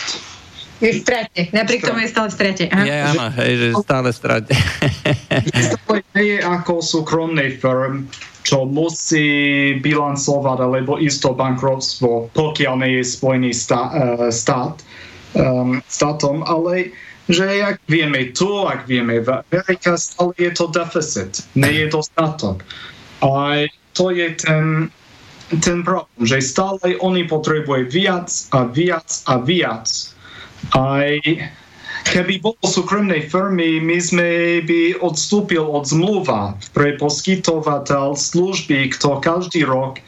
Je v strate. Napriek tomu je stále v strate. Aha. Je, áno, hej, že stále v strate. [laughs] stále nie je ako súkromný firm, čo musí bilancovať alebo isto bankrovstvo, pokiaľ nie je spojený stá, uh, stát, um, státom, ale že ak vieme tu, ak vieme v Amerike, stále je to deficit, nie je dostatok. A to je ten, ten problém, že stále oni potrebujú viac a viac a viac. Aj Keby bolo súkromnej firmy, my sme by odstúpil od zmluva pre poskytovateľ služby, kto každý rok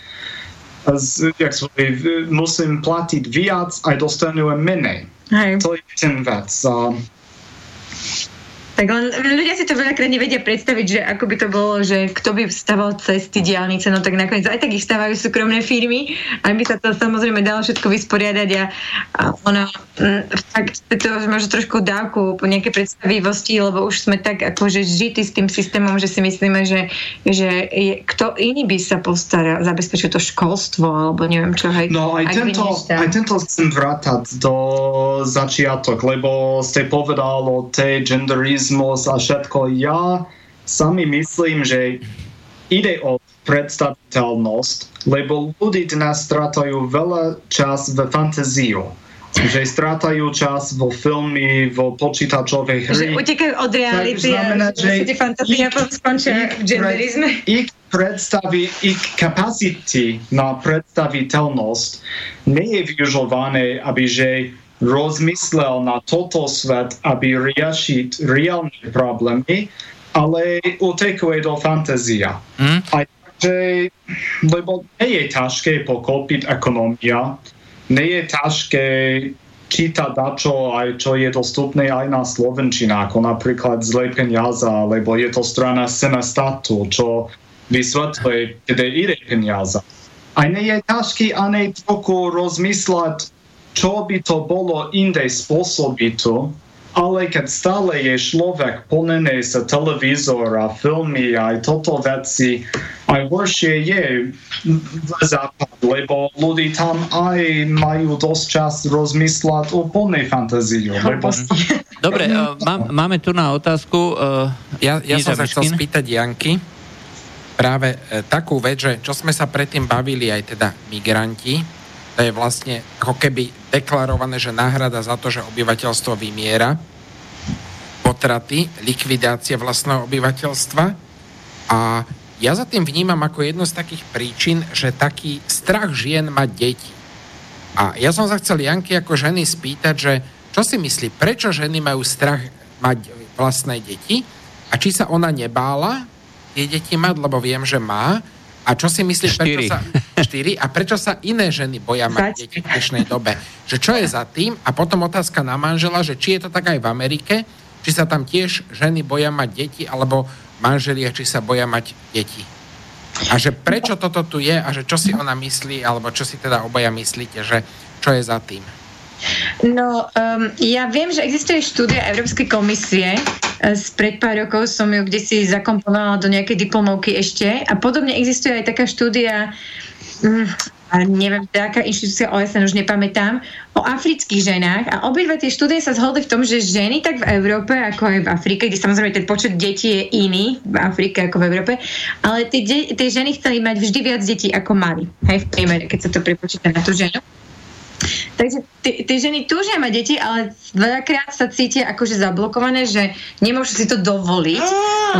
z, jak svoj, musím platiť viac a dostanujem menej. Hej. To je ten vec. Tak len ľudia si to veľakrát nevedia predstaviť, že ako by to bolo, že kto by staval cesty, diálnice, no tak nakoniec aj tak ich stávajú súkromné firmy, aby sa to samozrejme dalo všetko vysporiadať a, a ona m, fakt to možno trošku dávku po nejaké predstavivosti, lebo už sme tak akože žity s tým systémom, že si myslíme, že, že je, kto iný by sa postará, zabezpečil to školstvo, alebo neviem čo. Hej, no aj tento, aj tento chcem vrátať do začiatok, lebo ste povedal o tej genderizmu populizmus a všetko. Ja sami myslím, že ide o predstaviteľnosť, lebo ľudí dnes strátajú veľa čas v fantáziu že strátajú čas vo filmy, vo počítačovej hry. Že utekajú od reality znamená, a že fantázie skončia v genderizme. Ich predstavy, ich capacity na predstaviteľnosť nie je využované, aby že rozmyslel na toto svet, aby riešiť reálne problémy, ale utekuje do fantázia. Mm. A že, lebo nie je ťažké pokopiť ekonomia, nie je ťažké čítať dačo, aj čo je dostupné aj na Slovenčina, ako napríklad zlé peniaze, lebo je to strana Senestatu, čo vysvetľuje, kde ide peniaze. A nie je ťažké ani trochu rozmysľať čo by to bolo inde spôsobiť to, ale keď stále je človek plnený sa televízor a filmy a aj toto veci, aj horšie je v západ, lebo ľudí tam aj majú dosť čas rozmysľať o plnej fantáziu. Lebo... Dobre, uh, má, máme tu na otázku. Uh, ja ja som sa chcel spýtať Janky práve uh, takú vec, že čo sme sa predtým bavili aj teda migranti, to je vlastne ako keby deklarované, že náhrada za to, že obyvateľstvo vymiera, potraty, likvidácia vlastného obyvateľstva a ja za tým vnímam ako jednu z takých príčin, že taký strach žien mať deti. A ja som sa chcel Janky ako ženy spýtať, že čo si myslí, prečo ženy majú strach mať vlastné deti a či sa ona nebála tie deti mať, lebo viem, že má a čo si myslíš, prečo sa, štyri, a prečo sa iné ženy boja mať deti v dnešnej dobe? Že čo je za tým? A potom otázka na manžela, že či je to tak aj v Amerike, či sa tam tiež ženy boja mať deti, alebo manželia, či sa boja mať deti. A že prečo toto tu je a že čo si ona myslí, alebo čo si teda obaja myslíte, že čo je za tým? No, um, ja viem, že existuje štúdia Európskej komisie, z pred pár rokov som ju kde si zakomponovala do nejakej diplomovky ešte a podobne existuje aj taká štúdia mm, a neviem, aká inštitúcia OSN, už nepamätám, o afrických ženách a obidve tie štúdie sa zhodli v tom, že ženy tak v Európe, ako aj v Afrike, kde samozrejme ten počet detí je iný v Afrike ako v Európe, ale tie, de- tie ženy chceli mať vždy viac detí ako mali, hej, v priemere, keď sa to prepočíta na tú ženu. Takže tie ženy túžia mať deti, ale veľakrát sa cítia akože zablokované, že nemôžu si to dovoliť,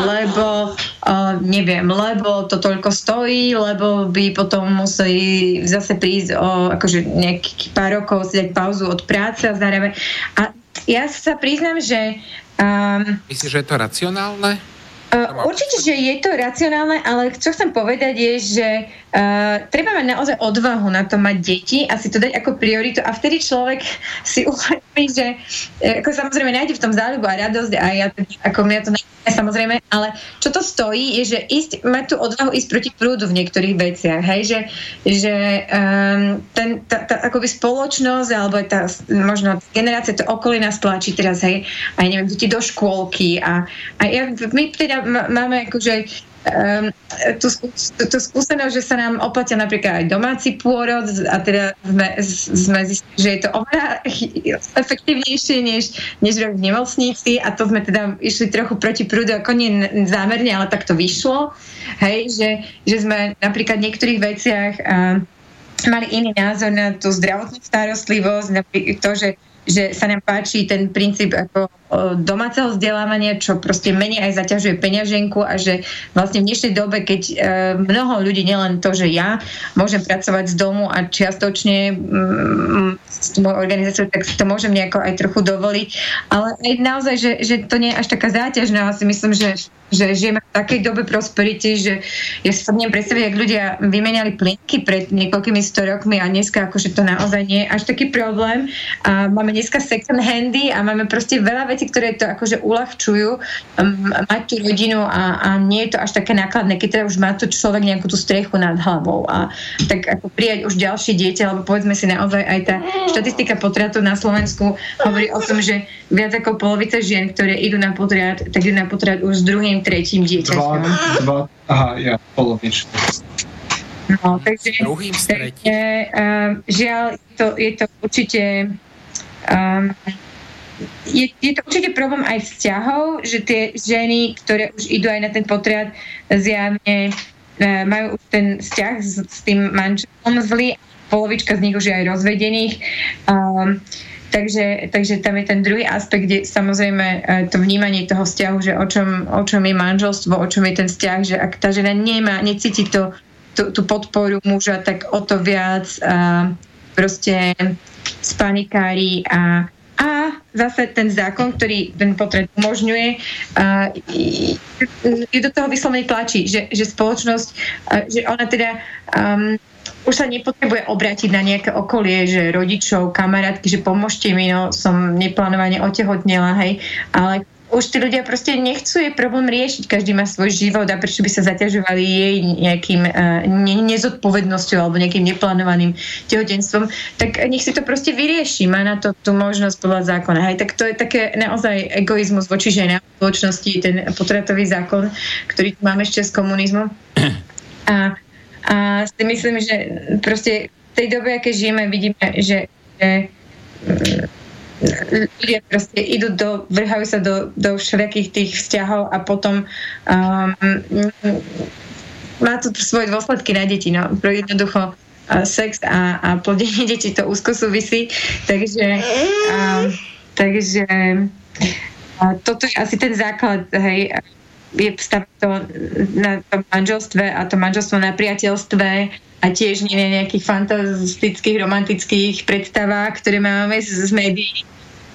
lebo uh, neviem, lebo to toľko stojí, lebo by potom museli zase prísť o akože nejakých pár rokov si dať pauzu od práce a zároveň. A ja sa priznám, že... Um, Myslíš, že je to racionálne? Uh, určite, že je to racionálne, ale čo chcem povedať je, že uh, treba mať naozaj odvahu na to mať deti a si to dať ako prioritu a vtedy človek [laughs] si uvedomí, že uh, ako samozrejme nájde v tom záľubu a radosť a ja ako mňa to nájde samozrejme, ale čo to stojí, je, že ísť, mať tú odvahu ísť proti prúdu v niektorých veciach, hej, že, že um, ten, tá, tá, akoby spoločnosť alebo tá možno generácia, to okolie nás tlačí teraz, hej, aj neviem, deti do škôlky a, a ja, my teda máme akože um, tú, tú, skúsenosť, že sa nám oplatia napríklad aj domáci pôrod a teda sme, sme zistili, že je to oveľa efektívnejšie než, než v nemocnici a to sme teda išli trochu proti prúdu, ako nie zámerne, ale tak to vyšlo. Hej, že, že sme napríklad v niektorých veciach um, mali iný názor na tú zdravotnú starostlivosť, na to, že že sa nám páči ten princíp ako domáceho vzdelávania, čo proste menej aj zaťažuje peňaženku a že vlastne v dnešnej dobe, keď e, mnoho ľudí, nielen to, že ja môžem pracovať z domu a čiastočne mm, s mojou organizáciou, tak si to môžem nejako aj trochu dovoliť, ale aj naozaj, že, že to nie je až taká záťaž, no si myslím, že že žijeme v takej dobe prosperity, že ja si to neviem predstaviť, ak ľudia vymenali plinky pred niekoľkými 100 rokmi a dneska akože to naozaj nie je až taký problém. A máme dneska second handy a máme proste veľa vecí, veci, ktoré to akože uľahčujú um, mať tú rodinu a, a nie je to až také nákladné, keď teda už má to človek nejakú tú strechu nad hlavou a tak ako prijať už ďalšie dieťa, lebo povedzme si naozaj aj tá štatistika potratov na Slovensku hovorí o tom, že viac ako polovica žien, ktoré idú na potrat, tak idú na potrat už s druhým, tretím dieťaťom. Dva, dva, aha, ja, polovične. No, takže, Druhým takže uh, žiaľ, je to, je to určite um, je, je to určite problém aj vzťahov, že tie ženy, ktoré už idú aj na ten potrat, zjavne uh, majú už ten vzťah s, s tým manželom zlý, polovička z nich už je aj rozvedených. Um, Takže, takže tam je ten druhý aspekt, kde samozrejme e, to vnímanie toho vzťahu, že o čom, o čom je manželstvo, o čom je ten vzťah, že ak tá žena nemá, necíti to, tú, tú podporu muža, tak o to viac a proste spanikári a a zase ten zákon, ktorý ten potret umožňuje, je do toho vyslovene tlačí, že, že spoločnosť, že ona teda um, už sa nepotrebuje obrátiť na nejaké okolie, že rodičov, kamarátky, že pomôžte mi, no som neplánovane otehotnela, hej, ale už tí ľudia proste nechcú jej problém riešiť, každý má svoj život a prečo by sa zaťažovali jej nejakým uh, ne- nezodpovednosťou alebo nejakým neplánovaným tehotenstvom, tak nech si to proste vyrieši, má na to tú možnosť podľa zákona. Hej, tak to je také naozaj egoizmus voči ženám v spoločnosti, ten potratový zákon, ktorý máme ešte z komunizmu. [clears throat] A, a si myslím, že proste v tej dobe, aké žijeme, vidíme, že, že ľudia proste idú do, vrhajú sa do, do všelijakých tých vzťahov a potom um, má to svoje dôsledky na deti. No. Jednoducho uh, sex a, a plodenie [laughs] detí to úzko súvisí, takže um, takže uh, toto je asi ten základ, hej, je staviť to na tom manželstve a to manželstvo na priateľstve a tiež nie na nejakých fantastických, romantických predstavách, ktoré máme z, z médií,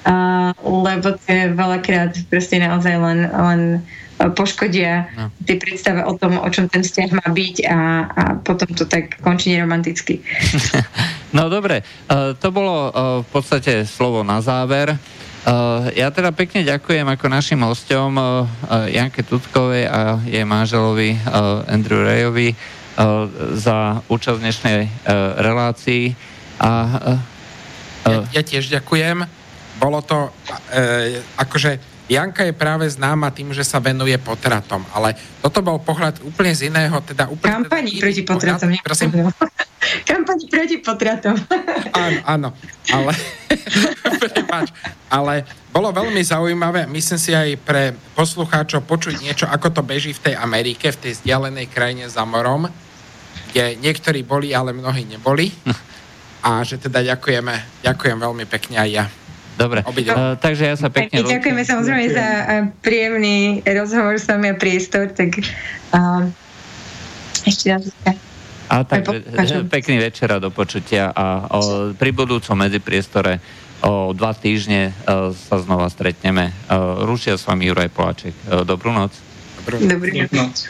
uh, lebo to je veľakrát proste naozaj len, len poškodia No. tie predstave o tom, o čom ten vzťah má byť a, a potom to tak končí neromanticky. [laughs] No dobre, uh, to bolo uh, v podstate slovo na záver. Uh, ja teda pekne ďakujem ako našim hostom Janke Tutkovej a jej manželovi uh, Andrew Rayovi uh, za účasť dnešnej uh, relácii. A uh, Ja, ja tiež ďakujem. Bolo to, e, akože Janka je práve známa tým, že sa venuje potratom, ale toto bol pohľad úplne z iného, teda úplne... Kampani teda proti potratom. Prosím? [laughs] Kampani proti potratom. Áno, áno, ale... [laughs] Prepáč, ale bolo veľmi zaujímavé, myslím si aj pre poslucháčov počuť niečo, ako to beží v tej Amerike, v tej vzdialenej krajine za morom, kde niektorí boli, ale mnohí neboli. [laughs] A že teda ďakujeme, ďakujem veľmi pekne aj ja. Dobre, uh, takže ja sa pekne Pekne ďakujeme samozrejme za uh, príjemný rozhovor s vami a priestor, tak uh, ešte raz. A tak, pekný večer a do počutia a o, pri budúcom medzipriestore o dva týždne o, sa znova stretneme. O, rušia s vami Juraj Poláček. O, dobrú noc. Dobrý. Noc.